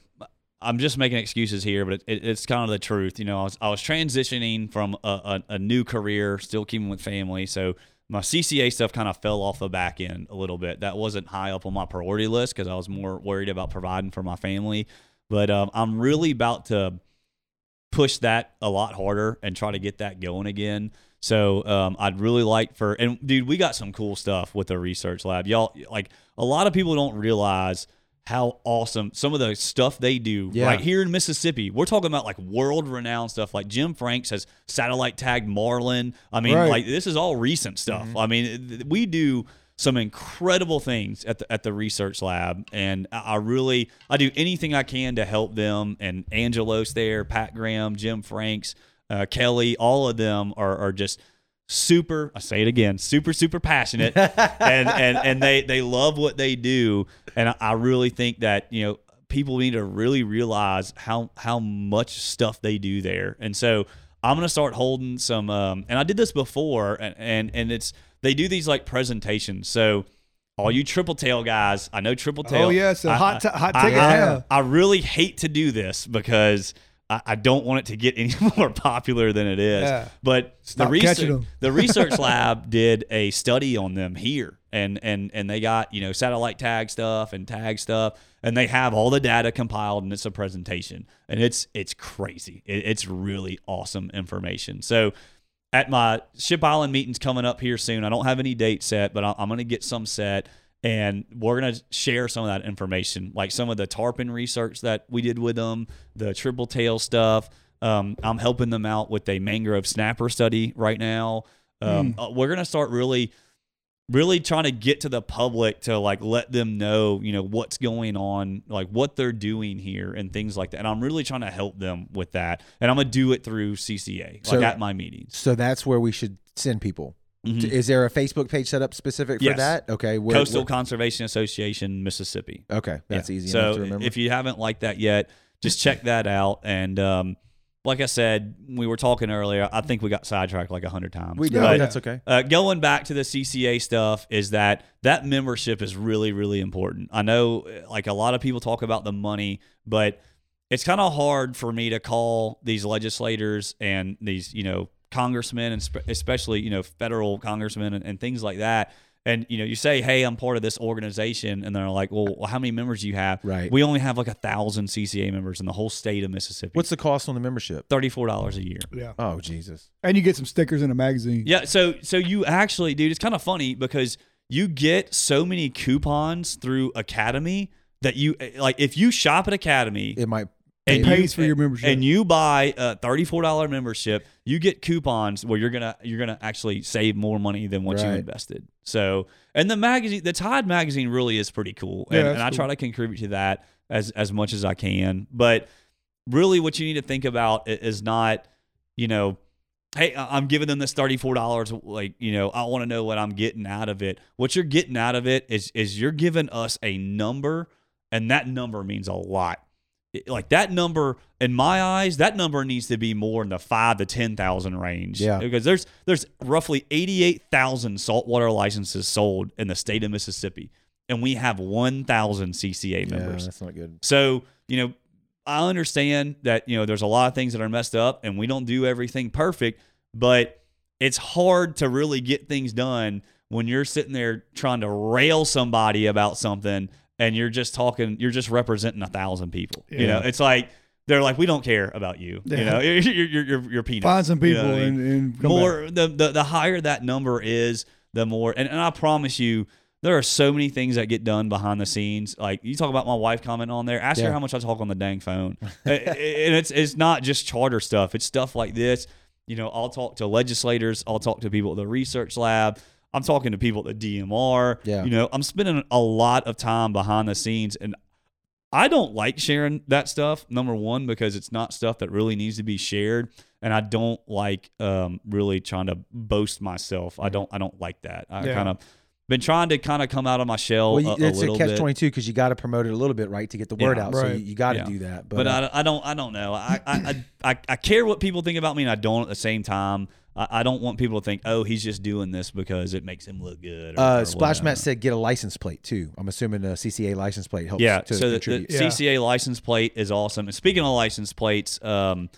C: I'm just making excuses here, but it, it, it's kind of the truth. You know, I was I was transitioning from a, a, a new career, still keeping with family, so my CCA stuff kind of fell off the back end a little bit. That wasn't high up on my priority list because I was more worried about providing for my family. But um, I'm really about to push that a lot harder and try to get that going again. So um, I'd really like for and dude, we got some cool stuff with the research lab. Y'all like a lot of people don't realize how awesome some of the stuff they do
A: Yeah.
C: right here in Mississippi. We're talking about like world renowned stuff. Like Jim Franks has satellite tagged Marlin. I mean,
B: Right.
C: like this is all recent stuff. I mean, we do some incredible things at the at the research lab, and I I really I do anything I can to help them. And Angelos there, Pat Graham, Jim Franks, uh, Kelly, all of them are are just super I say it again super super passionate <laughs> and and and they they love what they do and I, I really think that you know people need to really realize how how much stuff they do there and so I'm gonna start holding some um and I did this before and and, and it's they do these like presentations so all you triple tail guys I know triple tail
B: Oh yeah, so
C: I-
B: hot
C: I-
B: t- hot ticket.
C: I,
B: yeah.
C: I really hate to do this because I, I don't want it to get <laughs> any more popular than it is.
B: Yeah.
C: But
B: Stop
C: the research, the <laughs> research lab did a study on them here, and and and they got you know satellite tag stuff and tag stuff, and they have all the data compiled, and it's a presentation, and it's it's crazy. It, it's really awesome information. So at my Ship Island meetings coming up here soon. I don't have any date set, but I'm going to get some set, and we're going to share some of that information, like some of the tarpon research that we did with them, the triple tail stuff. Um, I'm helping them out with a mangrove snapper study right now. Um, uh, we're going to start really really trying to get to the public to like let them know you know what's going on like what they're doing here and things like that and i'm really trying to help them with that and i'm gonna do it through cca like at my meetings
A: so that's where we should send people.
C: Mhm.
A: Is there a Facebook page set up specific for
C: Yes.
A: that? Okay, where,
C: coastal
A: where-
C: conservation association mississippi
A: okay, that's
C: Yeah.
A: easy
C: so
A: enough to remember.
C: if you haven't liked that yet just check that out and um like i said we were talking earlier i think we got sidetracked like a hundred times
A: we did,
C: But-
A: that's okay.
C: Uh, going back to the CCA stuff is that that membership is really really important. I know uh, like a lot of people talk about the money, but it's kind of hard for me to call these legislators and these you know congressmen and spe- especially you know federal congressmen and, and things like that And you know, you say, "Hey, I'm part of this organization," and they're like, "Well, how many members do you have?"
A: Right.
C: We only have like a thousand CCA members in the whole state of Mississippi.
A: What's the cost on the membership?
C: thirty-four dollars a year?
B: Yeah.
A: Oh Jesus.
B: And you get some stickers in a magazine.
C: Yeah, so so you actually, dude, it's kind of funny because you get so many coupons through Academy that you eh, like. If you shop at Academy,
A: It might.
C: And
B: pays
C: you,
B: for your membership.
C: and you buy a thirty-four dollar membership, you get coupons where you're gonna you're gonna actually save more money than what you invested. So, and the magazine, the Tide magazine, really is pretty cool,
B: Yeah,
C: and,
B: that's
C: and I
B: cool.
C: try to contribute to that as as much as I can. But really, what you need to think about is not, you know. Hey, I'm giving them this thirty-four dollars. Like, you know, I want to know what I'm getting out of it. What you're getting out of it is is you're giving us a number, and that number means a lot like that number in my eyes that number needs to be more in the five to ten thousand range
A: Yeah.
C: because there's there's roughly 88000 saltwater licenses sold in the state of mississippi and we have 1000 cca members.
A: Yeah,
C: members
A: that's not good.
C: so you know i understand that you know there's a lot of things that are messed up and we don't do everything perfect but it's hard to really get things done when you're sitting there trying to rail somebody about something and you're just talking you're just representing a thousand people you know? It's like they're like we don't care about you you know? <laughs> You're you're, you're, you're peanuts
B: Find some
C: You
B: people
C: know? I mean?
B: and, and come back.
C: more the, the the higher that number is the more and, and i promise you there are so many things that get done behind the scenes. Like you talk about my wife comment on there. Ask
A: Yeah.
C: her how much i talk on the dang phone. <laughs> And it's it's not just charter stuff. It's stuff like this. You know i'll talk to legislators. I'll talk to people at the research lab i'm talking to people at the dmr
A: Yeah.
C: you know i'm spending a lot of time behind the scenes and I don't like sharing that stuff. Number one, because it's not stuff that really needs to be shared, and I don't like um, really trying to boast myself. I don't. I don't like that. I
B: Yeah.
C: kind of been trying to kind of come out of my shell
A: Well, you,
C: a, a
A: it's a
C: little
A: catch
C: bit.
A: twenty two because you got to promote it a little bit, right, to get the word
C: Yeah.
A: out. So you, you got to
C: Yeah.
A: do that. But,
C: But
A: uh,
C: I, I don't. I don't know. I, I, I, I, I care what people think about me, and I don't at the same time. I, I don't want people to think, oh, he's just doing this because it makes him look good. Or,
A: uh,
C: or
A: Splash. Matt said get a license plate too. I'm assuming a CCA license plate helps.
C: Yeah,
A: to
C: so the, the.
B: Yeah.
C: CCA license plate is awesome. And speaking of license plates, um,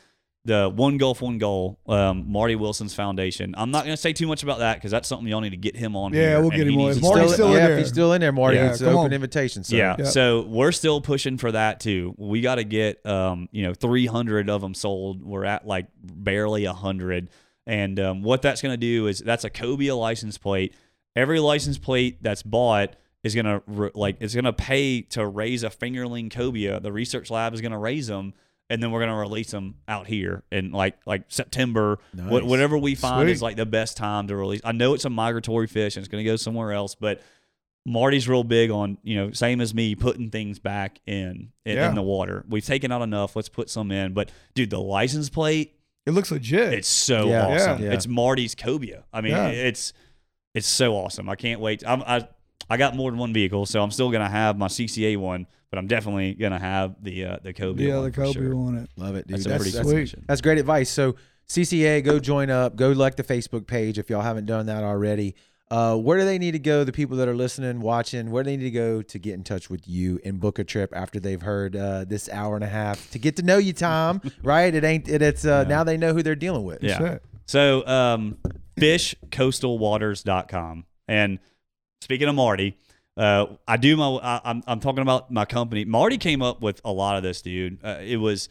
C: the One Gulf One Goal, um, Marty Wilson's foundation. I'm not going to say too much about that because that's something y'all need to get him on.
B: Yeah,
C: here,
B: we'll
C: and
B: get
C: he
B: him on.
C: needs
B: If
C: to
B: Marty's
C: start-
B: still in
A: yeah,
B: there.
A: he's still in there, Marty,
B: Yeah,
A: it's an open
B: on.
A: invitation. So.
C: Yeah.
B: Yeah.
C: So we're still pushing for that too. We got to get um, you know, 300 of them sold. We're at like barely 100. And um, what that's going to do is that's a Cobia license plate. Every license plate that's bought is going to like it's going to pay to raise a fingerling cobia. The research lab is going to raise them and then we're going to release them out here in like like September. Wh- whatever we find is like the best time to release. I know it's a migratory fish and it's going to go somewhere else, but Marty's real big on, you know, same as me, putting things back in in,
B: Yeah.
C: in the water. We've taken out enough. Let's put some in. But dude, the license plate,
B: It looks legit.
C: it's so
A: Yeah.
C: awesome.
A: Yeah.
C: It's Marty's cobia. I mean,
B: Yeah.
C: it's it's so awesome. I can't wait. I'm, I I got more than one vehicle, so I'm still gonna have my CCA one, but I'm definitely gonna have the uh, the cobia.
B: yeah,
C: one
B: the
C: for
B: Kobe
C: sure.
B: on it.
A: Love it, dude.
C: That's,
A: That's,
C: a pretty
A: that's,
C: cool
B: sweet.
C: mission.
A: that's great advice. So CCA, go join up. Go like the Facebook page if y'all haven't done that already. Uh, where do they need to go? The people that are listening, watching, where do they need to go to get in touch with you and book a trip after they've heard uh, this hour and a half to get to know you, Tom? <laughs> right? It ain't. It, it's uh, now they know who they're dealing with.
C: Yeah.
B: That's it.
C: So, um, fishcoastalwaters.com. And speaking of Marty, uh, I do my, I, I'm, I'm talking about my company. Marty came up with a lot of this, dude. Uh, it was,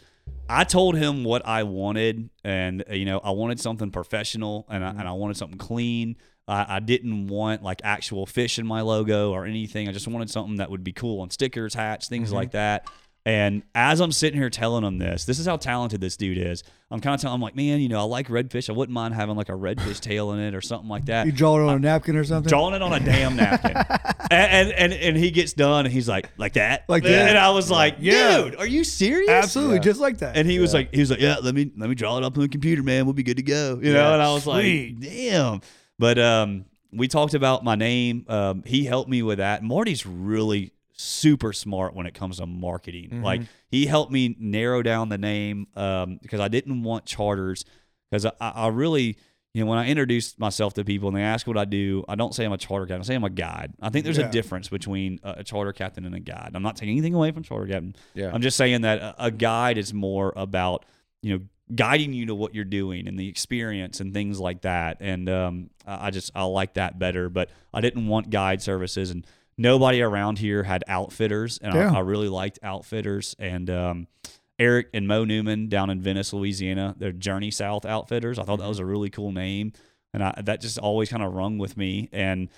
C: I told him what I wanted, and you know, I wanted something professional, and I, and I wanted something clean. I, I didn't want like actual fish in my logo or anything. I just wanted something that would be cool on stickers, hats, things mm-hmm. like that. And as I'm sitting here telling him this, this is how talented this dude is. I'm kind of telling him I'm like, man, you know, I like redfish. I wouldn't mind having like a redfish tail in it or something like that
B: You draw it on a napkin or something.
C: drawing it on a damn napkin. <laughs> and, and and and he gets done and he's like, like that?
B: Like that?
C: And I was like,
B: Yeah.
C: dude, are you serious?
B: Absolutely,
A: Yeah.
B: just like that.
C: And he was like, he was like, yeah, let me let me draw it up on the computer, man. We'll be good to go. You know, and I was
B: Sweet.
C: like, damn. But um, we talked about my name. Um, he helped me with that. Marty's really super smart when it comes to marketing. Like he helped me narrow down the name um, because I didn't want charters because I, I really. You know, when I introduce myself to people and they ask what I do, I don't say I'm a charter captain. I say I'm a guide. I think there's
B: Yeah.
C: a difference between a, a charter captain and a guide. I'm not taking anything away from charter captain.
A: Yeah.
C: I'm just saying that a, a guide is more about you know guiding you to what you're doing and the experience and things like that. And um, I I just I like that better. But I didn't want guide services, and nobody around here had outfitters, and
B: Yeah.
C: I, I really liked outfitters. And um, Eric and Mo Newman down in Venice, Louisiana, they're Journey South Outfitters. I thought that was a really cool name, and I, that just always kind of rung with me. And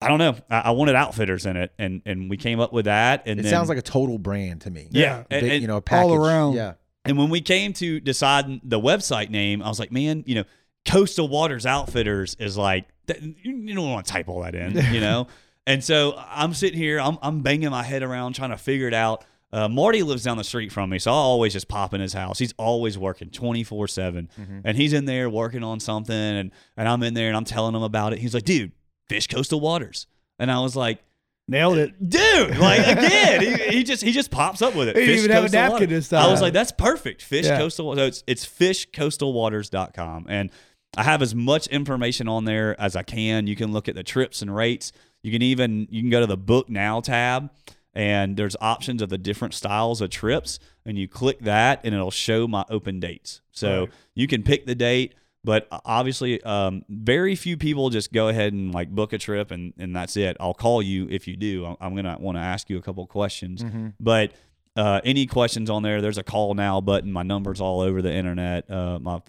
C: I don't know, I, I wanted outfitters in it, and and we came up with that. And
A: It
C: then,
A: sounds like a total brand to me.
C: yeah,
A: Big,
C: and-
A: you know, a
B: all around.
A: Yeah.
C: And when we came to decide the website name, I was like, man, you know, Coastal Waters Outfitters is like, you don't want to type all that in, you know? <laughs> and so I'm sitting here, I'm, I'm banging my head around trying to figure it out. Uh, Marty lives down the street from me, so I always just pop in his house. He's always working 24 7. And he's in there working on something, and, and I'm in there and I'm telling him about it. He's like, dude, fish coastal waters. And I was like,
B: Nailed it.
C: dude like <laughs> again he, he just he just pops up with it.
B: He didn't
C: Fish
B: even have a napkin this
C: i was like that's perfect. Fish
B: Yeah.
C: coastal so it's it's fishcoastalwaters.com and i have as much information on there as i can. You can look at the trips and rates. You can even you can go to the book now tab and there's options of the different styles of trips and you click that and it'll show my open dates. So
B: Right.
C: you can pick the date but obviously um, very few people just go ahead and like book a trip and, and that's it. I'll call you if you do. I'm- i'm gonna want to ask you a couple questions. But uh, any questions on there? There's a call now button. My number's all over the internet. Uh, my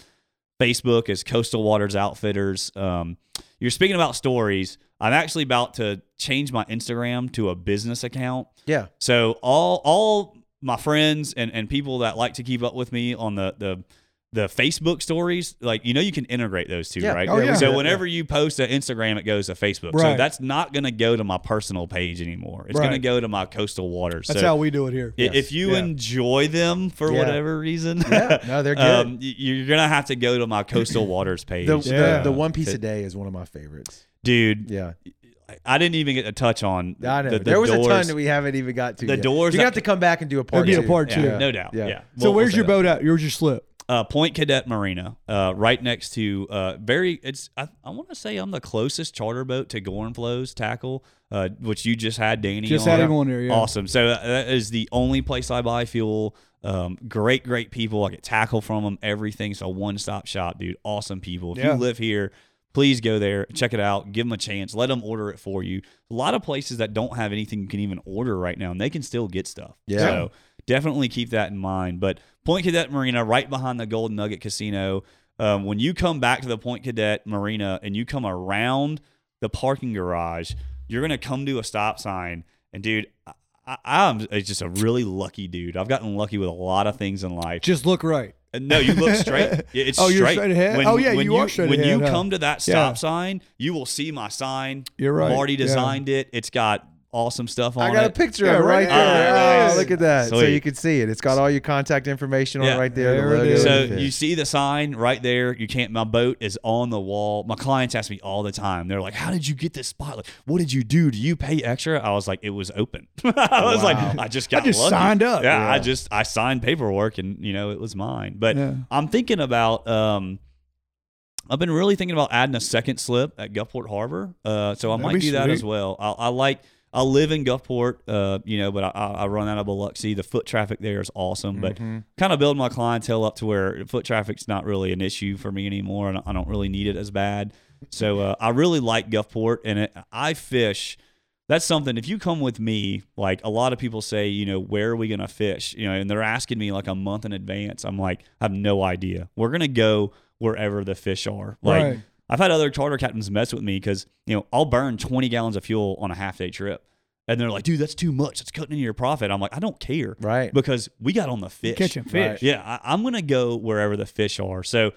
C: facebook is coastal waters outfitters. Um, you're speaking about stories. I'm actually about to change my instagram to a business account.
A: Yeah.
C: so all all my friends and, and people that like to keep up with me on the the the Facebook stories, like you know, you can integrate those two,
A: Yeah.
C: right?
B: Oh, yeah.
C: So
A: Yeah.
C: whenever you post to Instagram, it goes to Facebook.
B: Right.
C: So that's not going to go to my personal page anymore. It's
B: Right.
C: going to go to my coastal waters.
B: That's
C: so
B: how we do it here.
C: if you
B: Yeah.
C: enjoy them for
A: Yeah.
C: whatever reason,
A: Yeah. No, they're <laughs> good.
C: um, you're gonna have to go to my coastal waters page,
A: the,
B: Yeah.
A: the the one piece
C: to-
A: a day is one of my favorites.
C: dude.
A: Yeah.
C: I didn't even get to touch on.
A: I know.
C: The, the
A: there was
C: doors.
A: a ton that we haven't even got to.
C: The
A: yet.
C: doors
A: You're gonna have to come back and do a part.
B: There'll be a
A: two.
B: part
C: Yeah,
B: two.
C: no doubt.
A: Yeah.
C: Yeah.
B: So
C: We'll-
B: where's
C: we'll
B: your boat at? Where's your slip.
C: Uh, Point Cadet Marina, uh, right next to uh, very. It's I, I want to say I'm the closest charter boat to Gorenflo's Tackle, uh, which you just had Danny.
B: Just
C: on.
B: had him on there. Yeah.
C: Awesome. So uh, that is the only place I buy fuel. Um, great, great people. I get tackle from them. Everything. So one stop shop, dude. Awesome people. If
B: Yeah.
C: you live here, please go there, check it out, give them a chance, let them order it for you. A lot of places that don't have anything you can even order right now, and they can still get stuff.
A: Yeah.
C: So definitely keep that in mind. But Point Cadet Marina, right behind the Golden Nugget Casino. Um, when you come back to the Point Cadet Marina and you come around the parking garage, you're gonna come to a stop sign, and dude, I, I'm just a really lucky dude. I've gotten lucky with a lot of things in life.
B: Just look right.
C: Uh, No, you look straight. <laughs> Yeah, It's
B: Oh, you're
C: straight.
B: straight ahead? Oh, yeah, you are straight
C: When
B: ahead, When
C: you
B: huh?
C: come to that stop
B: Yeah.
C: sign, you will see my sign.
B: You're right.
C: Marty
B: Yeah.
C: designed it. It's got awesome stuff on
A: I got a picture
B: Yeah,
A: of it right
B: right
A: there.
C: there.
A: Oh,
C: Nice.
A: look at that. So you can see it. It's got all your contact information on
C: Yeah.
A: it right there.
B: There
A: the
B: it
A: logo.
B: is.
C: So you see the sign right there. You can't. My boat is on the wall. My clients ask me all the time. They're like, "How did you get this spot? Like, what did you do? Do you pay extra?" I was like, "It was open." <laughs> I was
A: Wow.
C: like, "I just got
B: just
C: lucky."
B: signed up.
C: Yeah, I just I signed paperwork and you know it was mine. But
B: Yeah.
C: I'm thinking about. um I've been really thinking about adding a second slip at Gulfport Harbor. Uh, so I
B: That'd
C: might
B: be
C: do that as well. I, I like. I live in Gulfport, uh, you know, but I, I run out of Biloxi. The foot traffic there is awesome, but
A: Mm-hmm.
C: kind of build my clientele up to where foot traffic's not really an issue for me anymore, and I don't really need it as bad. So uh, I really like Gulfport, and it, I fish. That's something. If you come with me, like a lot of people say, you know, where are we gonna fish? You know, and they're asking me like a month in advance. I'm like, I have no idea. We're gonna go wherever the fish are. Like
B: Right.
C: I've had other charter captains mess with me because you know I'll burn 20 gallons of fuel on a half day trip, and they're like, dude, that's too much. It's cutting into your profit. I'm like, I don't care,
A: Right.
C: Because we got on the fish.
B: Catching fish.
A: Right.
C: Yeah, I, I'm gonna go wherever the fish are. So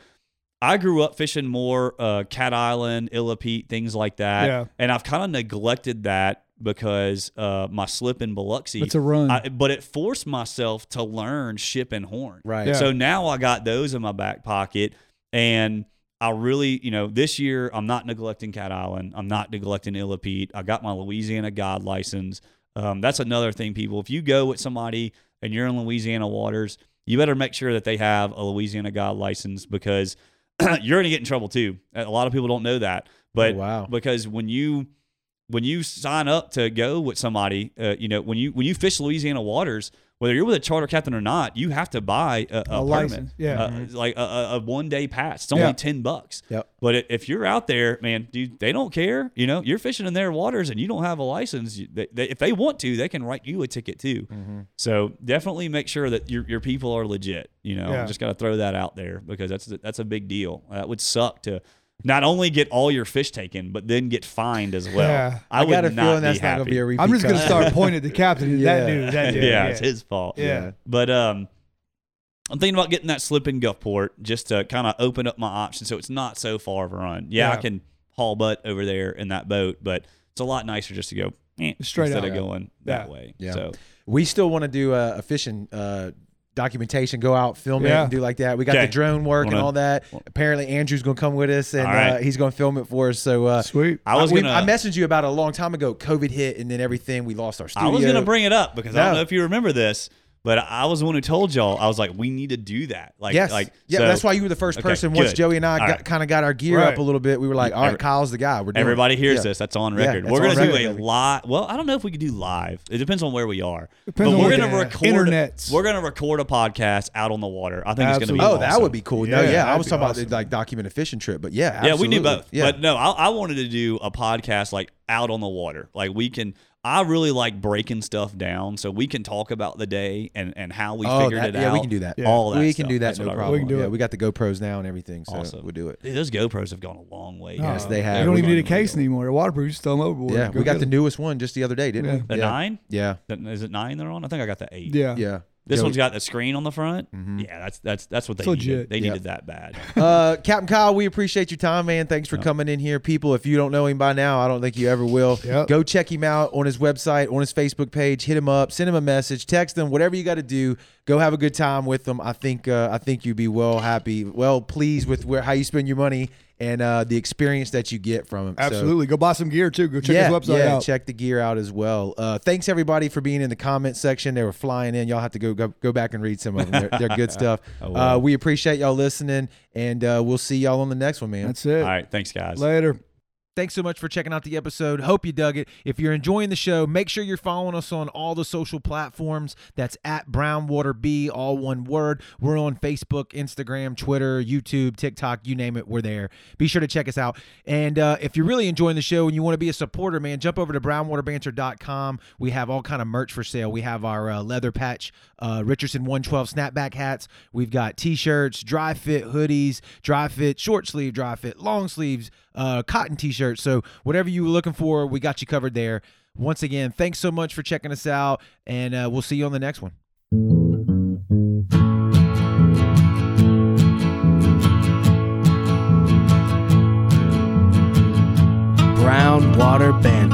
C: I grew up fishing more uh, Cat Island, Illapete, things like that.
B: Yeah.
C: And I've kind of neglected that because uh, my slip in Biloxi.
B: It's a run.
C: I, but it forced myself to learn ship and horn.
A: Right.
B: Yeah.
C: So now I got those in my back pocket, and I really, you know, this year I'm not neglecting Cat Island. I'm not neglecting Illapete. I got my Louisiana God license. Um, that's another thing, people. If you go with somebody and you're in Louisiana waters, you better make sure that they have a Louisiana God license because <clears throat> you're going to get in trouble too. A lot of people don't know that, but
A: Oh, wow.
C: because when you when you sign up to go with somebody, uh, you know, when you when you fish Louisiana waters, whether you're with a charter captain or not, you have to buy a, a,
B: A
C: permit.
B: license, yeah.
C: Uh, like a, a, one day pass. It's only
B: Yeah.
C: ten bucks.
A: Yep.
C: But if you're out there, man, dude, they don't care. You know, you're fishing in their waters and you don't have a license. They, they, if they want to, they can write you a ticket too. So definitely make sure that your your people are legit. You know,
B: Yeah.
C: just got to throw that out there because that's that's a big deal. That would suck to not only get all your fish taken, but then get fined as well.
B: Yeah.
C: I,
A: got a
C: would not
A: feeling
C: be
A: that's not
C: happy.
A: going to be a repeat.
B: I'm just gonna start pointing at the captain. <laughs>
A: Yeah.
B: That dude. That dude.
C: yeah,
B: Yeah.
C: it's his fault.
B: Yeah.
C: But um, I'm thinking about getting that slip in Gulfport just to kind of open up my options so it's not so far of a run. Yeah, I can haul butt over there in that boat, but it's a lot nicer just to go eh,
B: Straight
C: instead
B: out.
C: of going that
B: Yeah.
C: way.
A: Yeah.
C: So
A: We still want to do a, a fishing uh, documentation, go out, film it, and do like that. We got
C: Okay.
A: the drone work and
C: Wanna-
A: all that. Apparently, Andrew's going to come with us, and
C: All right.
A: uh, he's going to film it for us. So uh,
B: Sweet.
C: I was
A: we-
C: gonna
A: I messaged you about a long time ago. COVID hit, and then everything. We lost our studio.
C: I was gonna bring it up because I don't know if you remember this, but I was the one who told y'all I was like, we need to do that. Like,
A: Yes.
C: like
A: yeah,
C: so
A: that's why you were the first
C: Okay,
A: person. Once
C: good.
A: Joey and I got,
C: right.
A: kind of got our gear
B: Right.
A: up a little bit, we were like, all right,
C: Every-
A: Kyle's the guy. We're doing
C: Everybody
A: it.
C: hears
A: Yeah.
C: this. That's on
A: Yeah,
C: record.
A: that's
C: we're gonna do a
A: baby.
C: live. Well, I don't know if we could do live. It depends on where we are.
B: Depends
C: but
B: on
C: we're gonna
B: the
C: record.
B: internet's.
C: We're gonna record a podcast out on the water. I think it's gonna be.
A: Oh,
C: awesome.
A: that would be cool. No,
B: Yeah,
A: yeah, I was talking
B: awesome.
A: about like document a fishing trip, but yeah,
C: Yeah, we do both.
A: Yeah,
C: But no, I, I wanted to do a podcast like out on the water. Like we can. I really like breaking stuff down so we can talk about the day and, and how we
A: Oh,
C: figured
A: that-
C: it
A: yeah,
C: out.
A: Yeah, we can do that.
B: Yeah.
C: All that
A: we
C: stuff.
A: can do that,
C: That's
A: no
C: what
A: problem.
B: We can do
A: yeah,
B: it.
A: we got the GoPros now and everything, so
C: Awesome.
A: we'll do it.
C: Dude, those GoPros have gone a long way.
A: Yes,
B: Oh,
A: they have.
B: You don't even need a
C: Unreal.
B: case anymore. They're waterproof. Just throw them overboard.
A: Yeah,
B: Go
A: we got the
B: them.
A: newest one just the other day, didn't
B: Yeah.
A: we?
C: The
A: yeah.
C: nine?
A: Yeah,
C: Is it nine they're on? I think I got the eight.
B: Yeah.
A: yeah.
C: This
A: Joey-
C: one's got the screen on the front.
A: Mhm.
C: Yeah, that's that's that's what they
B: It's
C: needed.
B: legit.
C: They
A: Yep.
C: needed that bad. <laughs>
A: uh, Captain Kyle, we appreciate your time, man. Thanks for
C: Yeah.
A: coming in here. People, if you don't know him by now, I don't think you ever will.
B: Yep.
A: Go check him out on his website, on his Facebook page. Hit him up, send him a message, text him, whatever you got to do. Go have a good time with him. I think uh, I think you'd be well happy, well pleased with where how you spend your money and uh, the experience that you get from him. So-
B: Absolutely. Go buy some gear too. Go check
A: yeah,
B: his website
A: yeah,
B: out.
A: check the gear out as well. Uh, thanks everybody for being in the comment section. They were flying in. Y'all have to go go, go back and read some of them. They're, they're good <laughs> stuff. Uh, we appreciate y'all listening, and uh, we'll see y'all on the next one, man.
B: That's it.
C: All right, thanks guys.
B: Later.
A: Thanks so much for checking out the episode. Hope you dug it. If you're enjoying the show, make sure you're following us on all the social platforms. That's at Brownwater B, all one word. We're on Facebook, Instagram, Twitter, YouTube, TikTok, you name it, we're there. Be sure to check us out. And uh, if you're really enjoying the show and you want to be a supporter, man, jump over to brownwaterbanter.com. We have all kind of merch for sale. We have our uh, leather patch uh, Richardson 112 snapback hats. We've got t-shirts, dry fit hoodies, dry fit short sleeve, dry fit long sleeves, uh, cotton t-shirts. So whatever you were looking for, we got you covered there. Once again, thanks so much for checking us out, and uh, we'll see you on the next one.
D: Brown Water Banter.